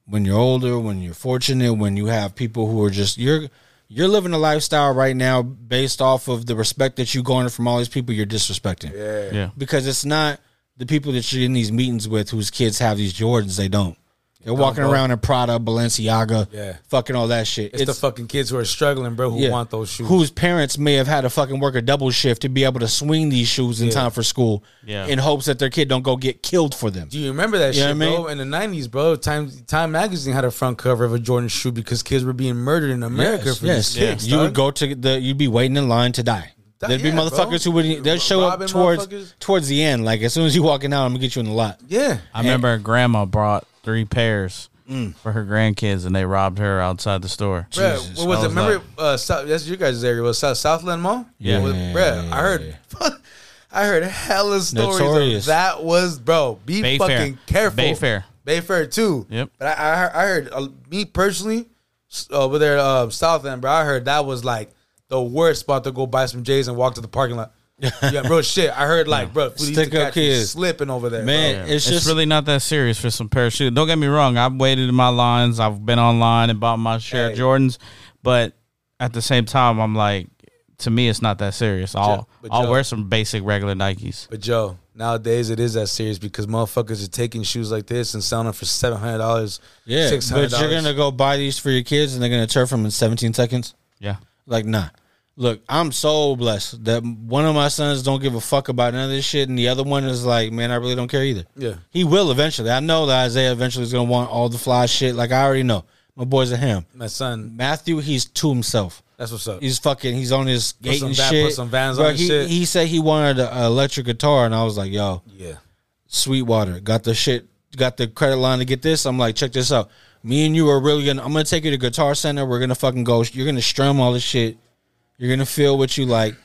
when you're older, when you're fortunate, when you have people who are just you're you're living a lifestyle right now based off of the respect that you garner from all these people you're disrespecting. Yeah. Yeah. Because it's not the people that you're in these meetings with whose kids have these Jordans, they don't. They're don't, walking bro. around in Prada, Balenciaga, Yeah. fucking all that shit. It's, the fucking kids who are struggling, bro, who yeah, want those shoes. Whose parents may have had to fucking work a double shift to be able to swing these shoes in Yeah. time for school Yeah. in hopes that their kid don't go get killed for them. Do you remember that You shit, what I mean? bro? In the nineties, bro, Time Time magazine had a front cover of a Jordan shoe because kids were being murdered in America yes, for yes. these kicks. You would go to the you'd be waiting in line to die. That- There'd be motherfuckers bro. who would they'd show Robbing up towards towards the end. Like as soon as you walking out, I'm gonna get you in the lot. Yeah. I remember grandma brought three pairs Mm. for her grandkids and they robbed her outside the store. Bruh, Jesus. what was I it? Remember, like- uh, South, that's your guys' area. Was South, Southland Mall? Yeah. Was- bruh, I heard, I heard hella stories. Notorious. Of that was, bro. Be Bayfair. fucking careful. Bayfair. Bayfair too. Yep. But I, I heard, I heard uh, me personally over there, uh, Southland, bro. I heard that was like the worst spot to go buy some J's and walk to the parking lot. Yeah, bro. Shit, I heard like, bro, food Stick up kids. slipping over there, Man, bro. it's It's, just really not that serious for some pair of shoes. Don't get me wrong. I've waited in my lines. I've been online and bought my share of Jordans, but at the same time, I'm like, to me, it's not that serious. I'll but I'll Joe- wear some basic regular Nikes. But Joe, nowadays it is that serious because motherfuckers are taking shoes like this and selling them for seven hundred dollars. yeah. six But you're gonna go buy these for your kids and they're gonna turf them in 17 seconds. Yeah. Like nah. Look, I'm so blessed that one of my sons don't give a fuck about none of this shit, and the other one is like, man, I really don't care either. Yeah. He will eventually. I know that Isaiah eventually is gonna want all the fly shit. Like I already know. My boy's a him. My son, Matthew, he's to himself. That's what's up. He's fucking. He's on his gate some and shit. put some Vans Bro, on he, shit. He said he wanted an electric guitar, and I was like, yo, Yeah. Sweetwater got the shit, got the credit line to get this. I'm like, check this out. Me and you are really gonna. I'm gonna take you to Guitar Center. We're gonna fucking go. You're gonna strum all this shit. You're gonna feel what you like.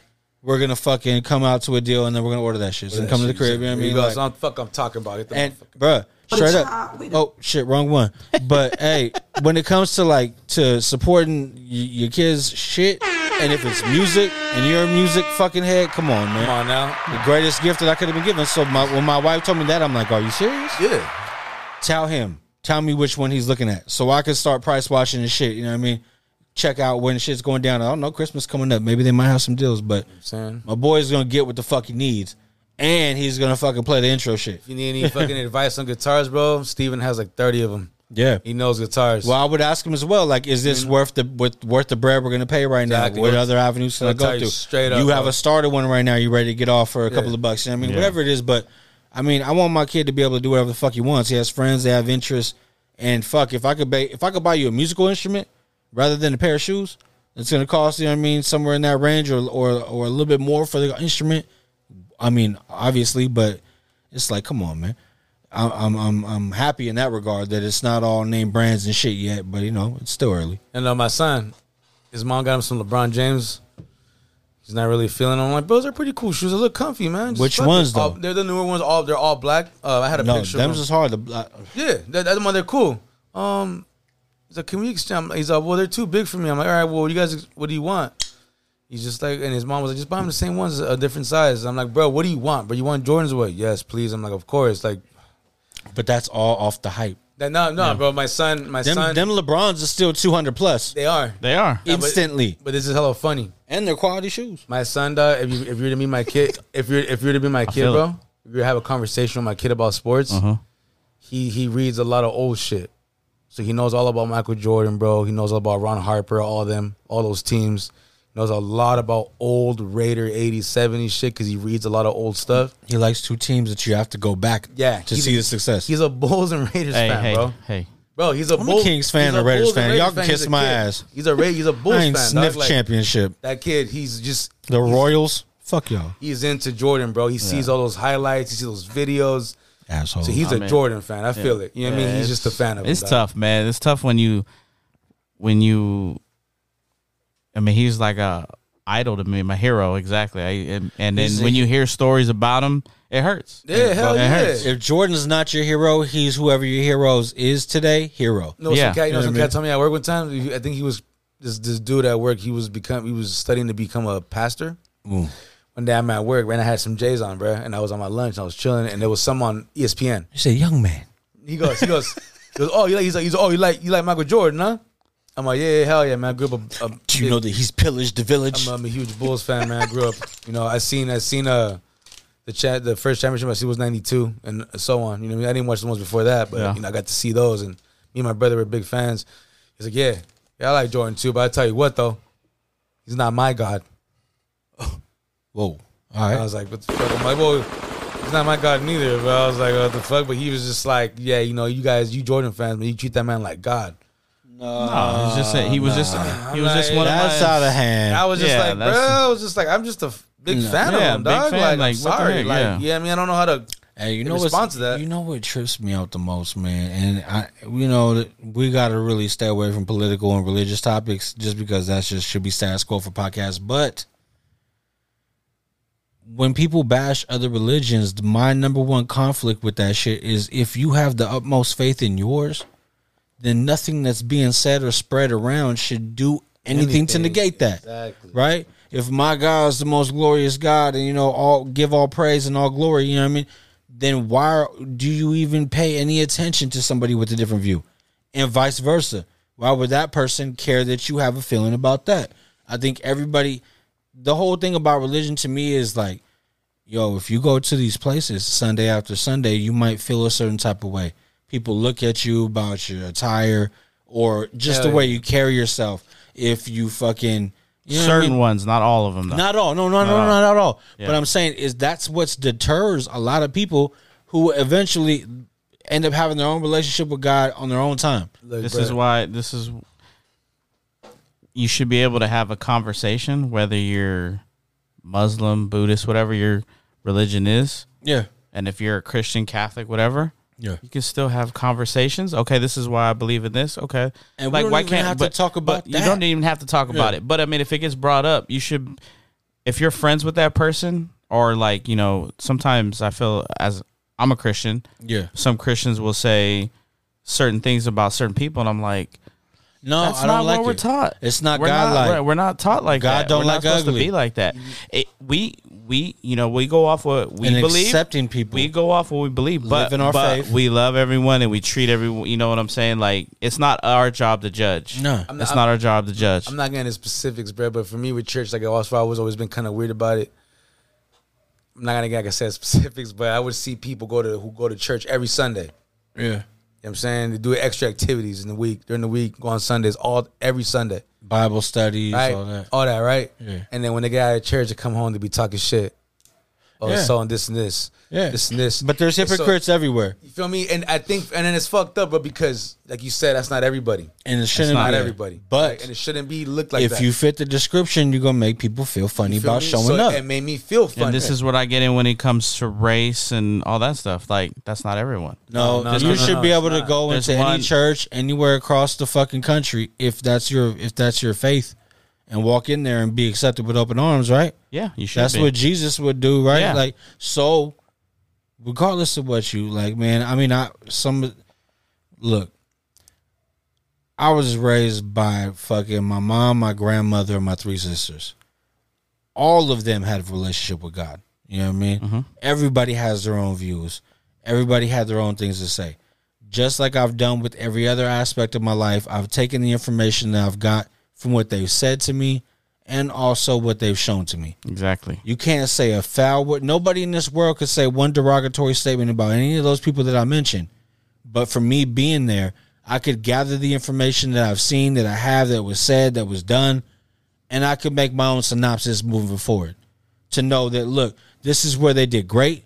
We're gonna fucking come out to a deal, and then we're gonna order that shit. So That come to the shit, crib. You know what I mean? Like- I'm, fuck, I'm talking about it. and bruh, straight up. Oh shit, wrong one. But hey, when it comes to like to supporting y- your kids' shit, and if it's music and you're a music fucking head, come on, man. Come on now. The greatest gift that I could have been given. So my, when my wife told me that, I'm like, are you serious? Yeah. Tell him. Tell me which one he's looking at, so I can start price watching and shit. You know what I mean? Check out when shit's going down. I don't know. Christmas coming up. Maybe they might have some deals, but my boy's gonna get what the fuck he needs, and he's gonna fucking play the intro shit. If you need any fucking advice on guitars, bro, Steven has like 30 of them. Yeah. He knows guitars. Well, I would ask him as well. Like, is this worth the with, worth the bread we're going to pay right Exactly. now? What other avenues can I he'll tell go you through? straight up, you have bro. a starter one right now. You ready to get off for a couple of bucks? You know what I mean, Yeah. whatever it is. But I mean, I want my kid to be able to do whatever the fuck he wants. He has friends. They have interests. And fuck, if I could buy if I could buy you a musical instrument rather than a pair of shoes, it's going to cost you. know what I mean, somewhere in that range, or or or a little bit more for the instrument. I mean, obviously, but it's like, come on, man. I'm I'm I'm I'm happy in that regard that it's not all name brands and shit yet, but you know it's still early. And uh, my son, his mom got him some LeBron James. He's not really feeling them. I'm like, bro, those are pretty cool shoes. They look comfy, man. Just Which fuck it. ones, though? All- they're the newer ones. All they're all black. Uh, I had a no, picture. them's is hard. To, uh, Yeah, that, that one they're cool. Um, he's like, can we exchange? He's like, well, they're too big for me. I'm like, all right, well, you guys, what do you want? He's just like, and his mom was like, just buy him the same ones, a different size. I'm like, bro, what do you want? But you want Jordans? What? Yes, please. I'm like, of course. Like, but that's all off the hype. that, no, no, bro. My son, my Them, son, them LeBrons are still two hundred plus they are They are. Yeah, but- instantly, But this is hella funny. and they're quality shoes. My son, dog, if you if you're to be my kid, if you're if you're to be my kid, bro, it. if you have a conversation with my kid about sports, Uh-huh. he he reads a lot of old shit. So he knows all about Michael Jordan, bro. He knows all about Ron Harper, all of them, all those teams. He knows a lot about old Raider 80s, 70s shit because he reads a lot of old stuff. He likes two teams that you have to go back, Yeah, to see a- the success. He's a Bulls and Raiders Hey, fan, hey, bro. hey. Bro, he's a I'm a Bulls, Kings fan he's and a Raiders Bulls and fan. Y'all can He's kiss my kid. ass. He's a Ra- he's a Bulls I ain't fan. dog. sniffed Like, championship. That kid, he's just The Royals, fuck y'all, he's into Jordan, bro. He sees all those highlights, he sees those videos. Asshole. So he's I a mean, Jordan fan. I feel it. You know what I mean? He's just a fan of. It. It's him, tough, man. It's tough when you, when you. I mean, he's like a idol to me, my hero, exactly. I, and, and then when you hear stories about him, it hurts. Yeah, hell it yeah. hurts. if Jordan's not your hero, he's whoever your heroes is today. Hero. No, Yeah. some cat, you know, You know some what cat told me at work one time. I think he was this this dude at work. He was become he was studying to become a pastor. Ooh. One day I'm at work, man. I had some J's on, bro, and I was on my lunch. And I was chilling, and there was some on E ESPN. You say, young man. He goes, he goes, he goes. Oh, you like? He's like, he's like, oh, you like you like Michael Jordan, huh? I'm like, yeah, yeah hell yeah, man. I grew up a, a Do you know that he's pillaged the village? I'm, I'm a huge Bulls fan, man. I grew up, you know, I seen I seen uh the chat the first championship I see was ninety two and so on. You know, I, mean? I didn't watch the ones before that, but Yeah. you know, I got to see those and me and my brother were big fans. He's like, Yeah, yeah, I like Jordan too, but I tell you what though, he's not my God. Whoa. All I was like, what the fuck? I'm like, well, he's not my God neither, but I was like, what the fuck? But he was just like, Yeah, you know, you guys, you Jordan fans, but you treat that man like God. No, he's just saying he was just he was just one like, of That's my, out of hand. I was just Yeah, like, bro, that's- I was just like, I'm just a big No. fan of Yeah, him, big dog. fan, Like, like, I'm sorry. like, yeah. yeah, I mean, I don't know how to. Hey, you know what's response to that. You know what trips me out the most, man, and I, you know, we got to really stay away from political and religious topics, just because that's just should be status quo for podcasts. But when people bash other religions, my number one conflict with that shit is if you have the utmost faith in yours, then nothing that's being said or spread around should do anything, to negate that Exactly. right? If my God is the most glorious God, and you know, all give all praise and all glory, you know what I mean? Then why do you even pay any attention to somebody with a different view, and vice versa? Why would that person care that you have a feeling about that? I think everybody, the whole thing about religion to me is like, yo, if you go to these places Sunday after Sunday, you might feel a certain type of way. People look at you about your attire or just Hell the way yeah. you carry yourself. If you fucking You know what I Certain mean? ones, not all of them. Though. Not all. No, no, Not no, all. not at all. Yeah. But I'm saying is that's what deters a lot of people who eventually end up having their own relationship with God on their own time. this is why this is you should be able to have a conversation whether you're Muslim, Buddhist, whatever your religion is. Yeah. And if you're a Christian, Catholic, whatever, Yeah. you can still have conversations. Okay, this is why I believe in this. Okay, And we don't even have to talk about that. You don't even have to talk about it. But I mean, if it gets brought up, you should. If you're friends with that person, or like you know, sometimes I feel as I'm a Christian. Yeah. Some Christians will say certain things about certain people, and I'm like, No, that's I not don't like what we're it. taught. It's not we're God like. We're, we're not taught like God that. don't we're not like supposed ugly. to be like that. It, we we you know we go off what we And believe. accepting people. We go off what we believe, but, Live in our but faith. we love everyone and we treat everyone. You know what I'm saying? Like it's not our job to judge. No. I'm it's not- not our job to judge. I'm not getting into specifics, bro. But for me with church, like I was, I was always been kind of weird about it. I'm not gonna get like I said specifics, but I would see people go to who go to church every Sunday. Yeah. You know what I'm saying? They do extra activities in the week, during the week, go on Sundays, all every Sunday. Bible studies, Right? all that. All that, right? Yeah. And then when they get out of church, they come home to be talking shit. Oh, Yeah. so and this and this. Yeah. This and this. But there's And so- hypocrites everywhere. you feel me? And I think, and then it's fucked up, but because, like you said, that's not everybody. And it shouldn't not be. everybody. But Like, and it shouldn't be looked like if that. you fit the description, you're gonna make people feel funny feel about me? showing So up. It made me feel funny. and this is what I get in when it comes to race and all that stuff. Like that's not everyone. No, No, no, you no, should no, be it's able to not. go There's into one- any church anywhere across the fucking country if that's your if that's your faith, and walk in there and be accepted with open arms, right? Yeah, you should. That's be. what Jesus would do, right? Yeah. Like so, regardless of what you like, man. I mean, I some look. I was raised by fucking my mom, my grandmother, and my three sisters. All of them had a relationship with God. You know what I mean? Mm-hmm. Everybody has their own views. Everybody had their own things to say. Just like I've done with every other aspect of my life, I've taken the information that I've got from what they've said to me and also what they've shown to me. exactly. You can't say a foul word. Nobody in this world could say one derogatory statement about any of those people that I mentioned. But for me being there, I could gather the information that I've seen, that I have, that was said, that was done, and I could make my own synopsis moving forward to know that, look, this is where they did great,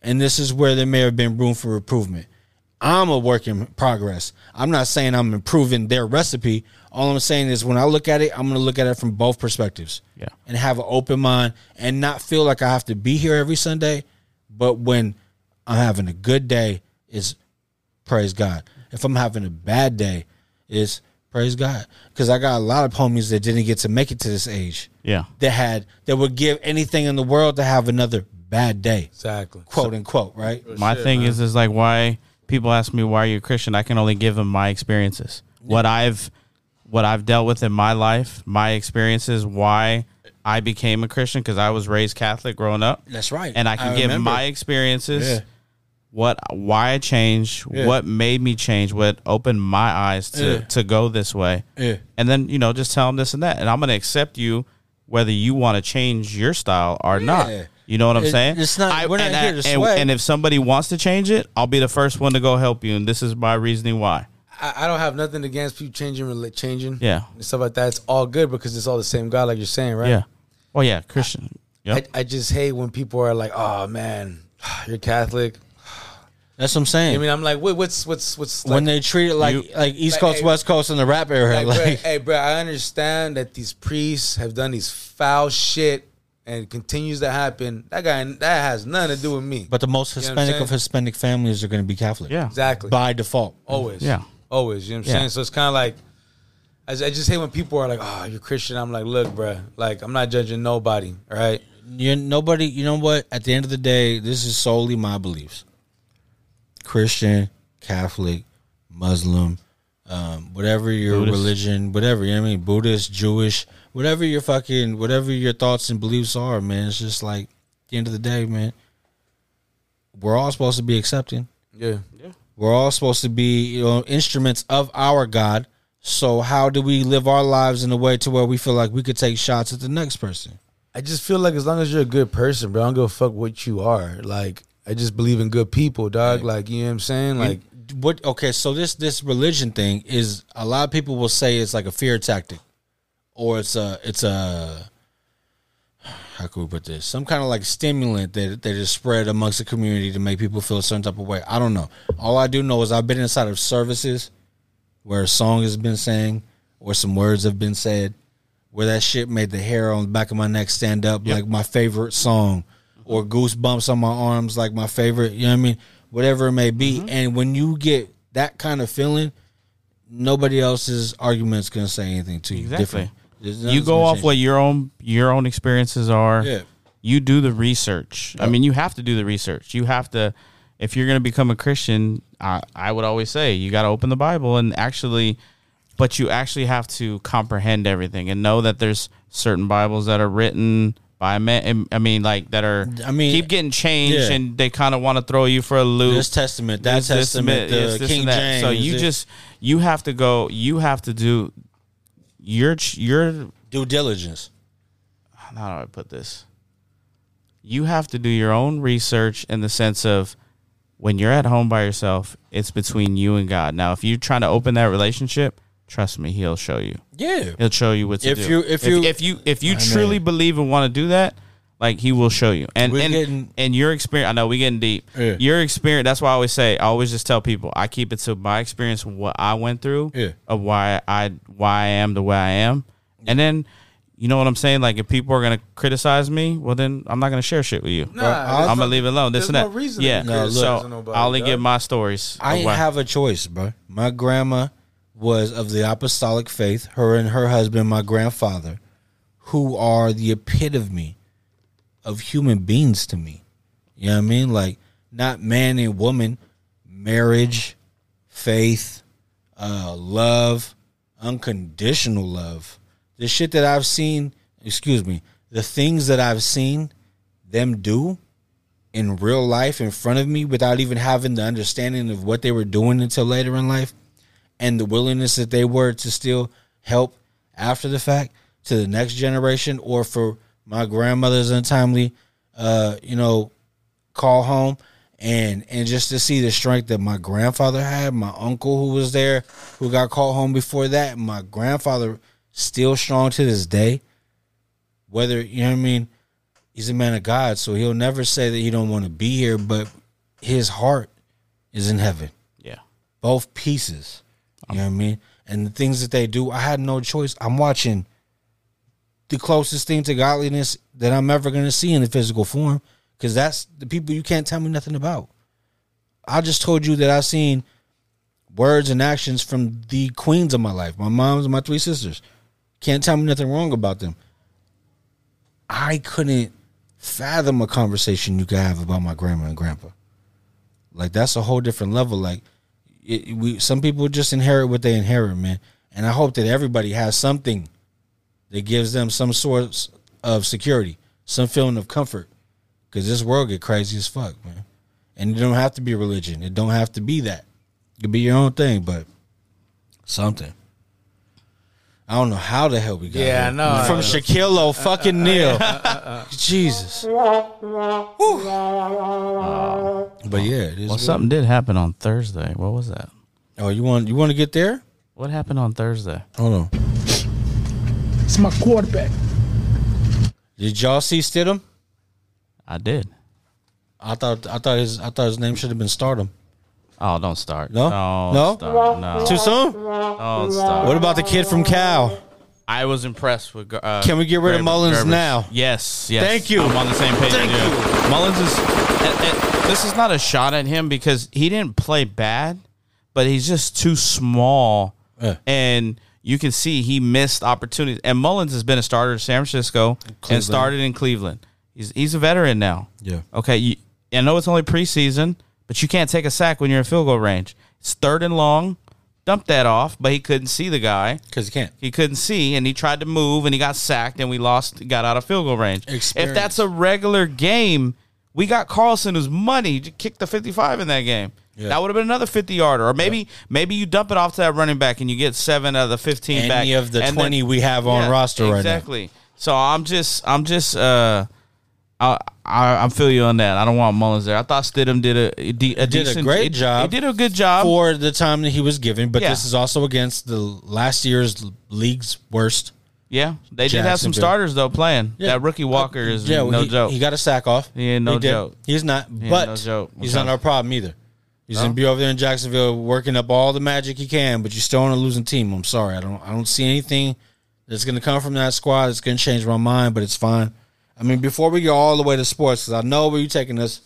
and this is where there may have been room for improvement. I'm a work in progress. I'm not saying I'm improving their recipe. All I'm saying is when I look at it, I'm going to look at it from both perspectives. Yeah. And have an open mind and not feel like I have to be here every Sunday. But when I'm having a good day, is praise God. If I'm having a bad day, is praise God. Because I got a lot of homies that didn't get to make it to this age. Yeah. That had that would give anything in the world to have another bad day. exactly. Quote unquote, right? My thing is is like why people ask me why are you a Christian? I can only give them my experiences. What I've what I've dealt with in my life, my experiences, why I became a Christian because I was raised Catholic growing up. That's right. And I can I give remember. my experiences, Yeah. what why I changed, Yeah. what made me change, what opened my eyes to Yeah. to go this way. Yeah. And then, you know, just tell them this and that. And I'm gonna accept you whether you want to change your style or not. Yeah. You know what I'm It- saying? it's not- we're not and, here to and, sway. and if somebody wants to change it, I'll be the first one to go help you. And this is my reasoning why. I, I don't have nothing against people changing, changing, Yeah. and stuff like that. It's all good because it's all the same God, like you're saying, right? Yeah. Well, yeah, Christian. Yep. I, I just hate when people are like, "Oh man, you're Catholic." That's what I'm saying. I mean, I'm like, wait, what's what's what's when they treat it like You- like East like, Coast, hey, West Coast, and the rap era, like, like, bro, hey, bro, I understand that these priests have done these foul shit and continues to happen. That guy, that has nothing to do with me. but the most You know Hispanic of? Hispanic families are going to be Catholic. Yeah. exactly, by default. always, Yeah. always. You know what I'm Yeah. saying? So it's kind of like, I, I just hate when people are like, "Oh, you're Christian." I'm like, look, bro, like I'm not judging nobody. All right, You nobody. You know what? At the end of the day, this is solely my beliefs. Christian, Catholic, Muslim, um, whatever your Buddhist. religion, whatever you know what I mean, Buddhist, Jewish, whatever your fucking, whatever your thoughts and beliefs are, man. It's just like at the end of the day, man. We're all supposed to be accepting. yeah. Yeah. We're all supposed to be, you know, instruments of our God. So how do we live our lives in a way to where we feel like we could take shots at the next person? I just feel like as long as you're a good person, bro, I don't give a fuck what you are. Like, I just believe in good people, dog. Like, you know what I'm saying? Like, And what? Okay, so this this religion thing is a lot of people will say it's like a fear tactic, or it's a it's a how can we put this? Some kind of like stimulant that that is spread amongst the community to make people feel a certain type of way. I don't know. All I do know is I've been inside of services where a song has been sang or some words have been said, where that shit made the hair on the back of my neck stand up like my favorite song, or goosebumps on my arms like my favorite. You know what I mean? Whatever it may be. Mm-hmm. And when you get that kind of feeling, nobody else's argument's gonna say anything to you. Exactly. Different. You go off change. what your own your own experiences are. Yeah. You do the research. I mean, you have to do the research. You have to if you're going to become a Christian, I, I would always say you got to open the Bible and actually but you actually have to comprehend everything and know that there's certain Bibles that are written by men. I mean, like that are. I mean, keep getting changed, yeah. and they kind of want to throw you for a loop. This testament, that This- testament, mi- the King that. So you just you have to go. You have to do your ch- your due diligence. How do I put this? You have to do your own research in the sense of when you're at home by yourself, it's between you and God. Now, if you're trying to open that relationship, trust me, He'll show you. Yeah. He'll show you what to If do. you- if you- if you if you I know. truly believe and want to do that, like He will show you. And We're and getting- and your experience, I know we getting deep. Yeah. Your experience. That's why I always say. I always just tell people I keep it to my experience, what I went through, Yeah. of why I why I am the way I am, and then. You know what I'm saying? Like, if people are gonna criticize me, well, then I'm not gonna share shit with you. Nah, I'm gonna leave it alone. This there's and no that. reason to yeah. be No, so criticizing nobody, I only dog. give my stories. I of why- have a choice, bro. My grandma was of the apostolic faith. Her and her husband, my grandfather, who are the epitome of human beings to me. You know what I mean? Like not man and woman, marriage, faith, uh, love, unconditional love. The shit that I've seen, excuse me, the things that I've seen them do in real life in front of me without even having the understanding of what they were doing until later in life and the willingness that they were to still help after the fact to the next generation or for my grandmother's untimely uh you know call home. And and just to see the strength that my grandfather had my uncle who was there who got called home before that my grandfather still strong to this day. Whether you know what i mean? He's a man of god so he'll never say that he don't want to be here but his heart is in heaven. Yeah. both pieces. You know what i mean? And the things that they do i had no choice. I'm watching the closest thing to godliness that i'm ever going to see in the physical form because that's the people you can't tell me nothing about. I just told you that i've seen words and actions from the queens of my life my moms and my three sisters. Can't tell me nothing wrong about them. I couldn't fathom a conversation you could have about my grandma and grandpa. Like that's a whole different level. Like it, we some people just inherit what they inherit man. And i hope that everybody has something that gives them some sort of security some feeling of comfort because this world get crazy as fuck man and it don't have to be religion it don't have to be that it could be your own thing but something I don't know how the hell we got Yeah, here. I know. From Uh, Shaquille O fucking Neal. Jesus. But yeah, it is Well, what- something did happen on Thursday. What was that? Oh, you want you want to get there? What happened on Thursday? Hold on. It's my quarterback. Did y'all see Stidham? I did. I thought I thought his I thought his name should have been Stardom. Oh, don't start. No? Don't No? start. No. Too soon? Don't start. What about the kid from Cal? I was impressed with. Uh, Can we get rid of Mullens Garbage. now? Yes, yes. Thank you. I'm on the same page. Thank with you. Mullens is. and- and this is not a shot at him because he didn't play bad, but he's just too small, Yeah. and you can see he missed opportunities. And Mullens has been a starter in San Francisco and started in Cleveland. He's he's a veteran now. Yeah. Okay. You, I know it's only preseason, but you can't take a sack when you're in field goal range. It's third and long. Dump that off, but he couldn't see the guy Because he can't. he couldn't see and he tried to move and he got sacked and we lost got out of field goal range. Experience. If that's a regular game, we got Carlson who's money to kick the 55 in that game. Yeah. That would have been another 50 yarder. Or maybe maybe you dump it off to that running back and you get 7 out of the 15 Any back. of the And 20 we have on roster right now. Exactly. So I'm just I'm just uh I, I I'm feel you on that. I don't want Mullens there. I thought Stidham did a, a, de- a Did a great job. He did a good job. for the time that he was given, but Yeah. this is also against the last year's league's worst Yeah, they did have some starters though playing. Yeah. That rookie Walker is Yeah, no he, joke. He got a sack off. He ain't no He joke. He's not, He but no joke. he's not our problem either. He's gonna be over there in Jacksonville working up all the magic he can, but you're still on a losing team. I'm sorry, I don't, I don't see anything that's gonna come from that squad that's gonna change my mind. But it's fine. I mean, before we go all the way to sports, because I know where you're taking us,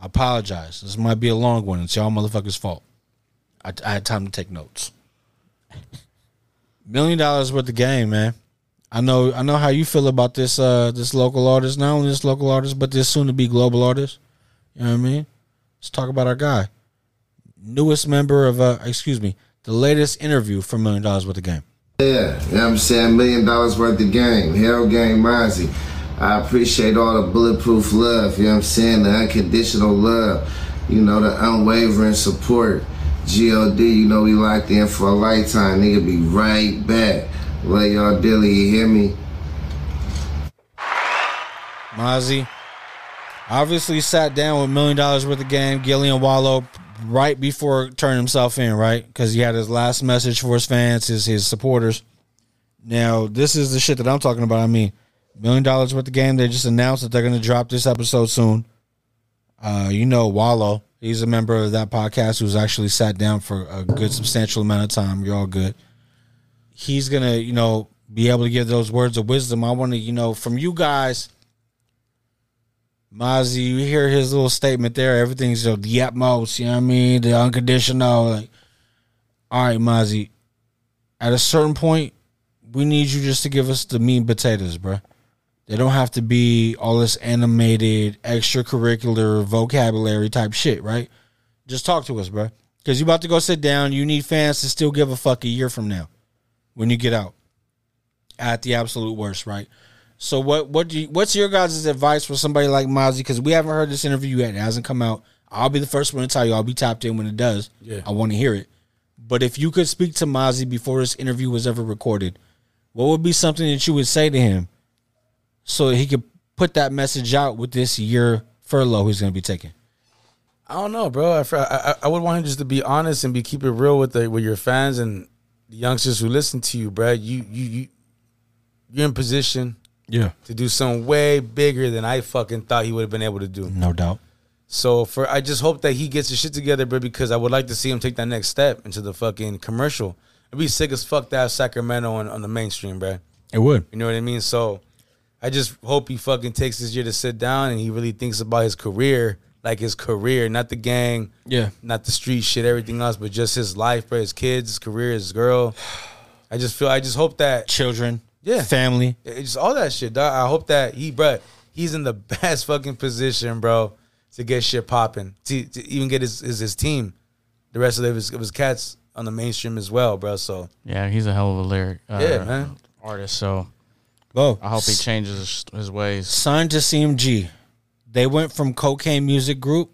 I apologize. This might be a long one. It's y'all motherfuckers' fault. I, I had time to take notes. Million dollars worth of game, man. I know I know how you feel about this uh this local artist, not only this local artist, but this soon to be global artist. You know what I mean? Let's talk about our guy. Newest member of uh excuse me, the latest interview for Million Dollars Worth of Game. Yeah, you know what I'm saying? Million dollars worth of game. Hell Game Mozzy. I appreciate all the bulletproof love, you know what I'm saying? The unconditional love, you know, the unwavering support. GOD, you know, we locked in for a lifetime. Nigga be right back. Love y'all dearly, you hear me? Mozzy obviously sat down with Million Dollars Worth of Game, Gillie and Wallo, right before turning himself in, right? Because he had his last message for his fans, his his supporters. Now, this is the shit that I'm talking about. I mean, Million Dollars Worth of Game, they just announced that they're going to drop this episode soon. Uh, you know, Wallo, he's a member of that podcast who's actually sat down for a good substantial amount of time. You're all good. He's going to, you know, be able to give those words of wisdom. I want to, you know, from you guys, Mozzy, you hear his little statement there. Everything's the utmost, you know what I mean? The unconditional. Like, all right, Mozzy, at a certain point, we need you just to give us the meat and potatoes, bro. They don't have to be all this animated, extracurricular vocabulary type shit, right? Just talk to us, bro. Because you about to go sit down. You need fans to still give a fuck a year from now when you get out. At the absolute worst, right? So what what do you, what's your guys' advice for somebody like Mozzy? Because we haven't heard this interview yet. It hasn't come out. I'll be the first one to tell you. I'll be tapped in when it does. Yeah. I want to hear it. But if you could speak to Mozzy before this interview was ever recorded, what would be something that you would say to him so he could put that message out with this year furlough he's going to be taking? I don't know, bro. I, I, I- I would want him just to be honest and be keep it real with the with your fans and the youngsters who listen to you, bro. You you you you're in position, Yeah. to do something way bigger than I fucking thought he would have been able to do. No doubt. So for I just hope that he gets his shit together, bro, because I would like to see him take that next step into the fucking commercial. It'd be sick as fuck to have Sacramento on, on the mainstream, bro. It would. You know what I mean? So I just hope he fucking takes this year to sit down and he really thinks about his career, like his career, not the gang, Yeah. not the street shit, everything else, but just his life, bro, his kids, his career, his girl. I just feel, I just hope that Children. Yeah. Family. it's just all that shit, dog. I hope that he, bro, he's in the best fucking position, bro, to get shit popping, to, to even get his, his his team, the rest of his of his cats on the mainstream as well, bro. So Yeah, he's a hell of a lyric. Uh, Yeah, man. Artist. So Whoa. I hope he changes his, his ways. Signed to CMG. They went from Cocaine Music Group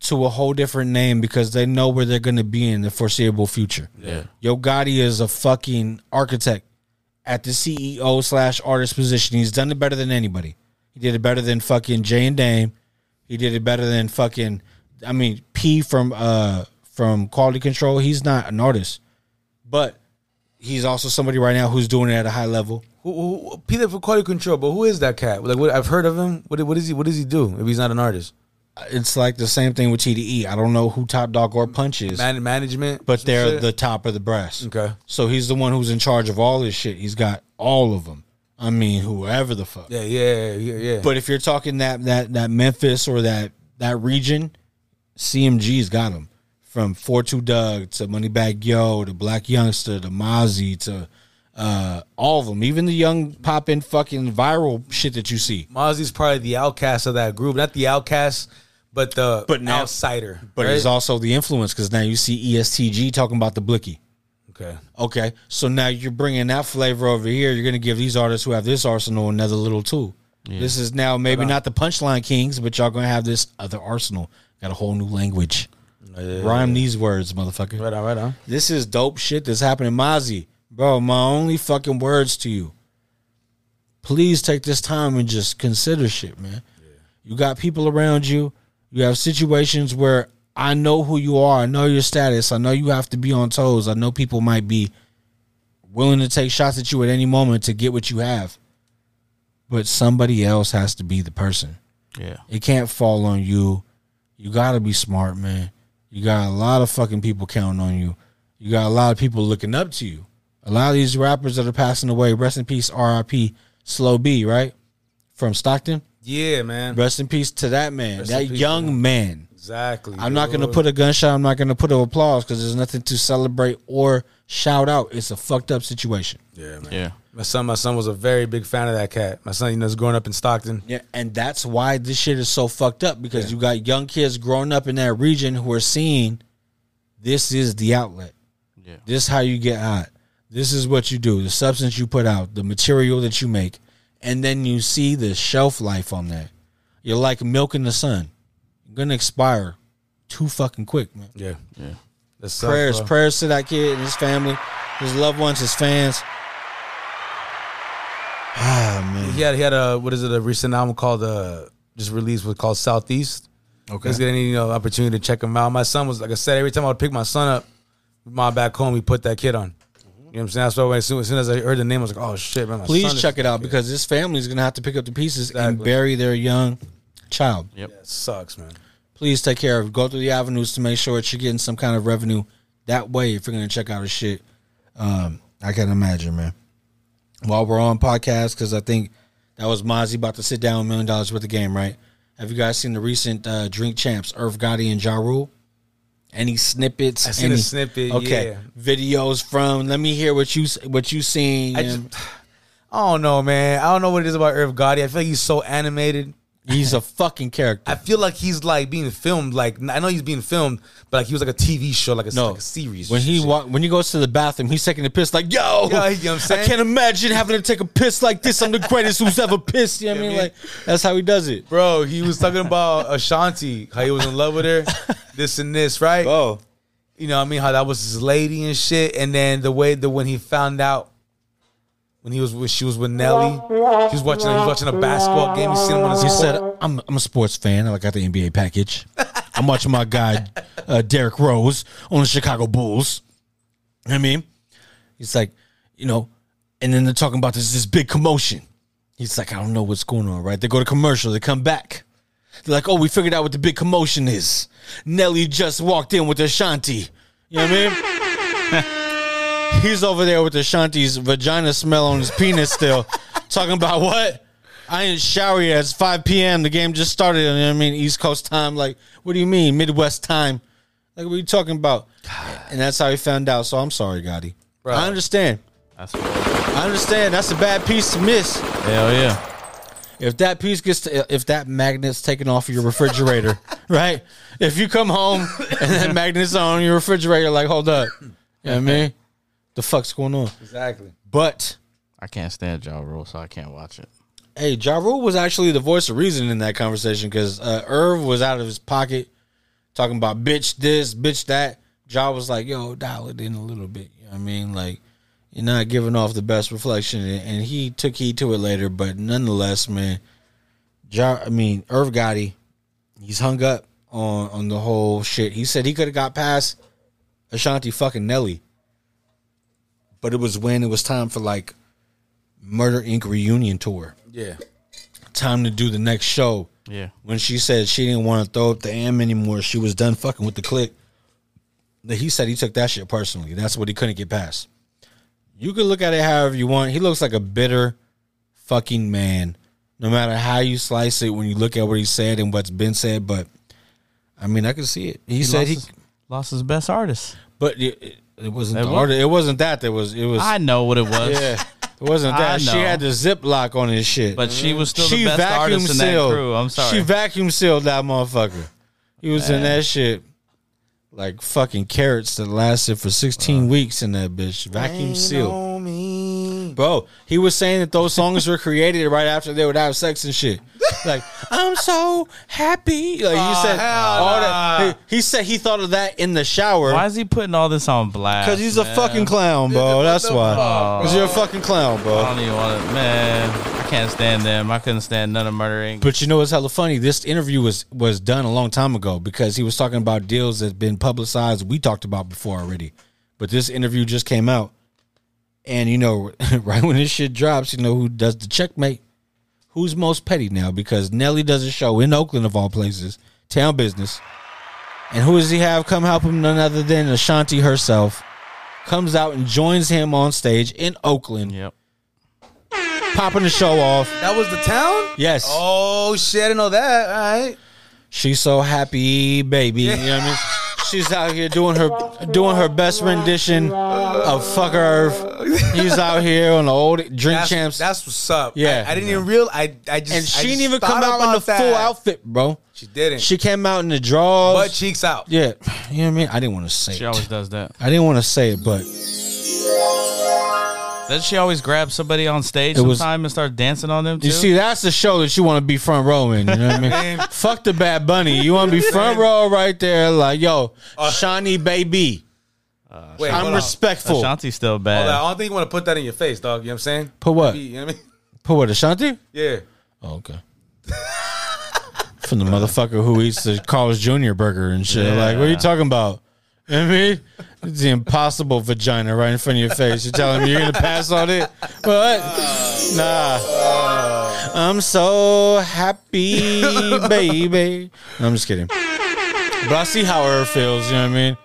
to a whole different name because they know where they're going to be in the foreseeable future. Yeah. Yo Gotti is a fucking architect at the CEO slash artist position. He's done it better than anybody. He did it better than fucking Jay and Dame. He did it better than fucking. I mean, P from uh from Quality Control. He's not an artist, but he's also somebody right now who's doing it at a high level. who, who, Peter for quality control, but who is that cat? Like, what, I've heard of him. What, what is he? What does he do if he's not an artist? It's like the same thing with TDE. I don't know who Top Dawg or Punch is, Man, management, but they're shit? the top of the brass. Okay. So he's the one who's in charge of all this shit. He's got all of them. I mean, whoever the fuck. Yeah, yeah, yeah, yeah. But if you're talking that that that Memphis or that that region, CMG's got them. From 42 Dugg to Moneybagg Yo to Blac Youngsta to Mozzy to uh, all of them, even the young poppin' fucking viral shit that you see. Mozzy's probably the outcast of that group, not the outcast, but the But now- outsider. But right? he's also the influence because now you see EST Gee talking about the Blicky. okay. Okay, so now you're bringing that flavor over here. You're going to give these artists who have this arsenal another little tool. This is now maybe not the punchline kings, but y'all going to have this other arsenal. Got a whole new language. Rhyme these words, motherfucker. Right on, right on. This is dope shit that's happening, Mozzy. Bro, my only fucking words to you. Please take this time and just consider shit, man. You got people around you. You have situations where I know who you are. I know your status. I know you have to be on toes. I know people might be willing to take shots at you at any moment to get what you have. But somebody else has to be the person. Yeah. It can't fall on you. You got to be smart, man. You got a lot of fucking people counting on you. You got a lot of people looking up to you. A lot of these rappers that are passing away, rest in peace, RIP, Slow B, right? From Stockton. Yeah, man. Rest in peace to that man, Rest that peace, young man. Exactly. I'm not going to put a gunshot. I'm not going to put an applause because there's nothing to celebrate or shout out. It's a fucked up situation. Yeah, man. Yeah. My son, my son was a very big fan of that cat. My son, you know, is growing up in Stockton. Yeah, and that's why this shit is so fucked up because you got young kids growing up in that region who are seeing this is the outlet. Yeah. This is how you get hot. This is what you do. The substance you put out, the material that you make, and then you see the shelf life on that. You're like milk in the sun. You're gonna expire too fucking quick, man. Yeah, yeah. Prayers, prayers to that kid and his family, his loved ones, his fans. Ah man. He had he had a what is it a recent album called uh just released was called Southeast. Okay. Let's get any you know opportunity to check him out. My son was like I said every time I would pick my son up, my back home we put that kid on. You know what I'm saying? That's why as soon, as soon as I heard the name, I was like, oh shit, man. Please check it out because this family is gonna have to pick up the pieces and bury their young child. Yep. Yeah, it sucks, man. Please take care of it. Go through the avenues to make sure that you're getting some kind of revenue that way if you're gonna check out his shit. Um, I can imagine, man. While we're on podcast, because I think that was Mozzy about to sit down a million dollars worth of game, right? Have you guys seen the recent uh, Drink Champs, Irv Gotti and Ja Rule? Any snippets? I seen a Any- snippet, Okay, yeah. videos from. Let me hear what you what you seen. I just, I don't know, man. I don't know what it is about Irv Gotti. I feel like he's so animated. He's a fucking character. I feel like he's like being filmed. Like I know he's being filmed, but like he was like a TV show, like a, No, like a series. When he walk, when he goes to the bathroom, he's taking a piss like, yo, Yeah, you know what I'm saying? I can't imagine having to take a piss like this. I'm the greatest who's ever pissed. You know what I mean? Like that's how he does it. Bro, he was talking about Ashanti, how he was in love with her, this and this, right? Oh, You know what I mean? How that was his lady and shit. And then the way that when he found out when he was with she was with Nelly, he was watching he was watching a basketball game. He seen him on his he said, I'm I'm a sports fan. I got the NBA package. I'm watching my guy uh, Derrick Rose on the Chicago Bulls. You know I mean, he's like, you know, and then they're talking about this this big commotion. He's like, I don't know what's going on, right? They go to commercial, they come back. They're like, oh, we figured out what the big commotion is. Nelly just walked in with Ashanti. You know what I mean? He's over there with Ashanti's vagina smell on his penis still. talking about what? I ain't shower yet. It's 5 p.m. The game just started. You know what I mean? East Coast time. Like, what do you mean? Midwest time. Like, what are you talking about? And that's how he found out. So I'm sorry, Gotti. Bro. I understand. That's I understand. That's a bad piece to miss. hell yeah. If that piece gets to, if that magnet's taken off of your refrigerator, right? If you come home and that magnet's on your refrigerator, like, hold up. You know what I mean? The fuck's going on? Exactly. But I can't stand Ja Rule, so I can't watch it. hey, Ja Rule was actually the voice of reason in that conversation because uh, Irv was out of his pocket talking about bitch this, bitch that. Ja was like, yo, dial it in a little bit. You know what I mean? Like, you're not giving off the best reflection. And and he took heed to it later, but nonetheless, man, Ja, I mean, Irv Gotti, he's hung up on, on the whole shit. He said he could have got past Ashanti fucking Nelly. But it was when it was time for like Murder Inc. reunion tour. Yeah. Time to do the next show. Yeah. When she said she didn't want to throw up the M anymore, she was done fucking with the click. That He said he took that shit personally. That's what he couldn't get past. You can look at it however you want. He looks like a bitter fucking man. No matter how you slice it, when you look at what he said and what's been said, but I mean, I can see it. He, said lost he, his, lost his best artist. but it, it, it wasn't It the wa- art. It wasn't that. There was. It was. I know what it was. Yeah, it wasn't that. She had the ziplock on his shit. But she was still the best artist in that crew. I'm sorry. She vacuum sealed that motherfucker. He was in that shit like fucking carrots that lasted for 16 weeks in that bitch. Vacuum sealed. Bro, he was saying that those songs were created right after they would have sex and shit. Like, I'm so happy. Like he said hell all nah. that. He, he said he thought of that in the shower. Why is he putting all this on blast? Because he's a fucking clown, bro. That's why. fuck, Because you're a fucking clown, bro. I don't even want to, man. I can't stand them. I couldn't stand none of Murder Inc. But you know what's hella funny? This interview was was done a long time ago because he was talking about deals that's been publicized we talked about before already. But this interview just came out And you know, right when this shit drops, you know who does the checkmate? Who's most petty now? Because Nelly does a show in Oakland of all places, town business. And who does he have come help him? None other than Ashanti herself. Comes out and joins him on stage in Oakland. Yep. Popping the show off. That was the town? Yes. Oh shit, I didn't know that. All right. She's so happy, baby. You know what I mean? She's out here doing her doing her best rendition of Fuck Earth. He's out here on the old drink That's, champs. that's what's up. Yeah. I, I didn't even real. I I just and she didn't even come out in the that. full outfit, bro. She didn't. She came out in the drawers. Butt cheeks out. Yeah. You know what I mean? I didn't want to say She it. always does that. I didn't want to say it, but Doesn't she always grab somebody on stage It was- sometime and start dancing on them too? you see, that's the show that you want to be front row in. You know what I mean? Fuck the Bad Bunny. You want to be front row right there, like, yo, uh, Shawnee baby. Uh, wait, I'm respectful. Ashanti's still Hold bad. on, I don't think you want to put that in your face, dog. You know what I'm saying? Put what? Maybe, you know what I mean? Put what, Ashanti? Yeah. Oh, okay. From the motherfucker who eats the Carl's Jr. burger and shit. Like, what are you talking about? You know what I mean? It's the impossible vagina right in front of your face. You're telling me you're gonna pass on it? What? Nah. I'm so happy, baby. No, I'm just kidding. But I see how Irv feels, you know what I mean?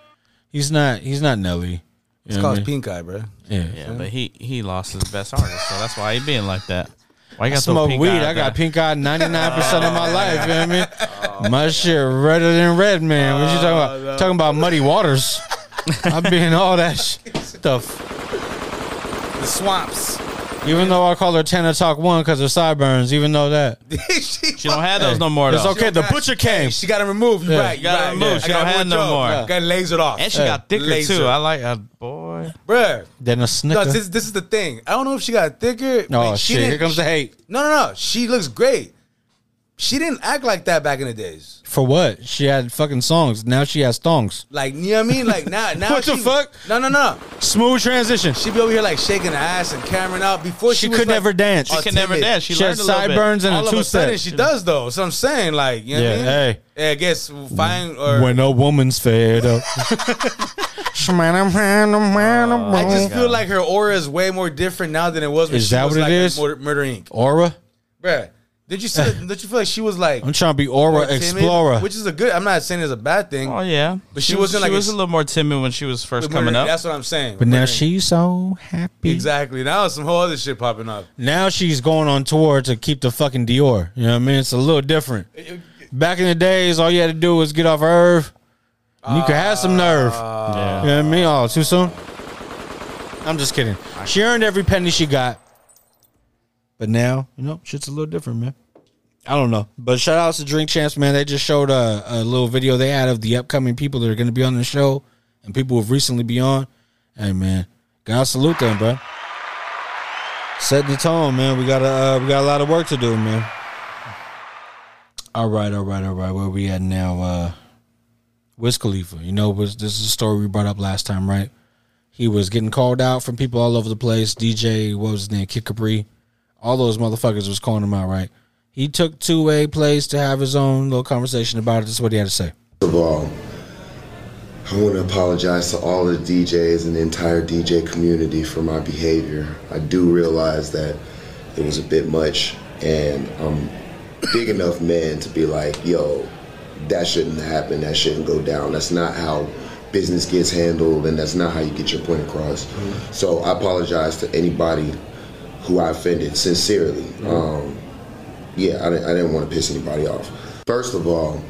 He's not he's not Nelly. You It's know called what I mean? pink eye, bro. Yeah. yeah, but he he lost his best artist, so that's why he being like that. Why you I got smoke pink weed. eye I got pink eye 99% of my life. You know what I mean? my shit redder than red, man. What you talking about? Uh, talking about muddy waters. I've been all that sh- stuff. The swamps. Even though I call her Tana Talk 1 because of sideburns, even though that. She don't have those no more It's okay. The butcher came. She got to remove. You Yeah. right. You gotta right, remove. yeah. She I got don't have no joke. more. Got lasered off. And she got thicker Laser. too. I like a boy. Bruh. Then a No, snicker. this, this is the thing. I don't know if she got thicker. Oh, Wait, she shit. didn't- Here comes the hate. No, no, no. She looks great. She didn't act like that back in the days. For what? She had fucking songs. Now she has thongs. Like, you know what I mean? Like now, now. What the fuck? No, no, no. Smooth transition. She be over here like shaking her ass and cameraing out. Before she, She was, could like, never dance. She can never dance. She, She had learned a little bit. sideburns and All a of a sudden, two-step. she does though. So I'm saying, like, you know Yeah, what I mean? hey. Yeah, I guess fine or When a woman's fed up. I just feel like her aura is way more different now than it was when Is she that was what it like in is? Murder, Murder Inc. Aura? Bruh, did you see? did you feel like she was like I'm trying to be more Aura timid? Explorer. which is a good. I'm not saying it's a bad thing. Oh yeah, But she wasn't She like was a- a little more timid when she was first coming Murder Inc. up. That's what I'm saying. But now Murder Inc. she's so happy. exactly now some whole other shit popping up. Now she's going on tour to keep the fucking Dior. You know what I mean? It's a little different. Back in the days, all you had to do was get off Irv. And you could have some nerve. yeah. You know what I mean? Oh, too soon? I'm just kidding. She earned every penny she got. But now, you know, shit's a little different, man. I don't know. But shout outs to Drink Champs, man. They just showed a, a little video they had of the upcoming people that are going to be on the show and people who have recently been on. Hey, man. God salute them, bro. Setting the tone, man. We got a uh, we got a lot of work to do, man. All right, all right, all right. Where we at now? Uh Wiz Khalifa. You know, was this is a story we brought up last time, right? He was getting called out from people all over the place. DJ, what was his name? Kid Capri. All those motherfuckers was calling him out, right? He took two way plays to have his own little conversation about it. This is what he had to say. First of all, I want to apologize to all the DJs and the entire DJ community for my behavior. I do realize that it was a bit much, and I'm big enough man to be like, yo, that shouldn't happen. That shouldn't go down. That's not how business gets handled, and that's not how you get your point across. Mm-hmm. So I apologize to anybody who I offended sincerely. Um, yeah, I didn't, I didn't want to piss anybody off. First of all,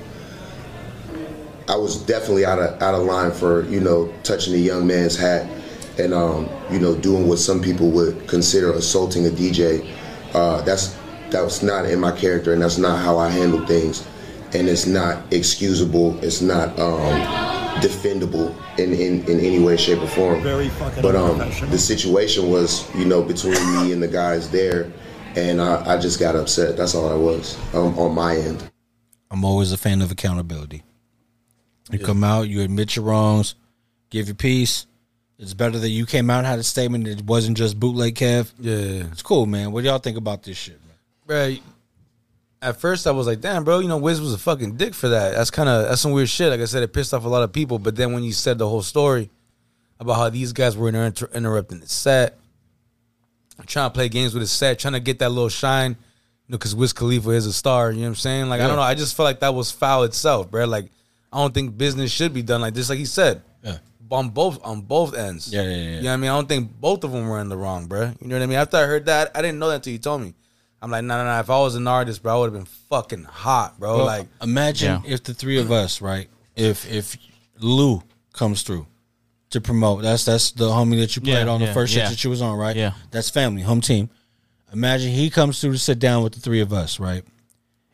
I was definitely out of out of line for you know touching a young man's hat and um, you know doing what some people would consider assaulting a DJ. Uh, that's that was not in my character, and that's not how I handle things. And it's not excusable. It's not um, defendable in, in, in any way, shape, or form. Very fucking But um, the situation was, you know, between me and the guys there, and I, I just got upset. That's all I was um, on my end. I'm always a fan of accountability. You come out, you admit your wrongs, give your piece. It's better that you came out and had a statement. It wasn't just bootleg Kev. Yeah, It's cool, man. What do y'all think about this shit, man? Right. At first, I was like, "Damn, bro, you know, Wiz was a fucking dick for that." That's kind of that's some weird shit. Like I said, it pissed off a lot of people. But then when you said the whole story about how these guys were inter- interrupting the set, trying to play games with the set, trying to get that little shine. You know, because Wiz Khalifa is a star. You know what I'm saying? Like I don't know. I just feel like that was foul itself, bro. Like I don't think business should be done like this. Like he said, Yeah. on both on both ends. Yeah, yeah, yeah. You know what I mean? I don't think both of them were in the wrong, bro. You know what I mean? After I heard that, I didn't know that until you told me. I'm like, no, no, no. If I was an artist, bro, I would have been fucking hot, bro. Well, like, imagine if the three of us, right? If if Lou comes through to promote, that's that's the homie that you played Yeah, on the yeah, first shit that you was on, right? Yeah. that's family, home team. Imagine he comes through to sit down with the three of us, right?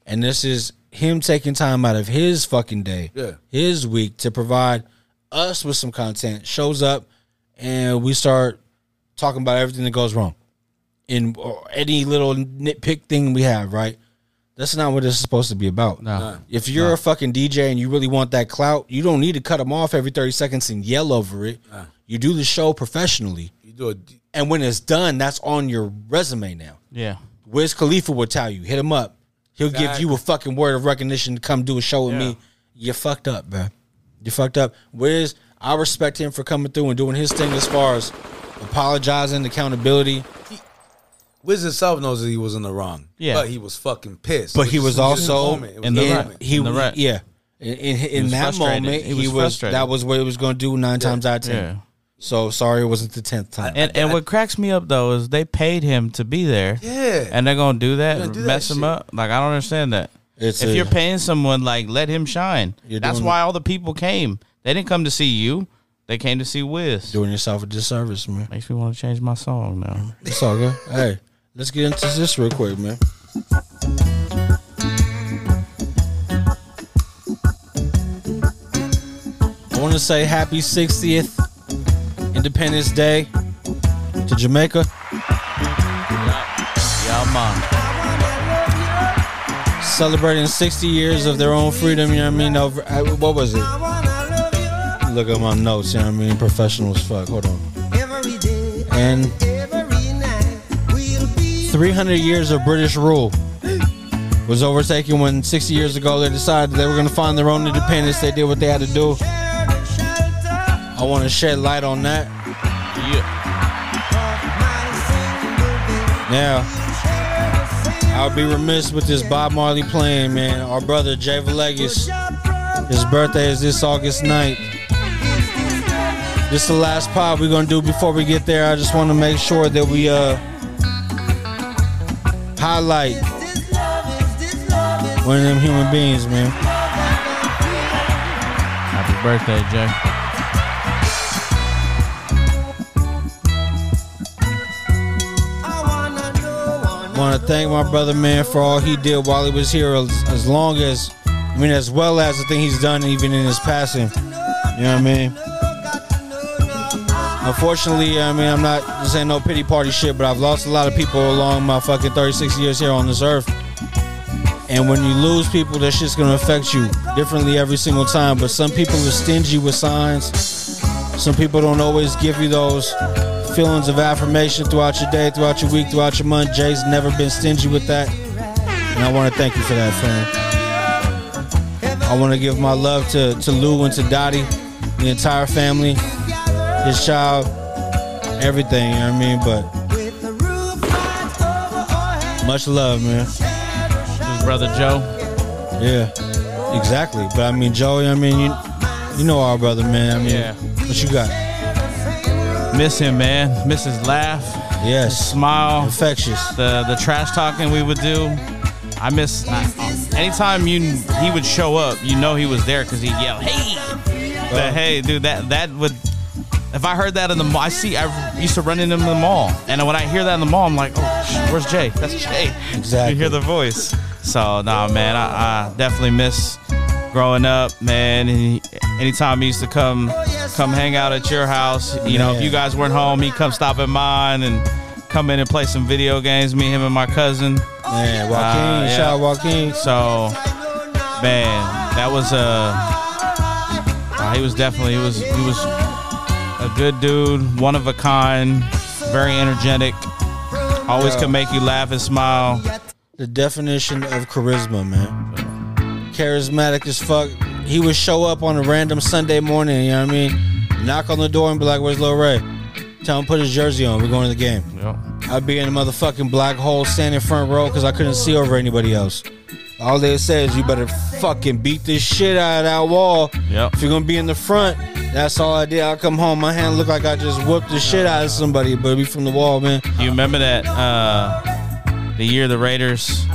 And this is him taking time out of his fucking day, Yeah. his week to provide us with some content. Shows up, and we start talking about everything that goes wrong in or any little nitpick thing we have, right? That's not what this is supposed to be about. No. If you're a fucking DJ and you really want that clout, you don't need to cut them off every 30 seconds and yell over it. You do the show professionally. you do it. And when it's done, that's on your resume now. Yeah. Wiz Khalifa will tell you, hit him up. He'll give you a fucking word of recognition to come do a show with me. You fucked up, bro. You fucked up. Wiz, I respect him for coming through and doing his thing as far as apologizing, accountability. Wiz himself knows that he was in the wrong. Yeah. But he was fucking pissed. But he was just a also moment. It was in a the moment. He In the right. yeah. In, in, in that frustrated. moment, He he was was, that was what he was going to do nine times out of ten. Yeah. So sorry, it wasn't the tenth time. And and what cracks me up though is they paid him to be there. Yeah. And they're gonna do that, They're gonna do mess that him shit. up. Like I don't understand that. It's if a- you're paying someone, like let him shine. That's why all the people came. They didn't come to see you. They came to see Wiz. doing yourself a disservice, man. Makes me want to change my song now. It's all good. Hey, let's get into this real quick, man. I want to say happy 60th Independence Day to Jamaica. Yeah, man. Celebrating 60 years of their own freedom, you know what I mean? Over, uh, what was it? Look at my notes, you know what I mean? Professional as fuck. Hold on. And 300 years of British rule was overtaken when 60 years ago they decided they were going to find their own independence. They did what they had to do. I want to shed light on that. Now, I'll be remiss with this Bob Marley playing, man. Our brother Jay Villegas, his birthday is this August 9th. This is the last pod we're gonna do before we get there. I just want to make sure that we uh highlight one of them human beings, man. Happy birthday, Jay. I Want to thank my brother, man, for all he did while he was here. As, as long as, I mean, as well as the thing he's done, even in his passing. You know what I mean? Unfortunately, I mean, I'm not this ain't no pity party shit, but I've lost a lot of people along my fucking 36 years here on this earth. And when you lose people, that shit's gonna affect you differently every single time. But some people are stingy with signs. Some people don't always give you those feelings of affirmation throughout your day, throughout your week, throughout your month. Jay's never been stingy with that. And I want to thank you for that, fam. I want to give my love to, to Lou and to Dottie, the entire family, his child, everything, you know what I mean? But much love, man. His brother Joe. Yeah, exactly. But I mean, Joey, I mean, you, you know our brother, man. I mean, Yeah. what you got? Miss him, man. Miss his laugh. Yes. His smile. Infectious. The the trash talking we would do. I miss. I, um, anytime you he would show up, you know he was there because he'd yell, "Hey!" But hey, dude, that that would. If I heard that in the mall, I see. I used to run into him in the mall, and when I hear that in the mall, I'm like, "Oh, where's Jay? That's Jay." Exactly. You hear the voice. So, nah, man, I, I definitely miss growing up, man. He, anytime he used to come, come hang out at your house, you know, if you guys weren't home, he'd come stop at mine and come in and play some video games. Me, him, and my cousin. Man, Joaquin, Uh, yeah. shout out Joaquin. So, man, that was a. Uh, he was definitely he was he was good dude, one of a kind, very energetic. Always could make you laugh and smile. The definition of charisma, man. Charismatic as fuck. He would show up on a random Sunday morning, you know what I mean? Knock on the door and be like, Where's Lil Ray? Tell him put his jersey on. We're going to the game. Yep. I'd be in a motherfucking black hole, standing front row because I couldn't see over anybody else. All they said is you better fucking beat this shit out of that wall. Yep. If you're gonna be in the front, that's all I did. I come home, my hand looked like I just whooped the shit out of somebody, but be from the wall, man. You remember that uh, the year the Raiders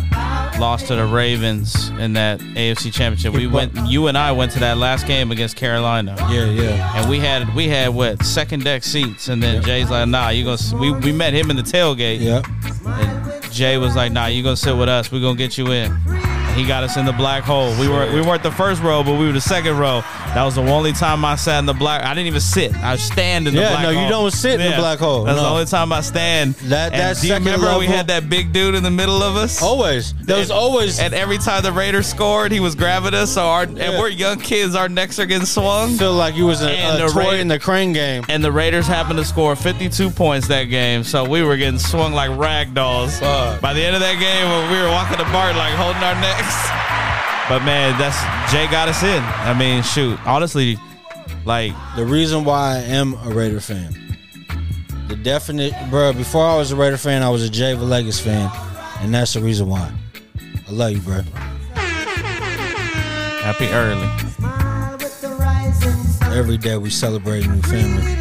lost to the Ravens in that AFC Championship? We went. You and I went to that last game against Carolina. Yeah, yeah. And we had we had what second deck seats, and then Jay's like, "Nah, you gonna." We we met him in the tailgate. Yep. And Jay was like, "Nah, you gonna sit with us. We are gonna get you in." He got us in the black hole. We were we weren't the first row, but we were the second row. That was the only time I sat in the black. I didn't even sit. I stand in the Yeah, black no, hole. No, you don't sit in the black hole. That's the only time I stand. That- And that do you remember we had that big dude in the middle of us? Always. There was And- always. And every time the Raiders scored, he was grabbing us. So our and we're young kids. Our necks are getting swung. Feel like you was a, And a the Ra- in the crane game. And the Raiders happened to score 52 points that game, so we were getting swung like rag dolls. By the end of that game, when we were walking apart, like holding our necks. But man, that's Jay got us in. I mean, shoot, honestly, like the reason why I am a Raider fan. The definite, bro. Before I was a Raider fan, I was a Jay Villegas fan, and that's the reason why. I love you, bro. happy early. Every day we celebrate new family.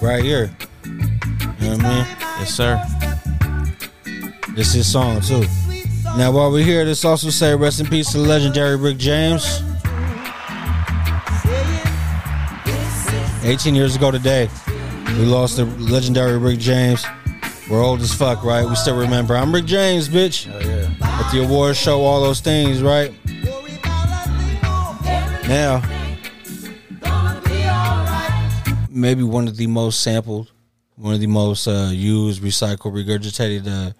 Right here. You know what I mean? Yes, sir. This is his song too. Now while we're here, let's also say rest in peace to the legendary Rick James. 18 years ago today, we lost the legendary Rick James. We're old as fuck, right? We still remember. I'm Rick James, bitch. Oh yeah. At the awards show, all those things, right? Now, maybe one of the most sampled, one of the most uh, used, recycled, regurgitated uh,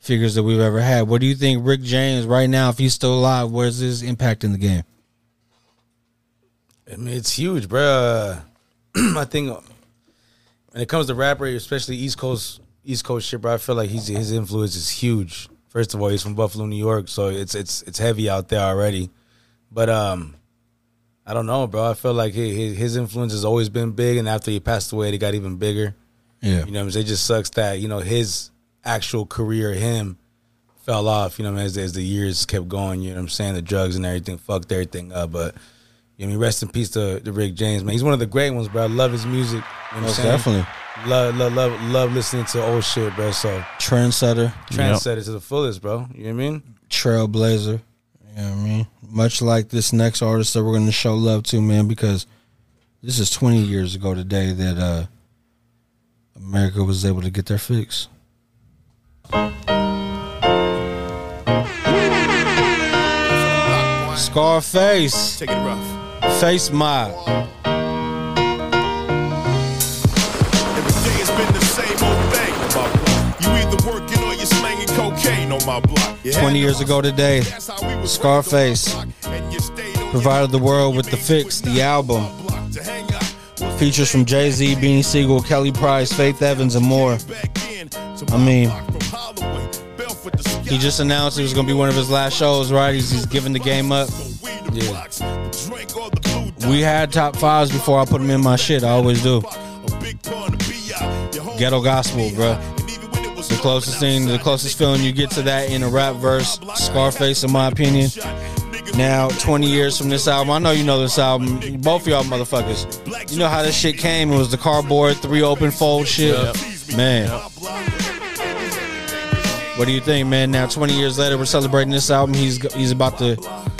figures that we've ever had. What do you think, Rick James, right now, if he's still alive, where's his impact in the game? I mean, it's huge, bro. I think when it comes to rapper, especially East Coast East Coast shit, bro, I feel like he's his influence is huge. First of all, he's from Buffalo, New York, so it's it's it's heavy out there already. But um, I don't know, bro. I feel like his, his influence has always been big, and after he passed away, it got even bigger. Yeah. You know what I'm saying? It just sucks that, you know, his actual career, him, fell off, you know, as, as the years kept going, you know what I'm saying? The drugs and everything fucked everything up. But, you know, I mean, rest in peace to, to Rick James, man. He's one of the great ones, bro. I love his music. You know what Most definitely. Love, love, love, love listening to old shit, bro. So, Trendsetter. trendsetter to the fullest, bro. You know what I mean? Trailblazer. You know what I mean? Much like this next artist that we're going to show love to, man, because this is 20 years ago today that uh, America was able to get their fix. Scarface. Take it rough. Face mob. Every day it's been the same old thing on my block. You either working or you're slanging cocaine on my block. You 20 years ago today, Scarface provided the world with The Fix, the album. Features from Jay Z, Beanie Sigel, Kelly Price, Faith Evans, and more. I mean, he just announced it was going to be one of his last shows, right? He's, he's giving the game up. Yeah. We had top fives before I put them in my shit. I always do. Ghetto gospel, bro. The closest thing, the closest feeling you get to that in a rap verse, Scarface, in my opinion. Now, 20 years from this album, I know you know this album. Both of y'all motherfuckers. You know how this shit came. It was the cardboard, three open fold shit. Man. What do you think, man? Now, 20 years later, we're celebrating this album. He's he's about to,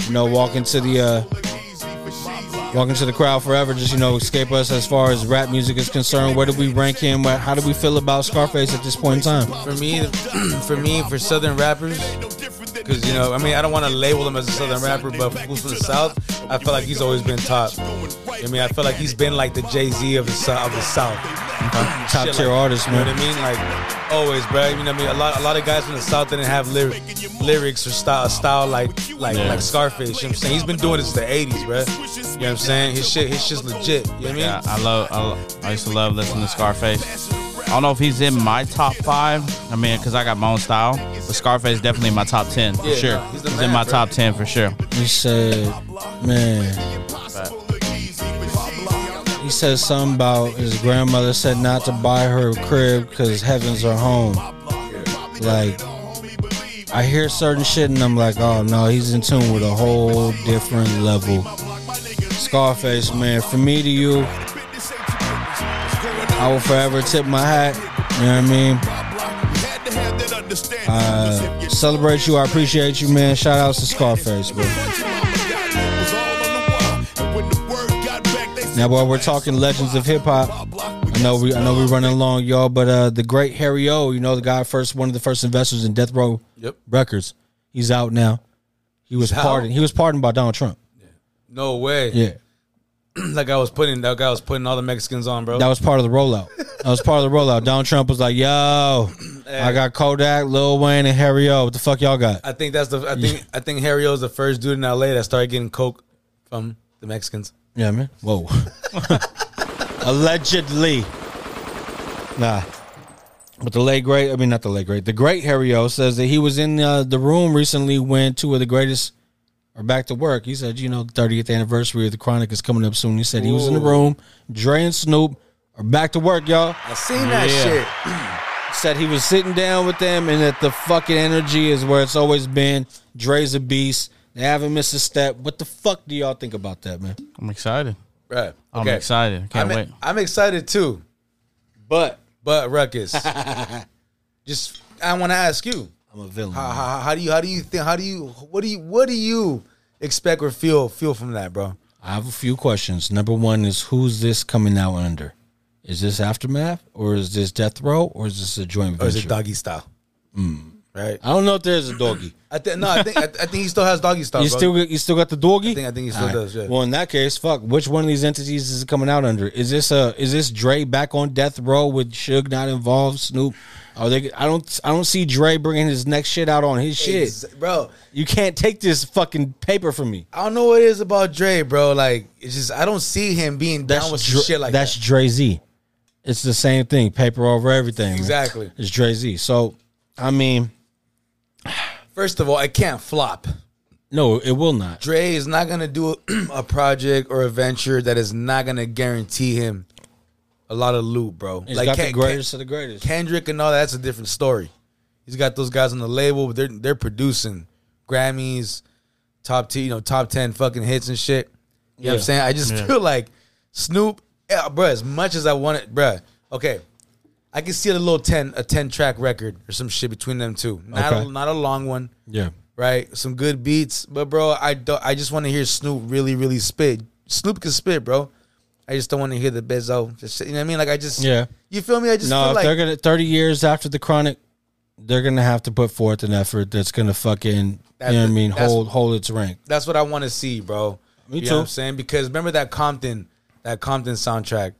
you know, walk into the uh, walk into the crowd forever. Just you know, escape us as far as rap music is concerned. Where do we rank him? How do we feel about Scarface at this point in time? For me, for me, for Southern rappers, because you know, I mean, I don't want to label him as a Southern rapper, but who's from the South, I feel like he's always been top. I mean, I feel like he's been like the Jay Z of the South. Of the South. top tier like- artist, You know man. what I mean? Like always, bro. You know what I mean? A lot, a lot of guys from the South didn't have lyric, lyrics or style, style like, like, Yeah. like Scarface. You know what I'm saying? He's been doing this since the '80s, bro. You know what I'm saying? His shit, his shit's legit. You know what I mean? Yeah, I love. I, lo- I used to love listening to Scarface. I don't know if he's in my top five. I mean, because I got my own style, but Scarface is definitely in my top ten for Yeah, sure. he's He's, the in my bro. top ten for sure. He said, man, he says something about his grandmother said not to buy her crib because heavens her home. Like, I hear certain shit and I'm like, oh no, he's in tune with a whole different level. Scarface, man, from me to you, I will forever tip my hat. You know what I mean? Uh, celebrate you. I appreciate you, man. Shout outs to Scarface, bro. Now, while we're talking legends of hip hop, I know we I know we're running along, y'all, but uh, the great Harry O, you know the guy first one of the first investors in Death Row Yep. Records. He's out now. He was He's out? pardoned. He was pardoned by Donald Trump. No way. Yeah. like I was putting that guy was putting all the Mexicans on, bro. That was part of the rollout. That was part of the rollout. Donald Trump was like, "Yo, I got Kodak, Lil Wayne, and Harry O. What the fuck y'all got?" I think that's the I think I think Harry O's the first dude in LA that started getting coke from the Mexicans. Yeah, man. Whoa. Allegedly. Nah. But the late great, I mean not the late great, the great Harry O says that he was in uh, the room recently when two of the greatest are back to work. He said, you know, the 30th anniversary of the Chronic is coming up soon. He said he was in the room. Dre and Snoop are back to work, y'all. I seen that shit. Said he was sitting down with them and that the fucking energy is where it's always been. Dre's a beast. They haven't missed a step. What the fuck do y'all think about that, man? I'm excited. Right. I'm Okay. excited. Can't I'm, wait. I'm excited too. But but Ruckus. just I want to ask you. I'm a villain. How, how, how do you how do you think how do you what do you what do you expect or feel feel from that, bro? I have a few questions. Number one is who's this coming out under? Is this aftermath or is this death row or is this a joint venture? Or is it doggy style? Hmm. Right. I don't know if there's a doggy. I think no, I think I, I think he still has doggy stuff. you bro. still got- you still got the doggy? I think I think he still All does. Yeah. Well, in that case, fuck. Which one of these entities is it coming out under? Is this a is this Dre back on death row with Suge not involved? Snoop? Are they? I don't. I don't see Dre bringing his next shit out on his shit, Ex- bro. You can't take this fucking paper from me. I don't know what it is about Dre, bro. Like it's just I don't see him being down with Dre- shit like that's that. Dre Z. It's the same thing. Paper over everything. man. Exactly. It's Dre Z. So, I mean, First of all, it can't flop. no, it will not. Dre is not gonna do a, a project or a venture that is not gonna guarantee him a lot of loot, bro. He's got the Ken- greatest of the greatest. Kendrick and all that, that's a different story. He's got those guys on the label, but they're they're producing Grammys, top t, you know, top ten fucking hits and shit. You know what I'm Yeah. saying? I just Yeah. feel like Snoop, yeah, bro. As much as I want it, bro. Okay, I can see a little ten a ten track record or some shit between them two. Not Okay. a, not a long one Yeah. right? Some good beats, but bro, I don't. I just want to hear Snoop really, really spit. Snoop can spit, bro. I just don't want to hear the Bezo. Just, you know what I mean? Like I just, Yeah. You feel me? I just no, feel like they're gonna thirty years after the chronic, they're gonna have to put forth an effort that's gonna fucking That's you know what I mean hold hold its rank. that's what I want to see, bro. Me you too. Know what I'm saying because remember that Compton, that Compton soundtrack.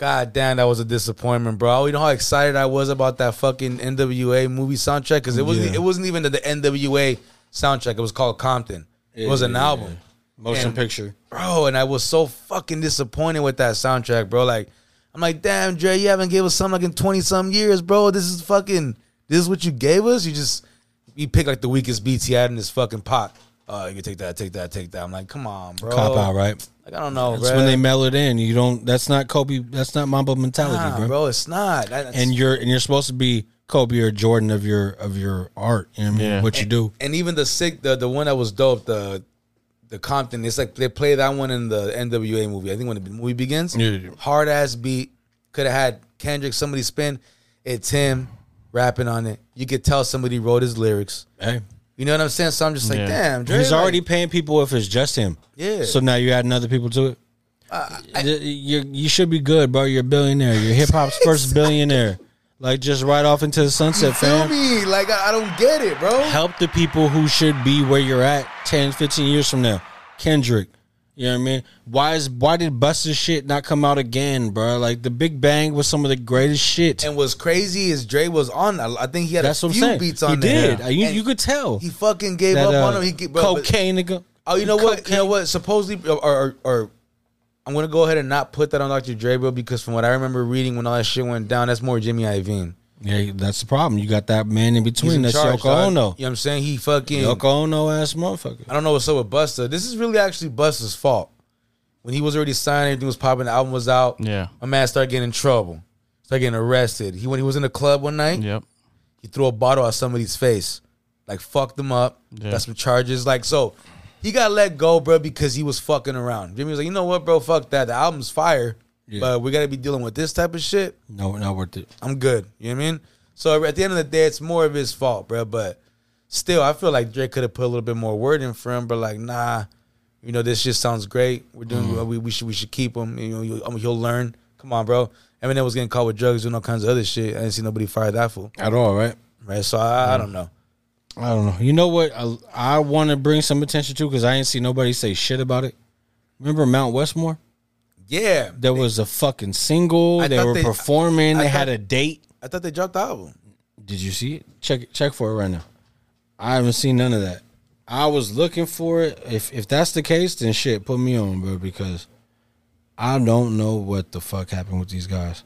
God damn, that was a disappointment, bro. You know how excited I was about that fucking NWA movie soundtrack because it wasn't. Yeah. It wasn't even the, the NWA soundtrack. It was called Compton. It was an Yeah, album. Motion And- picture. bro. And I was so fucking disappointed with that soundtrack, bro. Like, I'm like, damn, Dre, you haven't gave us something like in 20 some years, bro. This is fucking, this is what you gave us. You just, you pick like the weakest beats he had in this fucking pot. Uh, you can take that, take that, take that. I'm like, come on, bro. Cop out, right? Like, I don't know, That's bro. when they mail it in. You don't. That's not Kobe. That's not Mamba mentality, Nah, bro. bro. It's not. That- And you're and you're supposed to be Kobe or Jordan of your of your art. You know what I mean? What you do. and even the sick, the the one that was dope, the the Compton. It's like they play that one in the NWA movie. I think when the movie begins, Yeah. hard ass beat. Could have had Kendrick somebody spin. It's him rapping on it. You could tell somebody wrote his lyrics. Hey. You know what I'm saying? So I'm just like, Yeah. damn, Dre, He's like- already paying people if it's just him. Yeah. So now you adding other people to it. Uh, you you should be good, bro. You're a billionaire. You're hip hop's first billionaire. Like just right off into the sunset, feel fam. me? Like I, I don't get it, bro. Help the people who should be where you're at 10, 15 years from now. Kendrick. You know what I mean? Why is why did Busta's shit not come out again, bro? Like the Big Bang was some of the greatest shit. And what's crazy is Dre was on. I think he had That's a what I'm few saying. beats He on there. He did. You- And you could tell. He fucking gave That, up uh, on him. He ge- bro, but- cocaine nigga. Oh, you know what? You know what? Supposedly, or, or, or I'm gonna go ahead and not put that on Dr. Dre, bro, because from what I remember reading when all that shit went down, that's more Jimmy Iovine. Yeah, that's the problem. You got that man in He's between. in That's charge, Yoko dog. Ono. You know what I'm saying? He fucking Yoko Ono ass motherfucker. I don't know what's up with Busta. This is really actually Busta's fault. when he was already signed, everything was popping, the album was out. Yeah. My man started getting in trouble. Started getting arrested. He when he was in the club one night, Yep. he threw a bottle at somebody's face. Like fucked them up. Yeah. Got some charges. Like so he got let go, bro, because he was fucking around. Jimmy was like, you know what, bro? Fuck that. The album's fire. Yeah. But we gotta be dealing with this type of shit. No, not worth it. I'm good. You know what I mean? So at the end of the day, it's more of his fault, bro. But still, I feel like Drake could have put a little bit more word in for him. But like, nah, you know, this just sounds great. We're doing. Mm-hmm. We, we should we should keep him. You know, mean, he'll learn. Come on, bro. Eminem was getting caught with drugs and all kinds of other shit. I didn't see nobody fire that fool. At all, right? Right. So I, I don't know. I don't know. You know what? I, I want to bring some attention to because I didn't see nobody say shit about it. Remember Mount Westmore? Yeah. There was a fucking single. I they thought were they- performing. I they had thought- a date. I thought they dropped the album. Did you see it? Check check for it right now. I haven't seen none of that. I was looking for it. If if that's the case, then shit, put me on, bro, because I don't know what the fuck happened with these guys.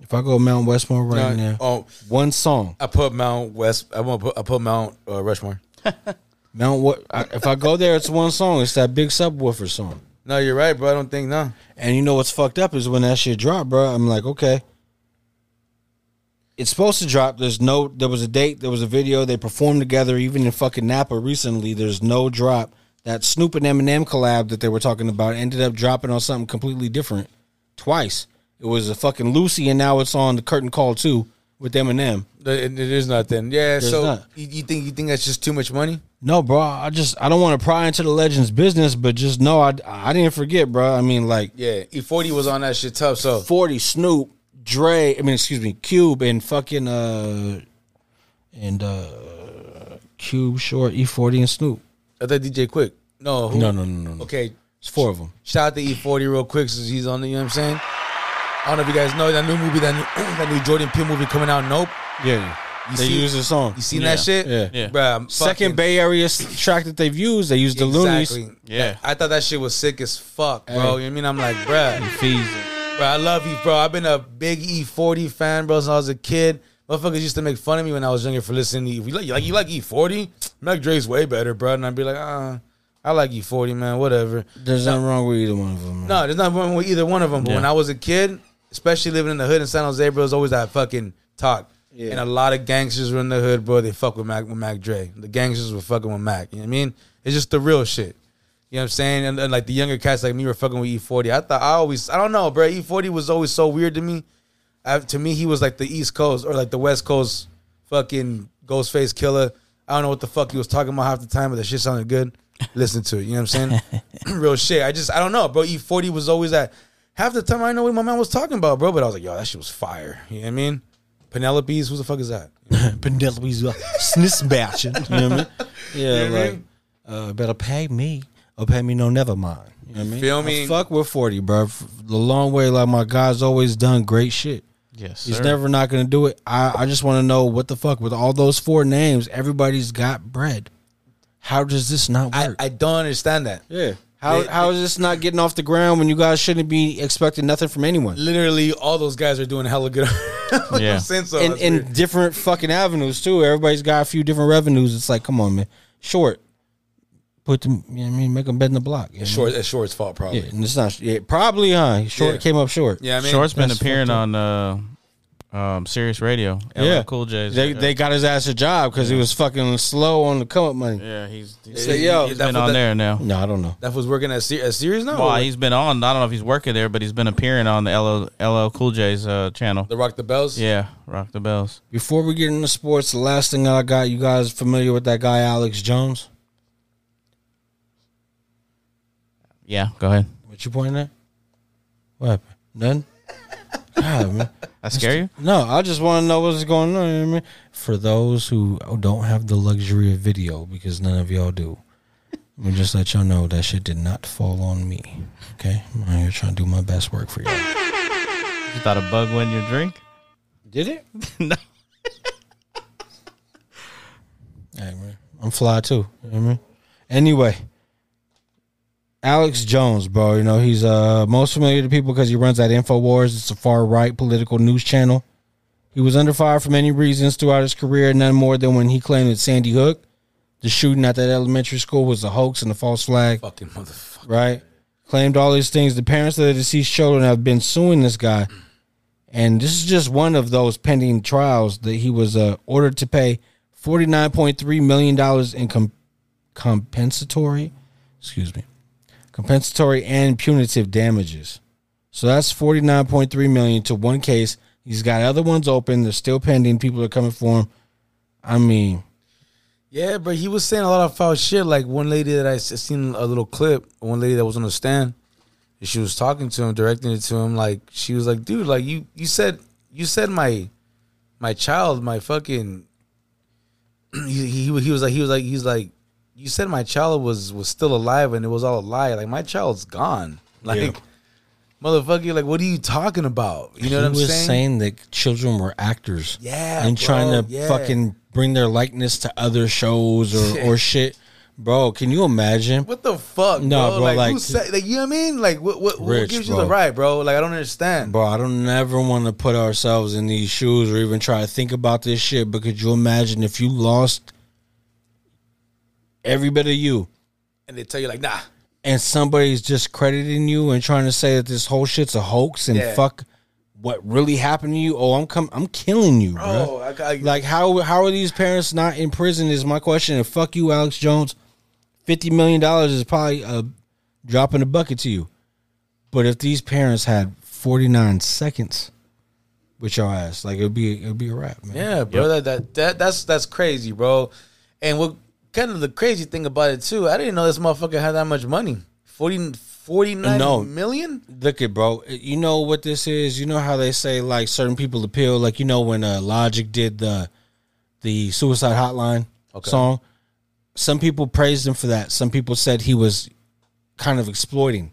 If I go Mount Westmore right No, now, oh. one song. I put Mount West. I want put. I put Mount uh, Rushmore. Mount what? I, if I go there, it's one song. It's that big subwoofer song. No, you're right, bro. I don't think no. And you know what's fucked up is when that shit dropped, bro. I'm like, okay, it's supposed to drop. There's no. There was a date. There was a video. They performed together. Even in fucking Napa recently, there's no drop. That Snoop and Eminem collab that they were talking about ended up dropping on something completely different twice. It was a fucking Lucy, and now it's on the Curtain Call too with Eminem. There- It is nothing. Yeah. There's so not. You, you think you think that's just too much money? No, bro. I just I don't want to pry into the Legends business, but just know I I didn't forget, bro. I mean, like Yeah. E40 was on that shit tough. So 40 Snoop, Dre, I mean, excuse me, Cube and fucking uh and uh Cube Short, E40 and Snoop. I thought DJ Quik. No. who- No, no, no, no, no. Okay. It's four of them. Shout out to E40 real quick since he's on the. You know what I'm saying? I don't know if you guys know that new movie, that new, that new Jordan Peele movie coming out. Nope. Yeah. You they see- use the song. You seen that shit? Yeah. Yeah. Bruh, Second Bay Area track that they've used, they used the Loonies. Exactly. Yeah. I thought that shit was sick as fuck, bro. Hey. You know what I mean? I'm like, bruh. Bro, I love you, bro. I've been a big E40 fan, bro, since I was a kid. Motherfuckers used to make fun of me when I was younger for listening to you. Like, you like, you like E40? Mac Dre's way better, bro. And I'd be like, ah, I like E40, man, whatever. There's nothing wrong with either one of them. man. No, there's nothing wrong with either one of them. But Yeah. when I was a kid, especially living in the hood in San Jose, bro, it was always that fucking talk. Yeah. And a lot of gangsters were in the hood, bro. They fuck with Mac with Mac Dre. The gangsters were fucking with Mac. You know what I mean? It's just the real shit. You know what I'm saying? And, and like the younger cats like me were fucking with E40. I thought I always I don't know, bro. E40 was always so weird to me. I, to me, he was like the East Coast or like the West Coast fucking Ghostface Killah. I don't know what the fuck he was talking about half the time, but the shit sounded good. Listen to it. You know what I'm saying? Real shit. I just I don't know, bro. E40 was always at half the time I know what my man was talking about, bro. But I was like, yo, that shit was fire. You know what I mean? Penelope's, who the fuck is that? Penelope's uh, snisbatching. You know what I mean? Yeah, You know what like, uh, better pay me or pay me no never mind. You know what I mean? Feel I me? fuck with 40, bro. The long way, like my guy's always done great shit. Yes, He's sir. never not gonna do it. I, I just want to know what the fuck with all those four names. Everybody's got bread. How does this not I, work? I don't understand that. yeah. How They- how is this not getting off the ground when you guys shouldn't be expecting nothing from anyone? Literally, all those guys are doing hella good. Like Yeah. I'm so. in in different fucking avenues too. Everybody's got a few different revenues. It's like, come on, man. Short. Put them. You know what I mean, make them bet in the block. You know It's what I short. mean? It's short's fault, probably. Yeah, and it's not. Yeah, probably, huh? Short Yeah. came up short. Yeah, I mean, Short's been appearing on uh, um, Sirius Radio. LL Yeah, Cool J's. They they got his ass a job because he was fucking slow on the come up money. yeah, he's, he's, Say, yo, he's that been was on the- there now. No, I don't know. That was working at Se- at Sirius now. Well, he's been on. I don't know if he's working there, but he's been appearing on the LL, LL Cool J's uh, channel. the Rock the Bells. Yeah, Rock the Bells. Before we get into sports, the last thing I got, you guys familiar with that guy Alex Jones? Yeah, go ahead. What you pointing at? What happened? None. God, man. I scare you? No, I just want to know what's going on. You know what I mean? For those who don't have the luxury of video, because none of y'all do, let me just let y'all know that shit did not fall on me. Okay, I'm here trying to do my best work for y'all. You thought a bug went in your drink? Did it? no. Hey, man, I'm fly too. You know what I mean? Anyway, Alex Jones, bro. You know he's uh most familiar to people because he runs that Infowars. It's a far right political news channel. He was under fire for many reasons throughout his career, none more than when he claimed that Sandy Hook, the shooting at that elementary school, was a hoax and a false flag. Fucking motherfucker. Right? claimed all these things. The parents of the deceased children have been suing this guy, and this is just one of those pending trials that he was uh, ordered to pay forty nine point three million dollars in com- compensatory, excuse me, compensatory and punitive damages. So that's forty nine point three million to one case. He's got other ones open. They're still pending. People are coming for him. I mean, Yeah, but he was saying a lot of foul shit. Like one lady that I seen a little clip, one lady that was on the stand, and she was talking to him, directing it to him. Like she was like, "Dude, like you, you said, you said my, my child, my fucking." He, he, he was like, he was like, he's like, you said my child was was still alive and it was all a lie. Like my child's gone. Like, Yeah. motherfucker, like what are you talking about? You know he what I'm was saying? saying that children were actors. Yeah, and trying to yeah. fucking bring their likeness to other shows or or shit. Bro, can you imagine? What the fuck? No, bro, bro, like, like- who say, like you know what I mean? Like what what, what Rich, gives you bro. the right, bro? Like I don't understand. Bro, I don't never want to put ourselves in these shoes or even try to think about this shit. But could you imagine if you lost every bit of you And they tell you like, nah. and somebody's just crediting you and trying to say that this whole shit's a hoax and Yeah. fuck what really happened to you? Oh, I'm com- I'm killing you, bro. Bro, I, I, Like how how are these parents not in prison? Is my question. And fuck you, Alex Jones. Fifty million dollars is probably a drop in the bucket to you. But if these parents had forty nine seconds with your ass, like it'd be it'd be a wrap, man. Yeah, bro. That, that that that's that's crazy, bro. And what kind of the crazy thing about it too? I didn't know this motherfucker had that much money. 40, 49 No. million? Look at bro. You know what this is? You know how they say like certain people appeal, like you know when uh, Logic did the the suicide hotline Okay. song. Some people praised him for that. Some people said he was kind of exploiting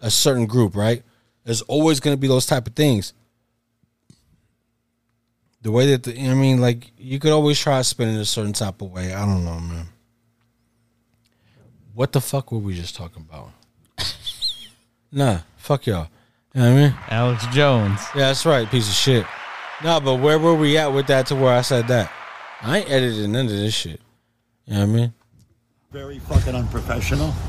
a certain group, right? There's always going to be those type of things. The way that the, I mean, like you could always try to spin it a certain type of way. I don't know, man. What the fuck were we just talking about? nah, fuck y'all. You know what I mean? Alex Jones. Yeah, that's right, piece of shit. No, but where were we at with that to where I said that? I ain't edited none of this shit. You know what I mean? Very fucking unprofessional.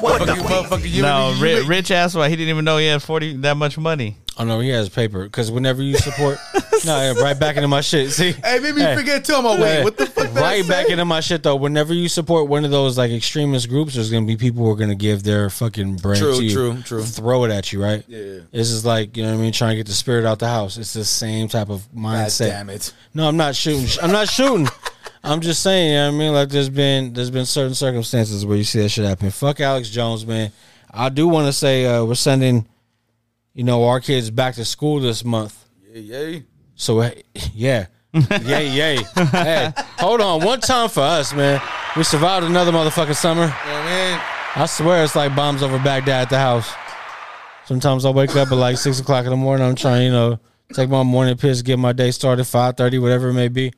What the motherfucker? You no, you- Rich, Rich asked why he didn't even know he had forty that much money. Oh no, he has paper because whenever you support, no, yeah, right back into my shit. See, Hey, maybe me forget too. I'm like, wait, what the fuck? did I Right say? back into my shit though. Whenever you support one of those like extremist groups, there's gonna be people who are gonna give their fucking brand True, to you, true, true. throw it at you, right? Yeah. This is like you know what I mean, trying to get the spirit out the house. It's the same type of mindset. damn it. No, I'm not shooting. I'm not shooting. I'm just saying. You know what I mean, like there's been there's been certain circumstances where you see that shit happen. Fuck Alex Jones, man. I do want to say uh, we're sending, you know, our kids back to school this month. Yeah, yeah. So yeah, yay, yay. hey, hold on, one time for us, man. We survived another motherfucking summer. What I? I swear it's like bombs over Baghdad at the house. Sometimes I wake up at like six o'clock in the morning. I'm trying, you know, take my morning piss, get my day started, five thirty, whatever it may be.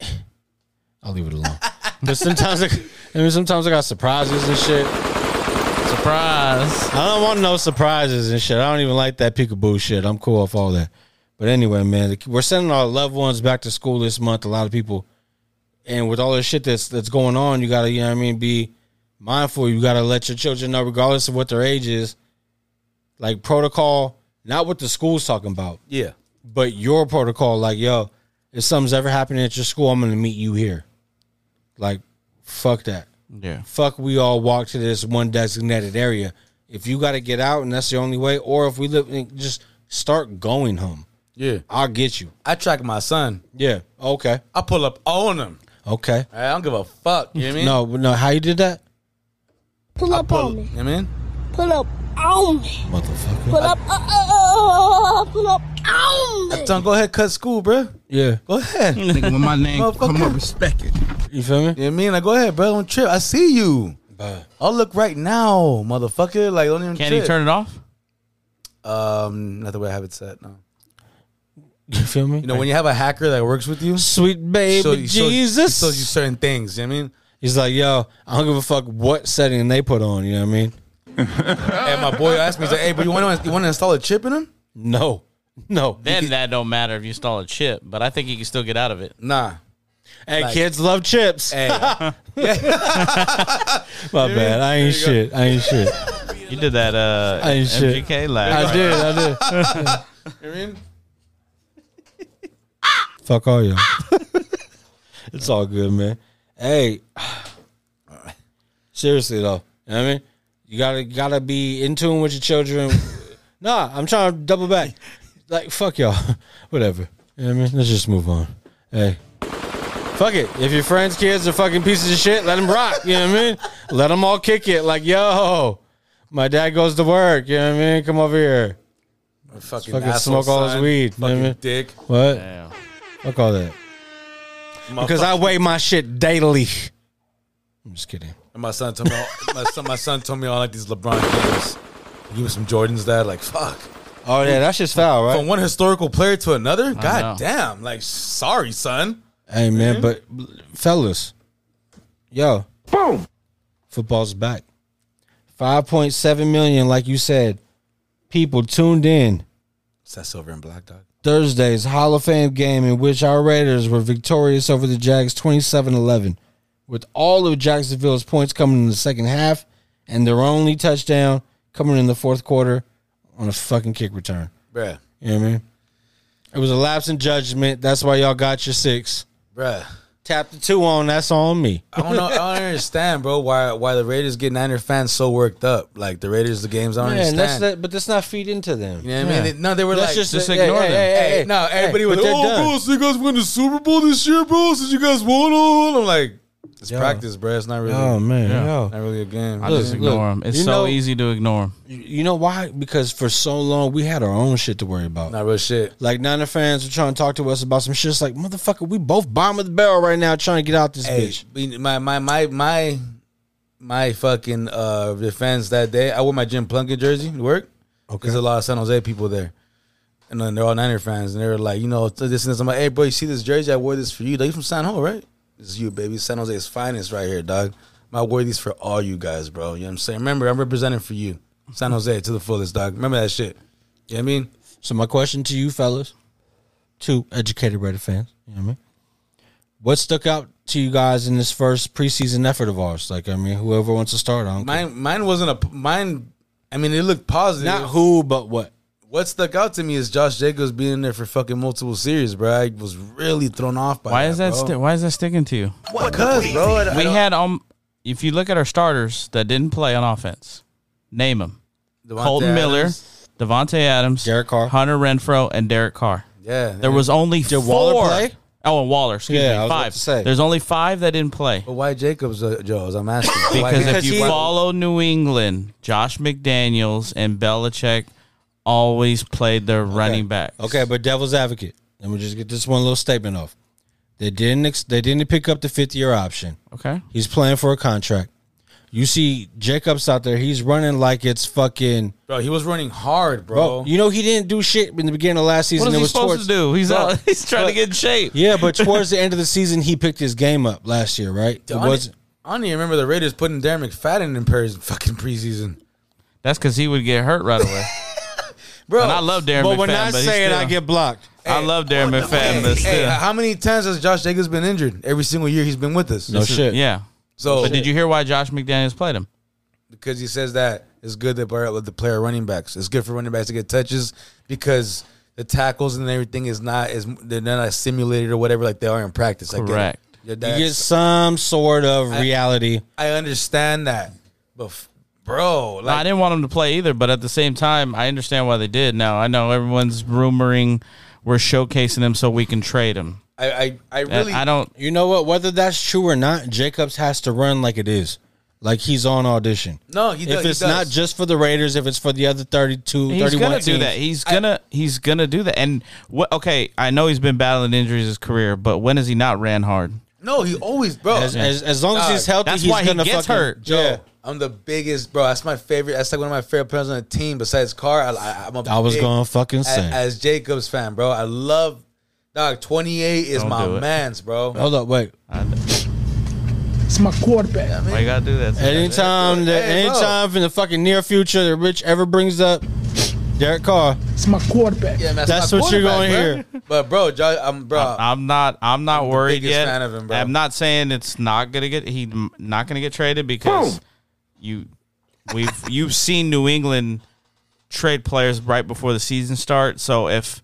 I'll leave it alone. but sometimes, I, I mean, sometimes I got surprises and shit. Surprise! I don't want no surprises and shit. I don't even like that peekaboo shit. I'm cool off all that. But anyway, man, we're sending our loved ones back to school this month. A lot of people, and with all this shit that's that's going on, you gotta, you know, what I mean, be mindful. You gotta let your children know, regardless of what their age is, like protocol. Not what the school's talking about, Yeah. but your protocol. Like, yo, if something's ever happening at your school, I'm gonna meet you here. Like, fuck that Yeah. fuck we all walk to this one designated area if you got to get out and that's the only way or if we live just start going home Yeah. i'll get you I track my son. yeah okay I pull up on him. okay I don't give a fuck. You know what I mean? no no how you did that Pull up Pull, on you me. know what I mean? Pull up on me. motherfucker Pull up. Uh, uh, uh, pull up on me. Son, go ahead, cut school, bro. yeah Go ahead. Nigga, when my name come up, respect it. You feel me what I mean? Like, go ahead, bro. Don't trip. I see you. I'll look right now, motherfucker. Like, don't even Can trip. he turn it off? Um, not the way I have it set. No. you feel me You know, when you have a hacker that works with you, sweet baby so, so- jesus he shows you certain things. You know what I mean? he's like yo i don't give a fuck what setting they put on you know what i mean and my boy asked me, he's like, "Hey, but you want to you want to install a chip in him?" no no Then that don't matter if you install a chip, but I think you can still get out of it. Nah. Hey Like- kids love chips Hey, my bad i ain't shit i ain't shit You did that uh, I ain't shit. MGK laugh. I did. I did. You know what I mean? Fuck all y'all. it's all good, man. Hey, seriously though, you know what I mean, you gotta gotta be in tune with your children. nah, I'm trying to double back. Like fuck y'all, whatever. You know what I mean? Let's just move on. Hey, fuck it. If your friends' kids are fucking pieces of shit, let them rock. You know what I mean? Let them all kick it. Like yo, my dad goes to work. You know what I mean? Come over here. Fucking, Fucking asshole smoke all his son. weed. You know what I Fucking mean? dick. What? Damn. Fuck all that. Because I weigh my shit daily. I'm just kidding. And my son told me, all, my son, my son told me all like these LeBron James. Give me some Jordans, dad. Like fuck. Oh yeah, that's just foul, right? From one historical player to another. know. God damn. Like sorry, son. Hey man, but fellas, yo, boom, football's back. Five point seven million, like you said, people tuned in It's that silver and black dog. Thursday's Hall of Fame game in which our Raiders were victorious over the Jags 27-11, with all of Jacksonville's points coming in the second half and their only touchdown coming in the fourth quarter on a fucking kick return. Bruh. You know what I mean? It was a lapse in judgment. That's why y'all got your six. Bruh. Tap the two on. That's on me. I don't know. I don't understand, bro. Why why the Raiders get Niner fans so worked up? Like the Raiders, the games. I don't Man, that's understand. but that's not feed into them. You know what I mean? They- no, they were Let's like, just, just hey, ignore hey, them. Hey, hey, Hey, no, everybody but was, they're oh, done. bro, so you guys win the Super Bowl this year, bro? Since you guys won all, I'm like, it's Yo. practice, bro. It's not really. Oh, man, yeah, yo. not really a game. I Look, just ignore look, him. It's so know- easy to ignore him. You- You know why? Because for so long we had our own shit to worry about. Not real shit. Like Niner fans were trying to talk to us about some shit. It's like motherfucker, we both bottom of the barrel right now, trying to get out this Hey, bitch. my my my my my fucking uh defense that day. I wore my Jim Plunkett jersey to work. Okay. There's a lot of San Jose people there. And then they're all Niner fans, and they were like, you know, this and this. I'm like, hey, bro, you see this jersey? I wore this for you. Like, you from San Jose, right? Is you, baby. San Jose's finest right here, dog. My wore these for all you guys, bro. You know what I'm saying? Remember, I'm representing for you. San Jose to the fullest, dog. Remember that shit. You know what I mean? So my question to you fellas, two educated Raider fans, you know what I mean? What stuck out to you guys in this first preseason effort of ours? Like, I mean, whoever wants to start on. Mine, mine wasn't a mine. I mean, it looked positive. Not who, but what. What stuck out to me is Josh Jacobs being there for fucking multiple series, bro. I was really thrown off by Why that, is that? bro. Sti- why is that sticking to you? Because, bro, I- I we don't- had um. If you look at our starters that didn't play on offense, name them: Davante Kolton Miller, Adams. Davante Adams, Derek Carr, Hunter Renfrow, and Derek Carr. Yeah, There was only Did four. Waller play? Oh, and Waller. Excuse Yeah, me. I was about five. to say. There's only five that didn't play. But why Jacobs, uh, Joe? As I'm asking, Why- Because if you he- follow New England, Josh McDaniels and Belichick always played their running back. Okay, but devil's advocate. Let me just get this one little statement off. They didn't. Ex- they didn't pick up the fifth year option. Okay. He's playing for a contract. You see Jacobs out there. He's running like it's fucking. bro, he was running hard, bro. Bro, you know he didn't do shit in the beginning of last season. What is it he was supposed towards, to do? He's Bro, out, he's trying to get in shape. Yeah, but towards the end of the season, he picked his game up last year, right? It I don't- was I don't even remember the Raiders putting Darren McFadden in Paris fucking preseason, That's because he would get hurt right away. bro. and I love Darren But McFadden. we're not but he's saying still, I get blocked. I love Darren McFadden, but Hey, still. how many times has Josh Jacobs been injured? Every single year he's been with us. No shit. yeah. So, But did you hear why Josh McDaniels played him? because he says that it's good that player, the player running backs. It's good for running backs to get touches because the tackles and everything is not as they're not simulated or whatever like they are in practice. I get it. Correct. You get some sort of I- reality. I understand that, but f- bro, No, I didn't want him to play either, but at the same time, I understand why they did. Now I know everyone's rumoring we're showcasing him so we can trade him. I, I, I really, I don't. You know what? Whether that's true or not, Jacobs has to run like it is, like he's on audition. no, he does, if it's does. not just for the Raiders, if it's for the other 32, He's 31 gonna do teams. that. He's gonna he's gonna do that. And what? Okay, I know he's been battling injuries his career, but when has he not ran hard? no, he always, bro. As, as, as long as he's healthy, that's he's why he gonna gets fucking, hurt. Joe, Yeah. I'm the biggest, bro. That's my favorite. That's like one of my favorite players on the team besides Carr. I, I, I'm a I was big- going fucking say. as Jacobs fan, bro. I love dog. 28 is Don't my it. man's, bro. Hold up, wait. It's my quarterback. Why you gotta do that? Anytime, that, Hey, bro. anytime in the fucking near future that Rich ever brings up Derek Carr, It's my quarterback. Yeah, man, That's my what you're gonna bro. But bro, Josh, I'm bro. I'm, I'm not. I'm not I'm the worried biggest yet. fan of him, bro. I'm not saying it's not gonna get. He not gonna get traded because you We've you've seen New England trade players right before the season starts. So if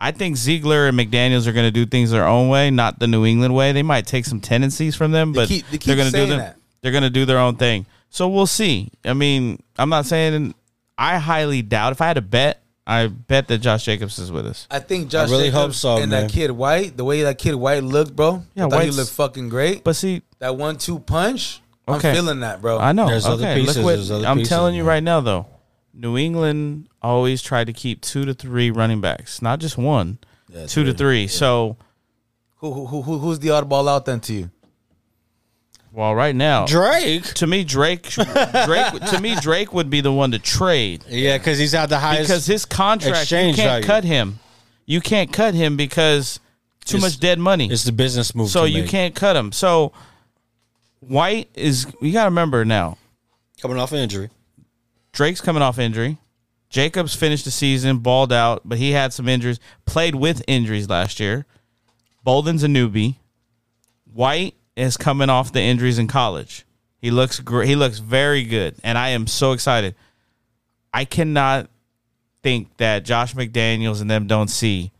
I think Ziegler and McDaniels are going to do things their own way, not the New England way. They might take some tendencies from them, They but keep- they keep they're going to do them. that. They're going to do their own thing. So we'll see. I mean, I'm not saying I highly doubt. If I had a bet, I bet that Josh Jacobs is with us. I think Josh really hope so, and man. that kid White, the way that kid White looked, bro. Yeah, I thought he White's- looked fucking great. But see, that one-two punch, Okay. I'm feeling that, bro. I know. There's other okay, pieces, look what there's other I'm pieces, telling you man. right now, though. New England always tried to keep two to three running backs, not just one, two to three. So, Who, who, who, who's the oddball out then to you? well, right now, Drake. To me, Drake, Drake, to me, Drake would be the one to trade. Yeah, because he's had the highest because his contract, you can't value. cut him. You can't cut him because too It's- much dead money. It's the business move. so to you make. can't cut him. So White is. You got to remember now. coming off injury. Drake's coming off injury. Jacobs finished the season, balled out, but he had some injuries. Played with injuries last year. Bolden's a newbie. White is coming off the injuries in college. He looks great. He looks very good, and I am so excited. I cannot think that Josh McDaniels and them don't see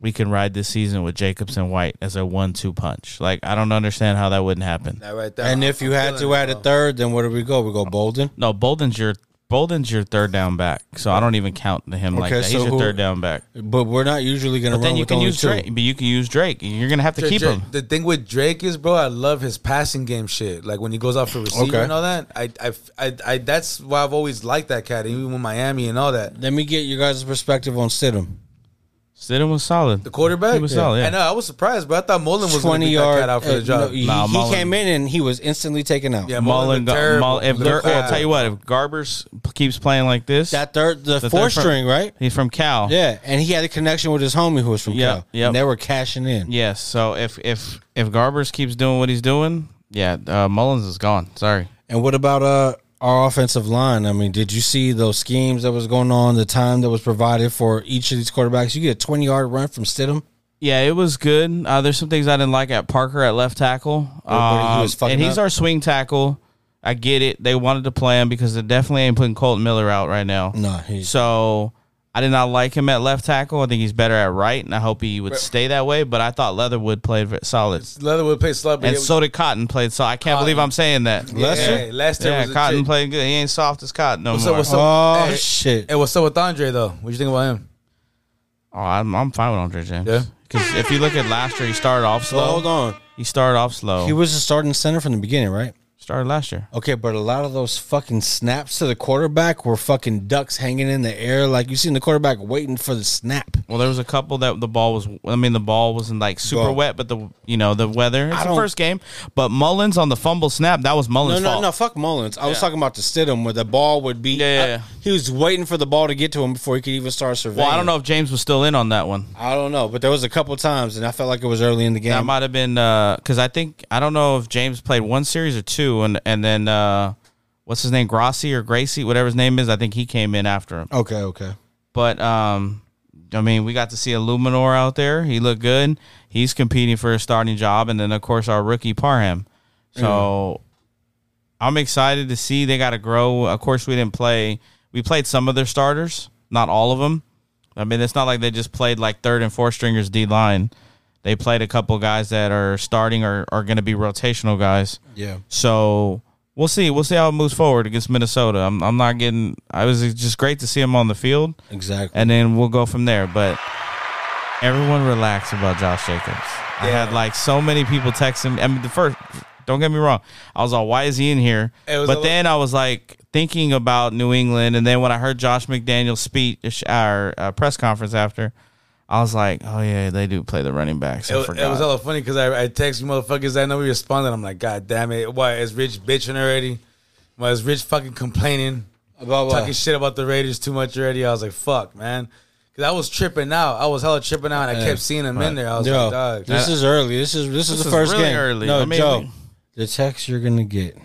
we can ride this season with Jacobs and White as a one-two punch. Like I don't understand how that wouldn't happen. That right there. And I'm- if you had to add a third, then where do we go? We go Bolden. No, Bolden's your Bolden's your third down back, so I don't even count him like Okay, that. He's so your who- third down back. But we're not usually going to But run then you with can only use two. Drake. But you can use Drake. You're gonna have to Dra- keep Dra- him. The thing with Drake is, bro, I love his passing game shit. Like when he goes out for receiver Okay. and all that. I, I, I, I, that's why I've always liked that cat, even with Miami and all that. Let me get you guys' perspective on Stidham. Stidham was solid. The quarterback, He was solid, yeah. I know. I was surprised, but I thought Mullen was Twenty beat yard. out for uh, the job. no, he, Nah, he came in and he was instantly taken out. Yeah, Mullen, Mullen got- terrible. Mull- if Gar- I'll tell you what, if Garbers keeps playing like this, That third, the, The four third from- string, right? he's from Cal. Yeah, and he had a connection with his homie who was from Yep, Cal. Yeah, And they were cashing in. Yes. So if if if Garbers keeps doing what he's doing, yeah, uh, Mullens is gone. Sorry. And what about uh our offensive line? I mean, did you see those schemes that was going on? The time that was provided for each of these quarterbacks. You get a twenty yard run from Stidham. Yeah, it was good. Uh, there's some things I didn't like at Parker at left tackle. but he was Um, and he's up. our swing tackle. I get it. They wanted to play him because they definitely ain't putting Kolton Miller out right now. No, he's So I did not like him at left tackle. I think he's better at right, and I hope he would stay that way. But I thought Leatherwood played solid, Leatherwood played solid, and yeah, so did Cotton played. So I can't believe I'm saying that. yeah, Lester? Lester Yeah, was Cotton chick. played good. He ain't soft as Cotton no What's more. up? What's up? Oh hey, shit! Hey, what's up with Andre though? What you think about him? Oh, I'm, I'm fine with Andre James. Yeah? Because if you look at last year, he started off So slow. hold on. He started off slow. He was a starting center from the beginning, right? Started last year. Okay, but a lot of those fucking snaps to the quarterback were fucking ducks hanging in the air. Like you seen the quarterback waiting for the snap. Well, there was a couple that the ball was. I mean, the ball wasn't like super Bro. wet, but the you know the weather. It's I the first game, but Mullens on the fumble snap that was Mullens' no, fault. no. Fuck Mullens. I was talking about the Stidham where the ball would be. Yeah, yeah, I- yeah. He was waiting for the ball to get to him before he could even start surveying. Well, I don't know if James was still in on that one. I don't know, but there was a couple times, and I felt like it was early in the game. That might have been because I think I don't know if James played one series or two, and and then uh, what's his name, Grassi or Gracie, whatever his name is. I think he came in after him. okay, okay. But um, I mean, we got to see Eluemunor out there. He looked good. He's competing for a starting job, and then of course our rookie Parham. So I'm excited to see they got to grow. Of course, we didn't play. We played some of their starters, not all of them. I mean, it's not like they just played like third and fourth stringers D line. They played a couple guys that are starting or are going to be rotational guys. Yeah. So we'll see. We'll see how it moves forward against Minnesota. I'm, I'm not getting. I was just great to see him on the field, Exactly. and then we'll go from there. But everyone relax about Josh Jacobs. I had like so many people texting. I mean, the first. Don't get me wrong. I was like, why is he in here? But a- then I was like thinking about New England, and then when I heard Josh McDaniel's speech, our uh, press conference after, I was like, oh yeah, they do play the running backs. It, I was- forgot. it was hella funny because I, I text motherfuckers. I know we responded. I'm like, God damn it! Why is Rich bitching already? Why is Rich fucking complaining About what? talking shit about the Raiders too much already? I was like, fuck, man. Because I was tripping out. I was hella tripping out, and I Yeah. kept seeing him in there. I was Yo, like, dog. this is early. This is this, is This the is first really game. early. No, I mean, Joe. We- the text you're gonna get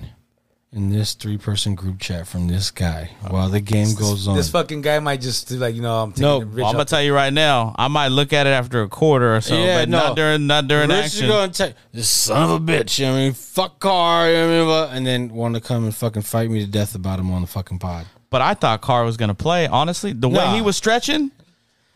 in this three person group chat from this guy while the game goes on. This fucking guy might just do like you know I'm taking No, the rich Well, I'm gonna tell you right now. I might look at it after a quarter or so, Yeah, but no. not during not during Rich action. is going to take this son of a bitch. You know I mean, fuck car. I mean, what- and then want to come and fucking fight me to death about him on the fucking pod. But I thought Carr was gonna play. Honestly, the way he was stretching,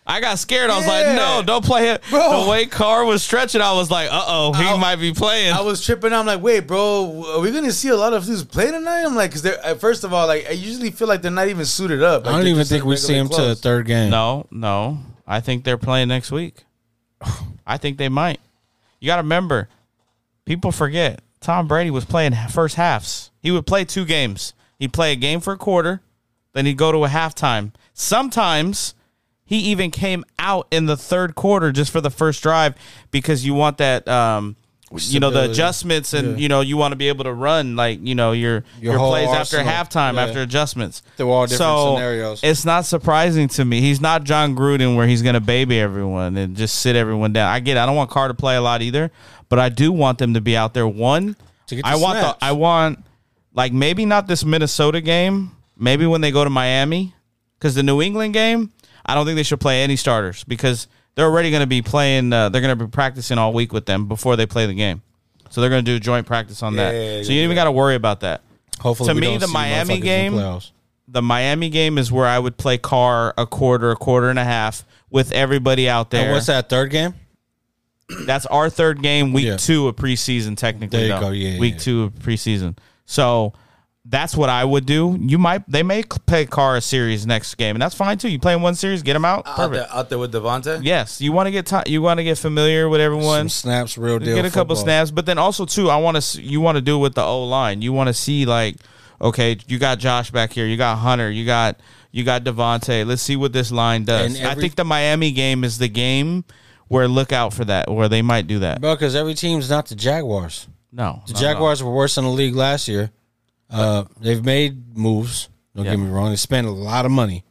I got scared. I was like, no, don't play it. Bro. The way Carr was stretching, I was like, uh oh, he I- might be playing. I was tripping. I'm like, wait, bro, are we gonna see a lot of dudes play tonight? I'm like, because they're uh, first of all, like, I usually feel like they're not even suited up. Like, I don't they're even just, think like, we see regular him to the clothes. third game. no, no, I think they're playing next week. I think they might. You got to remember, people forget Tom Brady was playing first halves. He would play two games. He'd play a game for a quarter, then he'd go to a halftime. Sometimes he even came out in the third quarter just for the first drive because you want that um you know the adjustments and Yeah. you know you want to be able to run like you know your Your your, plays after halftime Yeah. after adjustments Through all different so scenarios. it's not surprising to me he's not Jon Gruden where he's gonna baby everyone and just sit everyone down I get it. I don't want Carr to play a lot either but I do want them to be out there one To get the I want snaps. the I want like maybe not this Minnesota game maybe when they go to Miami because the New England game, I don't think they should play any starters because they're already going to be playing. Uh, they're going to be practicing all week with them before they play the game. So they're going to do joint practice on that. Yeah, yeah, so yeah, you even got to worry about that. Hopefully, to me, the Miami game, playoffs. the Miami game is where I would play Carr a quarter, a quarter and a half with everybody out there. And what's that third game? That's our third game, week Yeah. two of preseason. Technically, There you though. go. Yeah, yeah, week yeah. two of preseason. So that's what I would do. You might they may play Carr a series next game, and that's fine too. You play in one series, get them out. out there, out there with Davante. Yes, you want to get ti you want to get familiar with everyone. Some snaps, real deal. get a couple snaps, but then also too, I want to you want to do it with the O line. You want to see like, okay, you got Josh back here, you got Hunter, you got you got Davante. Let's see what this line does. And I think the Miami game is the game where look out for that, where they might do that. Bro, because every team's not the Jaguars. No, The not at all. Jaguars were worse in the league last year. Uh, they've made moves. Don't Yeah. get me wrong. They spent a lot of money,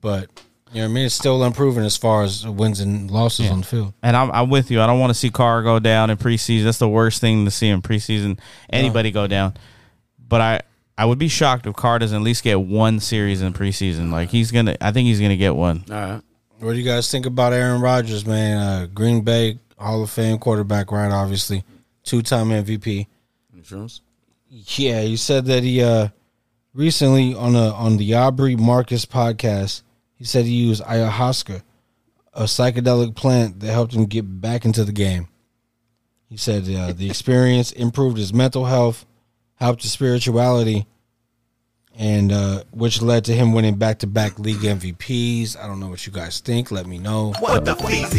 but you know what I mean. It's still improving as far as wins and losses on the field. And I'm, I'm with you. I don't want to see Carr go down in preseason. That's the worst thing to see in preseason. Anybody go down. But I, I would be shocked if Carr doesn't at least get one series in preseason. Like he's gonna, I think he's gonna get one. All right. What do you guys think about Aaron Rodgers, man? Uh, Green Bay Hall of Fame quarterback, right? Obviously, two time MVP. Insurance. Yeah, he said that he uh recently on a on the Aubrey Marcus podcast, he said he used ayahuasca, a psychedelic plant that helped him get back into the game. He said uh, the experience improved his mental health, helped his spirituality, and uh, which led to him winning back to back league MVPs. I don't know what you guys think. Let me know.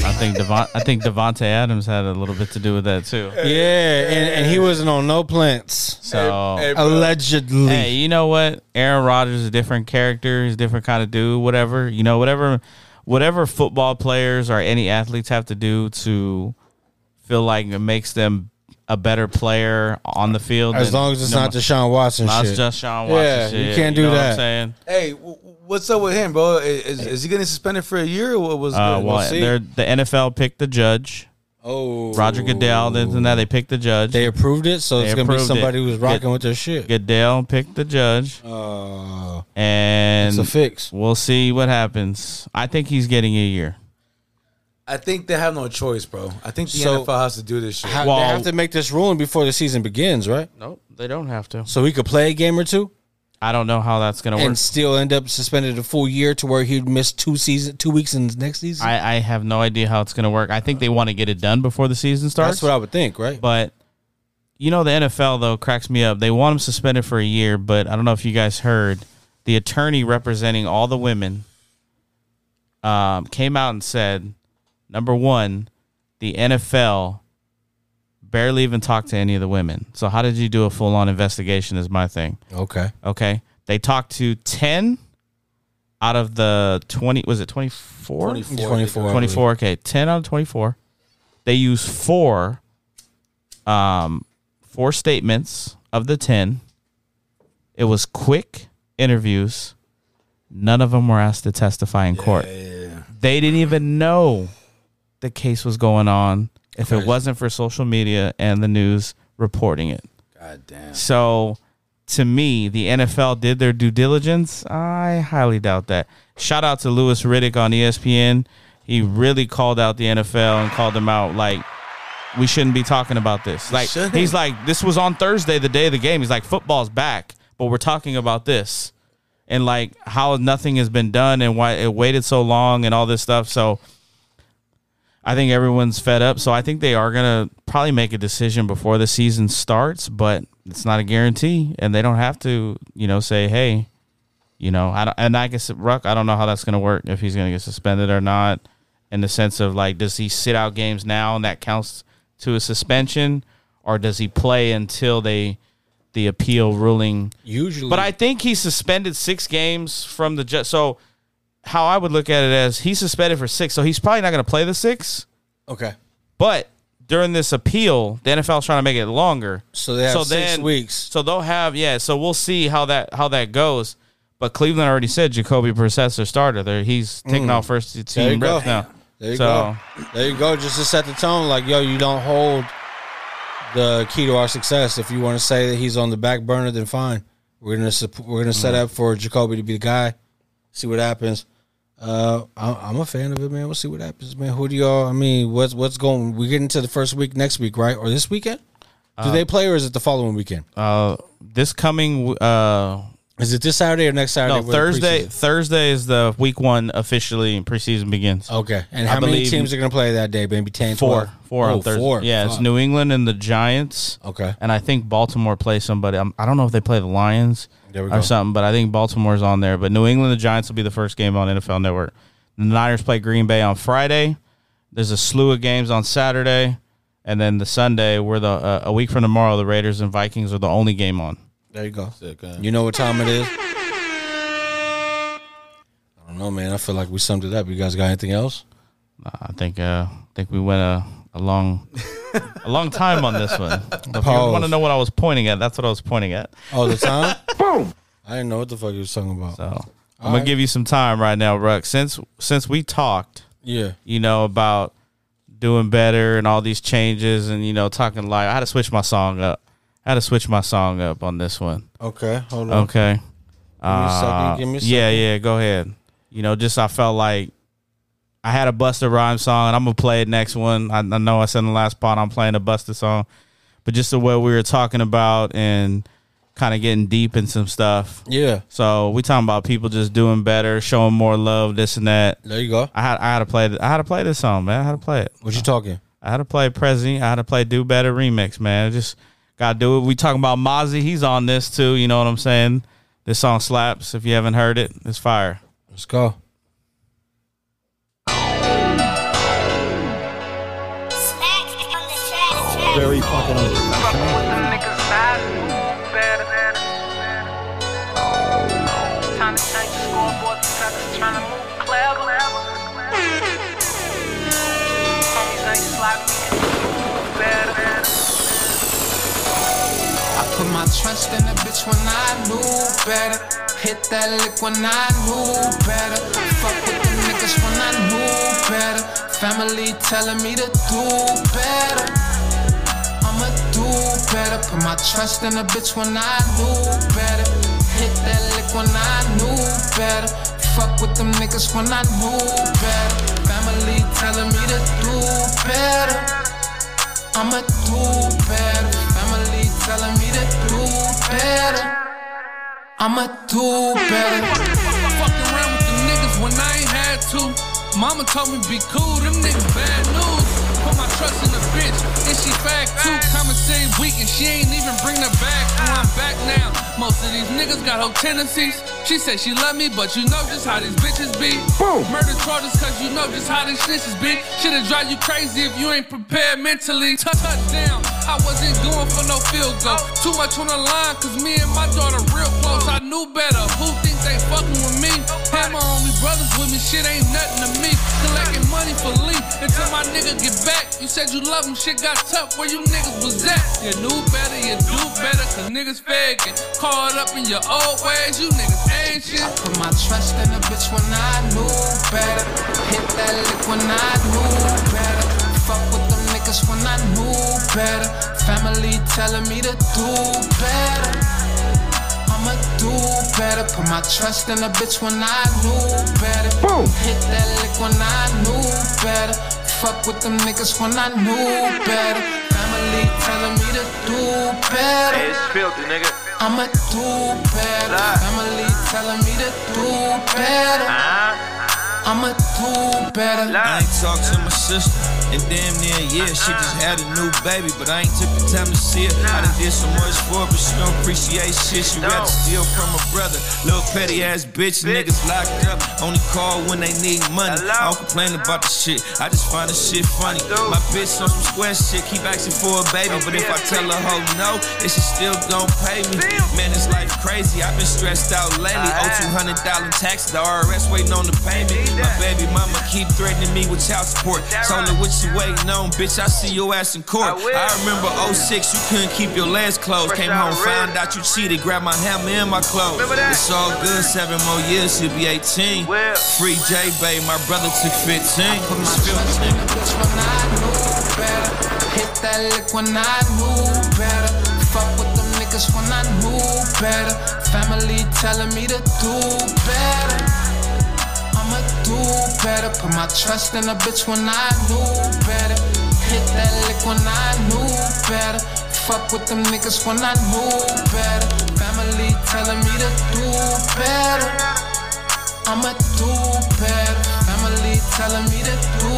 I think Devon, I think Davante Adams had a little bit to do with that too. Yeah, and, and he wasn't on no plants. So Hey, bro. Allegedly. Hey, you know what? Aaron Rodgers is a different character. He's a different kind of dude. Whatever you know, whatever, whatever football players or any athletes have to do to feel like it makes them a better player on the field. As long as it's you know, not Deshaun Watson not shit. just Sean Watson. Yeah, shit, you can't do know What I'm that. saying? Hey, w- w- what's up with him, bro? Is, is he getting suspended for a year or what was Uh, good? well, see. they're, the NFL picked the judge. Oh, Roger Goodell. This and that. They picked the judge. They approved it, so They it's gonna be somebody it. who's rocking Good- with their shit. Goodell picked the judge, Uh, and it's a fix. we'll see what happens. I think he's getting a year. I think they have no choice, bro. I think the So- NFL has to do this shit. Ha- Well- they have to make this ruling before the season begins, right? Nope, they don't have to. So he could play a game or two I don't know how that's gonna work. and still end up suspended a full year to where he'd miss two season, two weeks in next season. I, I have no idea how it's gonna work. I think they want to get it done before the season starts. That's what I would think, right? but you know the NFL though cracks me up. They want him suspended for a year, but I don't know if you guys heard the attorney representing all the women um, came out and said, number one, the NFL barely even talked to any of the women. So how did you do a full on investigation? Is my thing. Okay. Okay, they talked to ten out of the twenty. Was it twenty four? 24. 24. 24 okay 10 out of 24 they used four um four statements of the 10 it was quick interviews none of them were asked to testify in court they didn't even know the case was going on if it wasn't for social media and the news reporting it God damn. so to me, the NFL did their due diligence. I highly doubt that. Shout out to Louis Riddick on ESPN. He really called out the NFL and called them out like we shouldn't be talking about this. Like shouldn't. he's like, this was on Thursday, the day of the game. He's like, football's back, but we're talking about this and like how nothing has been done and why it waited so long and all this stuff. So I think everyone's fed up. So I think they are gonna probably make a decision before the season starts, but it's not a guarantee, and they don't have to, you know, say, hey, you know, I don't, and I guess Ruk, I don't know how that's gonna work if he's gonna get suspended or not. In the sense of like, does he sit out games now and that counts to a suspension, or does he play until they the appeal ruling? Usually, But I think he suspended six games from the judge. So how I would look at it as he's suspended for six, so he's probably not going to play the six. Okay. But during this appeal, the NFL's trying to make it longer. So they have six weeks. So they'll have yeah. So we'll see how that how that goes. But Cleveland already said Jacoby Brissett their starter. There, he's taking Mm. off first team go. now. There you so go. There you go. Just to set the tone, like yo, you don't hold the key to our success. If you want to say that he's on the back burner, then fine. We're gonna we're gonna set up for Jacoby to be the guy. See what happens. Uh, I- I'm a fan of it, man. We'll see what happens, man. Who do y'all? I mean, what's what's going? We get into the first week next week, right? Or this weekend? Do Uh, they play, or is it the following weekend? Uh, this coming uh, is it this Saturday or next Saturday? No, Thursday. Thursday is the week one officially preseason begins. Okay, and I how many teams are gonna play that day? Maybe 10, Four, 12? four Oh, on Thursday. four. Yeah, it's. New England and the Giants. Okay, and I think Baltimore plays somebody. I'm, I don't know if they play the Lions or go. something, but I think Baltimore's on there. But New England, the Giants will be the first game on NFL Network. The Niners play Green Bay on Friday. There's a slew of games on Saturday, and then the Sunday, we're the uh, a week from tomorrow. The Raiders and Vikings are the only game on. There you go. You know what time it is? I don't know, man. I feel like we summed it up. You guys got anything else? I think uh, I think we went a, a long a long time on this one. So if you Pause. want to know what I was pointing at, that's what I was pointing at. Oh, the time? Boom. I didn't know what the fuck you was talking about. So I'm gonna right. give you some time right now, Ruk. Since since we talked, Yeah. you know about doing better and all these changes, and you know talking live. I had to switch my song up. I had to switch my song up on this one. Okay, hold on. Okay. Give me a second, Uh, give me a yeah, second. yeah. Go ahead. You know, just I felt like I had a Busta Rhyme song, and I'm gonna play it next one. I, I know I said in the last part I'm playing a Busta song, but just the way we were talking about and kind of getting deep in some stuff. Yeah. So we talking about people just doing better, showing more love, this and that. There you go. I had I had to play th- I had to play this song, man. I had to play it. What you talking? I had to play Prezi. I had to play Do Better remix, man. Just gotta do it. We talking about Mozzy. He's on this too. You know what I'm saying? This song slaps. If you haven't heard it, it's fire. Let's go. Move better. I put my trust in a bitch when I knew better. Hit that lick when I knew better. Fuck with the niggas when I knew better. Family telling me to do better. Do better. Put my trust in a bitch when I knew better. Hit that lick when I knew better. Fuck with them niggas when I knew better. Family telling me to do better. I'ma do better. Family telling me to do better. I'ma do better. Fucking around with the niggas when I ain't had to. Mama told me be cool, them niggas bad news. Put trust in the bitch, and she fag too. Coming same week, and she ain't even bring the back. Now I'm back now. Most of these niggas got whole tendencies. She said she love me, but you know just how these bitches be. Boom. Murder charges, cause you know just how these snitches be. Shit'll drive you crazy if you ain't prepared mentally. Touch touchdown, I wasn't going for no field goal. Too much on the line, cause me and my daughter real close. I knew better. Who thinks they fucking with me? Had my only brothers with me, shit ain't nothing to me. Collecting money for Lee until my nigga get back. You said you love him, shit got tough. Where you niggas was at? You knew better, you do better, cause niggas faking. Caught up in your old ways, you niggas ain't shit. I put my trust in a bitch when I knew better. Hit that lick when I knew better. Fuck with them niggas when I knew better. Family telling me to do better. I'ma do better. Put my trust in a bitch when I knew better. Hit that lick when I knew better. Fuck with them niggas when I knew better. Family telling me to do better. Hey, it's filthy, nigga. I'ma do better. Family telling me to do better. I'ma do better. I ain't talked to my sister in damn near a year. She just had a new baby, but I ain't took the time to see her. I done did so much for her, but she don't appreciate shit. She rather steal from her brother. Little petty ass bitch, niggas locked up. Only call when they need money. I don't complain about the shit. I just find the shit funny. My bitch on some square shit, keep asking for a baby, but if I tell her hoe no, then she still gon' pay me. Man, this life crazy. I've been stressed out lately. Owe two hundred thousand taxes. The RS waiting on the payment. My baby mama keep threatening me with child support. Told her what you waiting on, bitch. I see your ass in court. I, remember 06, you couldn't keep your legs closed. Came home, found out you cheated, grabbed my hammer and my clothes. It's all good, seven more years, you'll be 18. Free J Bay, my brother took 15. It's filthy. better. Hit that lick when I knew better. Fuck with them niggas when I knew better. Family telling me to do better. I'ma do better. Put my trust in a bitch when I knew better. Hit that lick when I knew better. Fuck with them niggas when I knew better. Family telling me to do better. I'ma do better. Family telling me to do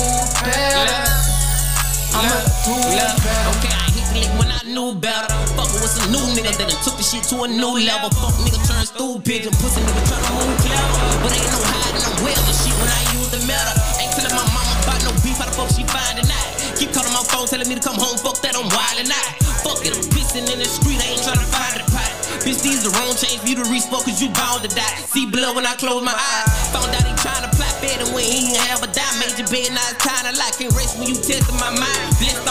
better. I'ma do better. Okay, When I knew better. Fuckin' with some new nigga that done took the shit to a new level. Fuck nigga turn stool pigeon, pussy nigga tryna move clever. But ain't no hiding, I'm well the shit when I use the metal. Ain't telling my mama about no beef, how the fuck she find tonight? Keep calling my phone, telling me to come home, fuck that, I'm wildin' out. Fuck it, I'm pissing in the street, I ain't tryna find the pot. Bitch, these the wrong chains for you to for, cause you bound to die. See blood when I close my eyes. Found out he tryna plot better when he ain't have a dime. Major bed, now it's kinda like Can't race when you testing my mind.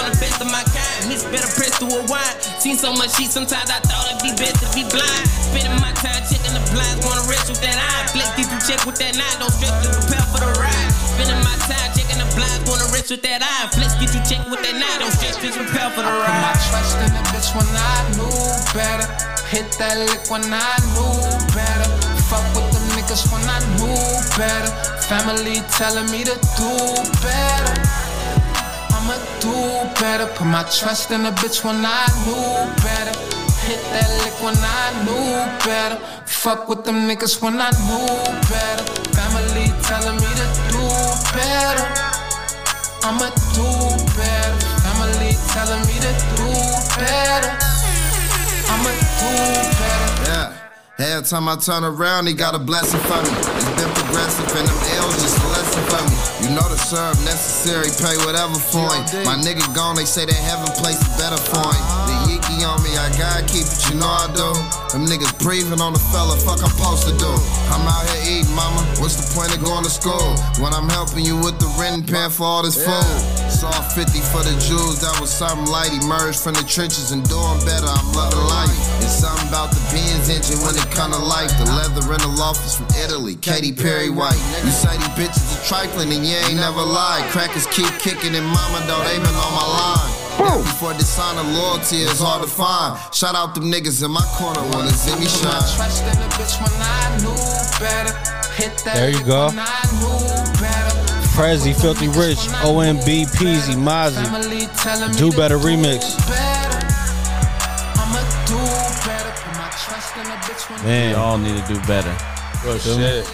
The best of my kind. Miss better press through a wine. Seen so much shit, sometimes I thought it'd be best to be blind. Spending my time checking the blinds, wanna rest with that eye. Flex these you check with that nine, don't stress to prepare for the ride. Spending my time checking the blinds, wanna rest with that eye. Flex get you check with that nine, don't stress to prepare for the ride. Put my trust in a bitch when I knew better. Hit that lick when I knew better. Fuck with them niggas when I knew better. Family telling me to do better. Do better. Put my trust in a bitch when I knew better. Hit that lick when I knew better. Fuck with them niggas when I knew better. Family telling me to do better. I'ma do better. Family telling me to do better. I'ma do better. Yeah. Every time I turn around, he got a blessing for me. Progressive and them L's just a lesson for me. You know the serve necessary, pay whatever for him. My nigga gone, they say they haven't placed it better for him. On me, I gotta keep it, you know I do. Them niggas breathing on the fella, fuck I'm supposed to do. I'm out here eating, mama. What's the point of going to school? When I'm helping you with the rent and paying for all this food. Saw 50 for the Jews, that was something light. Emerged from the trenches and doing better, I'm loving life. It's something about the Benz engine when it come to life. The leather in the loft is from Italy, Katy Perry white. You say these bitches are trifling and you ain't never lied. Crackers keep kicking and mama, though, they been on my line. Now Before dishonor, loyalty is hard to find. Shout out them niggas in my corner wanna see me shine. trust in a bitch when I knew better. Hit that There you go. when I knew better. Prezi, Filthy Rich, OMB, Peasy, Mozzie. Family telling me Do Better remix. better. I'ma do better. Put my trust in a bitch when Man. We all need to do better. Bro, shit.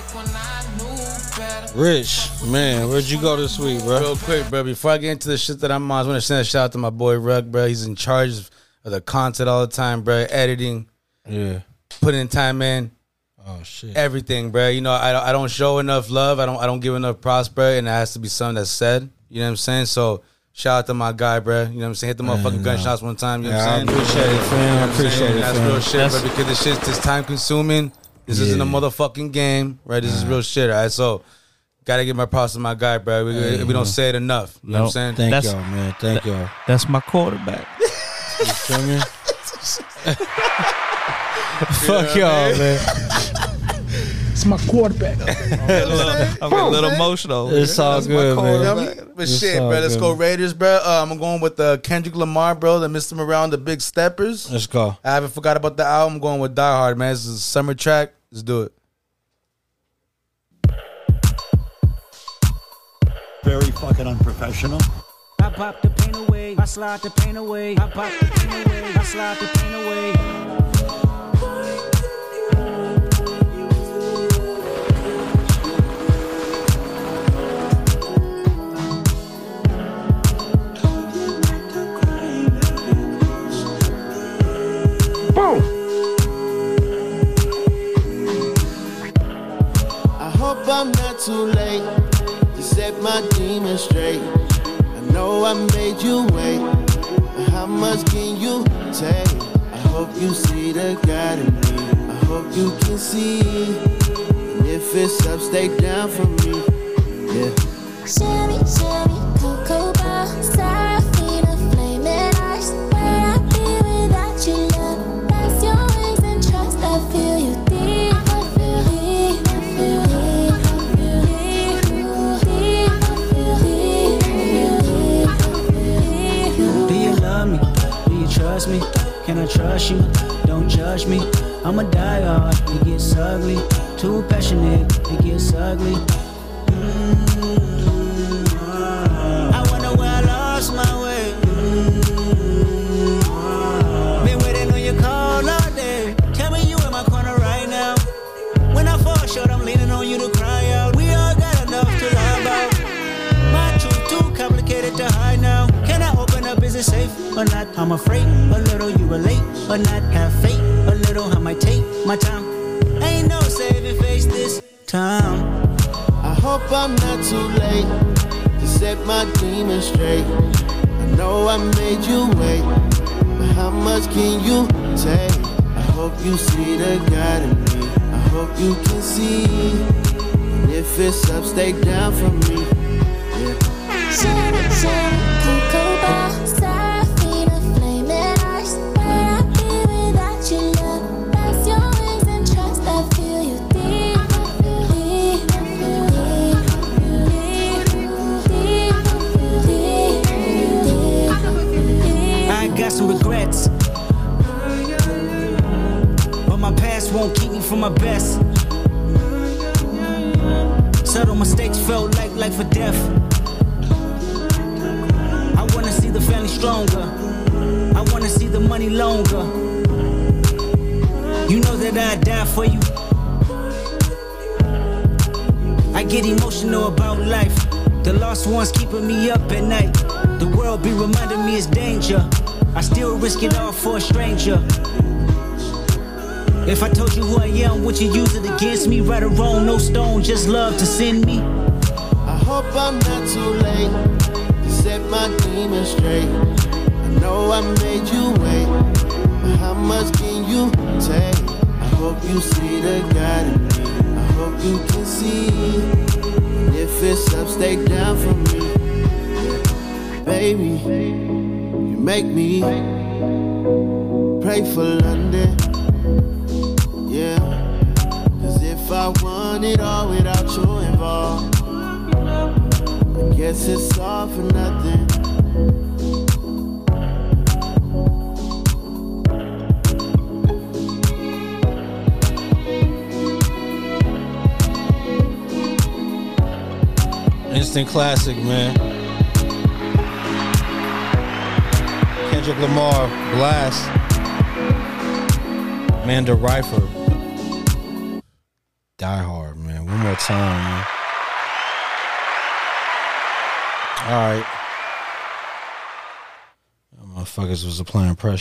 Rich, man, where'd you go this week, bro? Real quick, bro. Before I get into the shit that I'm on, I just want to send a shout out to my boy Rug, bro. He's in charge of the content all the time, bro. Editing, Yeah. putting time in. Oh shit. Everything, bro. You know, I don't, I don't show enough love. I don't I don't give enough props, bro. And it has to be something that's said. You know what I'm saying? So shout out to my guy, bro. You know what I'm saying? Hit the motherfucking gunshots one time. You know Yeah, what I'm saying? appreciate it, fam. I You know I'm appreciate it, That's real shit, bro. Because this shit's just time consuming. This isn't a motherfucking game, right? This is real shit, all right? So Gotta give my props to my guy, bro. We, hey, we don't say it enough. You nope. know what I'm saying? Thank that's, y'all, man. Thank that, y'all. That's my quarterback. you feel me? Fuck y'all, man. it's my quarterback. I'm a little, a little emotional. It's all that's good, man. But it's shit, bro. Good. Let's go Raiders, bro. Uh, I'm going with uh, Kendrick Lamar, bro. That missed him around the Big Steppers. Let's go. I haven't forgot about the album. I'm going with Die Hard, man. This is a summer track. Let's do it. very fucking unprofessional. I pop the pain away, I slide the pain away, I pop the pain away, I slide the pain away.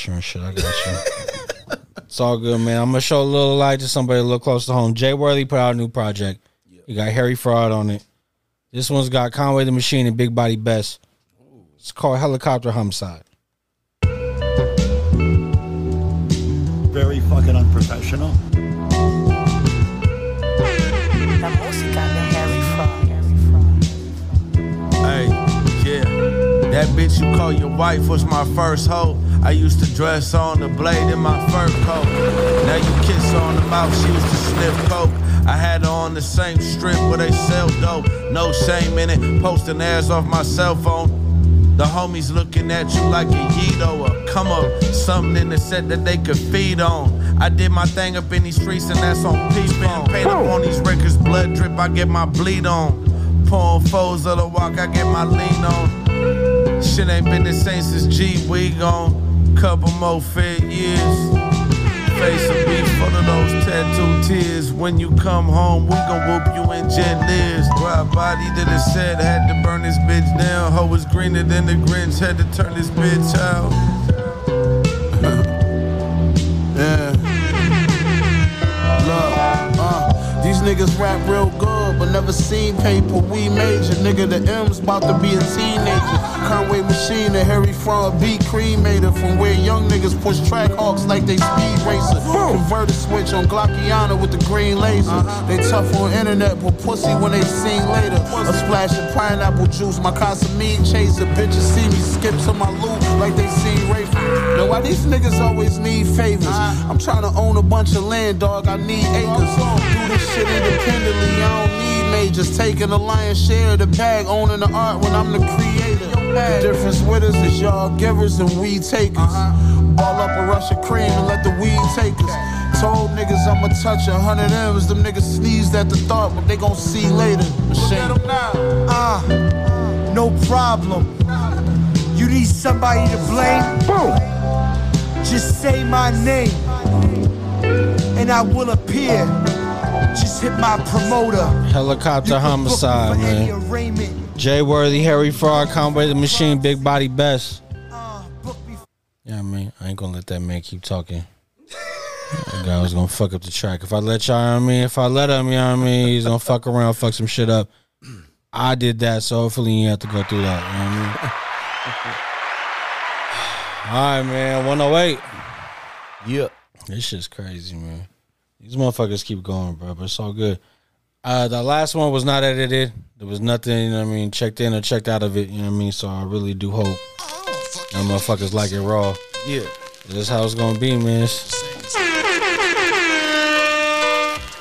pressure and shit. I got you. it's all good, man. I'm gonna show a little light to somebody a little close to home. Jay Worthy put out a new project. Yep. You got Harry Fraud on it. This one's got Conway the Machine and Big Body Best. It's called Helicopter Homicide. Very fucking unprofessional. Hey, yeah. That bitch you call your wife was my first hoe used to dress on the blade in my fur coat. Now you kiss on the mouth, she used to sniff coke. I had her on the same strip where they sell dope. No shame in it, posting ads off my cell phone. The homies looking at you like a Yeeto or come up, something in the set that they could feed on. I did my thing up in these streets and that's on P-Phone. Paint up on these records, blood drip, I get my bleed on. Pouring foes of the walk, I get my lean on. Shit ain't been the same since G, we gone. Couple more fair years. Face a beef full of those tattoo tears. When you come home, we gon' whoop you in jet lives. Dry body to the set, had to burn this bitch down. Hoe was greener than the Grinch, had to turn this bitch out. Yeah. Look, uh, these niggas rap real good, but never seen paper. We major, nigga. The M's about to be a teenager. Conway machine, the Harry a beat cremator. From where young niggas push track hawks like they speed racer. Converter switch on Glockiana with the green laser. They tough on internet, but pussy when they sing later. A splash of pineapple juice, my Casamine chaser. Bitches see me skip to my loot like they seen Rafe. Now why these niggas always need favors? I'm trying to own a bunch of land, dog. I need acres. Do this shit independently. I don't need majors. Taking the lion's share of the bag, owning the art when I'm the creator. The difference with us is y'all givers and we takers. Ball up a rush of cream and let the weed take us. Told niggas I'ma touch a hundred M's. Them niggas sneezed at the thought, but they gon' see later. Shame. Ah, no problem. You need somebody to blame? Boom. Just say my name, and I will appear. Just hit my promoter. Helicopter homicide, Eddie man. Raymond. Jay Worthy, Harry Fraud, Conway the Machine, Big Body Best. Yeah, I mean, I ain't gonna let that man keep talking. That guy was gonna fuck up the track. If I let y'all, you know I mean, if I let him, you know what I mean, he's gonna fuck around, fuck some shit up. I did that, so hopefully you have to go through that. You know what I mean? All right, man. 108. Yep. This shit's crazy, man. These motherfuckers keep going, bro, but it's all good. Uh, the last one was not edited. There was nothing, you know what I mean, checked in or checked out of it, you know what I mean? So I really do hope that motherfuckers like it raw. Yeah. This is how it's gonna be, man.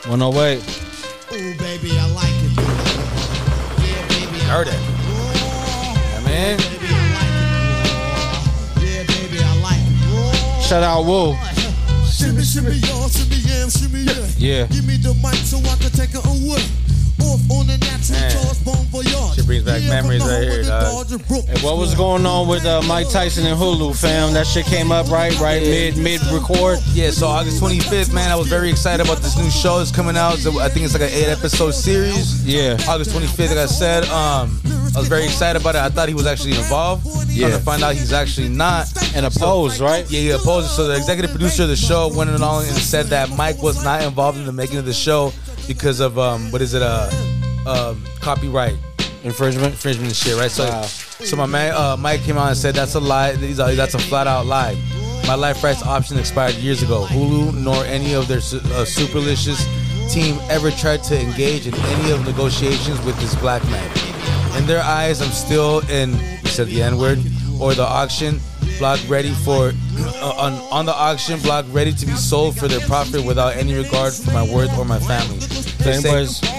108. Ooh, baby, I like it. Heard it. Yeah, man. Shout out Woo. Shimmy, shimmy, y'all, shimmy, yeah, shimmy, yeah. Yeah. Give me the mic so I can take it away. Off on the natural Man. charge, bon voyage. Shit brings back memories right here, dog. Hey, what was going on with uh, Mike Tyson and Hulu, fam? That shit came up right, right mid mid record. Yeah, so August 25th, man, I was very excited about this new show that's coming out. So I think it's like an eight episode series. Yeah. August 25th, like I said, um, I was very excited about it. I thought he was actually involved. Yeah. Come to find out he's actually not. And opposed, right? Yeah, he opposed. So the executive producer of the show went along and said that Mike was not involved in the making of the show because of um, what is it, uh, um, copyright infringement, infringement and shit, right? So, Wow. so my man uh, Mike came out and said that's a lie. He's a, that's a flat out lie. My life rights option expired years ago. Hulu nor any of their su- uh, superlicious team ever tried to engage in any of negotiations with this black man. In their eyes, I'm still in. He said the N word or the auction block ready for uh, on on the auction block ready to be sold for their profit without any regard for my worth or my family. They say-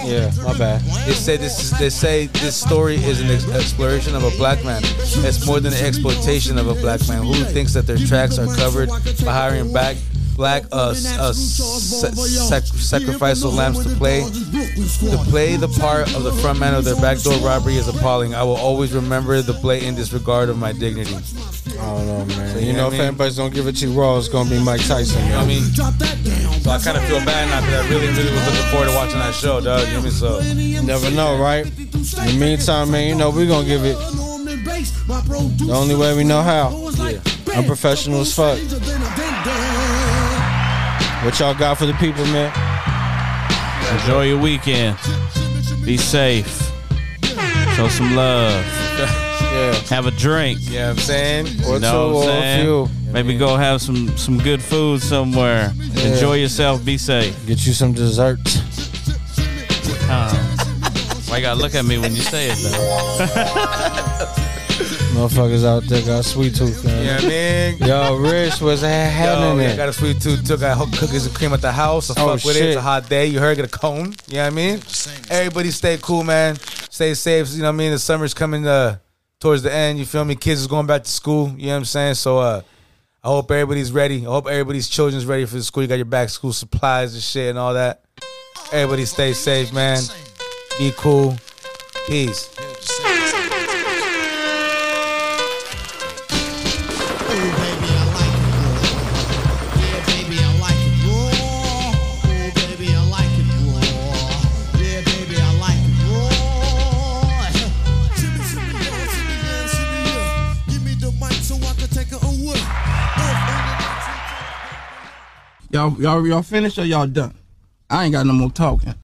yeah, my bad. they say this is, they say this story is an ex- exploration of a black man. It's more than an exploitation of a black man who thinks that their tracks are covered by hiring back black uh, s- uh, sa- sac- sacrificial lambs to play to play the part of the front man of their backdoor robbery is appalling. I will always remember the blatant disregard of my dignity. I don't know, man. So, you you know, know if what I mean? anybody's gonna give it to you raw, it's gonna be Mike Tyson. You know what I mean? So I kind of feel bad now because I really, really was looking forward to watching that show, dog. You know what I mean? So Never know, right? In the meantime, man, you know we're gonna give it the only way we know how. Yeah. Unprofessional as fuck. What y'all got for the people, man? Enjoy your weekend. Be safe. Show some love. yeah. Have a drink. You know I'm saying? Or You know two, what I'm a few. Maybe go have some some good food somewhere. Yeah. Enjoy yourself. Be safe. Get you some desserts. Uh, why you gotta look at me when you say it though? Motherfuckers out there got sweet tooth, man. Yeah, man. Yo, Rich was Yo, having yeah, it. got a sweet tooth. Took I hope cookies and cream at the house. I Oh, fuck with it. It's a hot day. You heard, get a cone. You know what I mean? Everybody stay cool, man. Stay safe. You know what I mean? The summer's coming uh, towards the end. You feel me? Kids is going back to school. You know what I'm saying? So uh, I hope everybody's ready. I hope everybody's children's ready for the school. You got your back school supplies and shit and all that. Everybody stay safe, man. Be cool. Peace. Y'all, y'all, y'all finished or y'all done? I ain't got no more talking.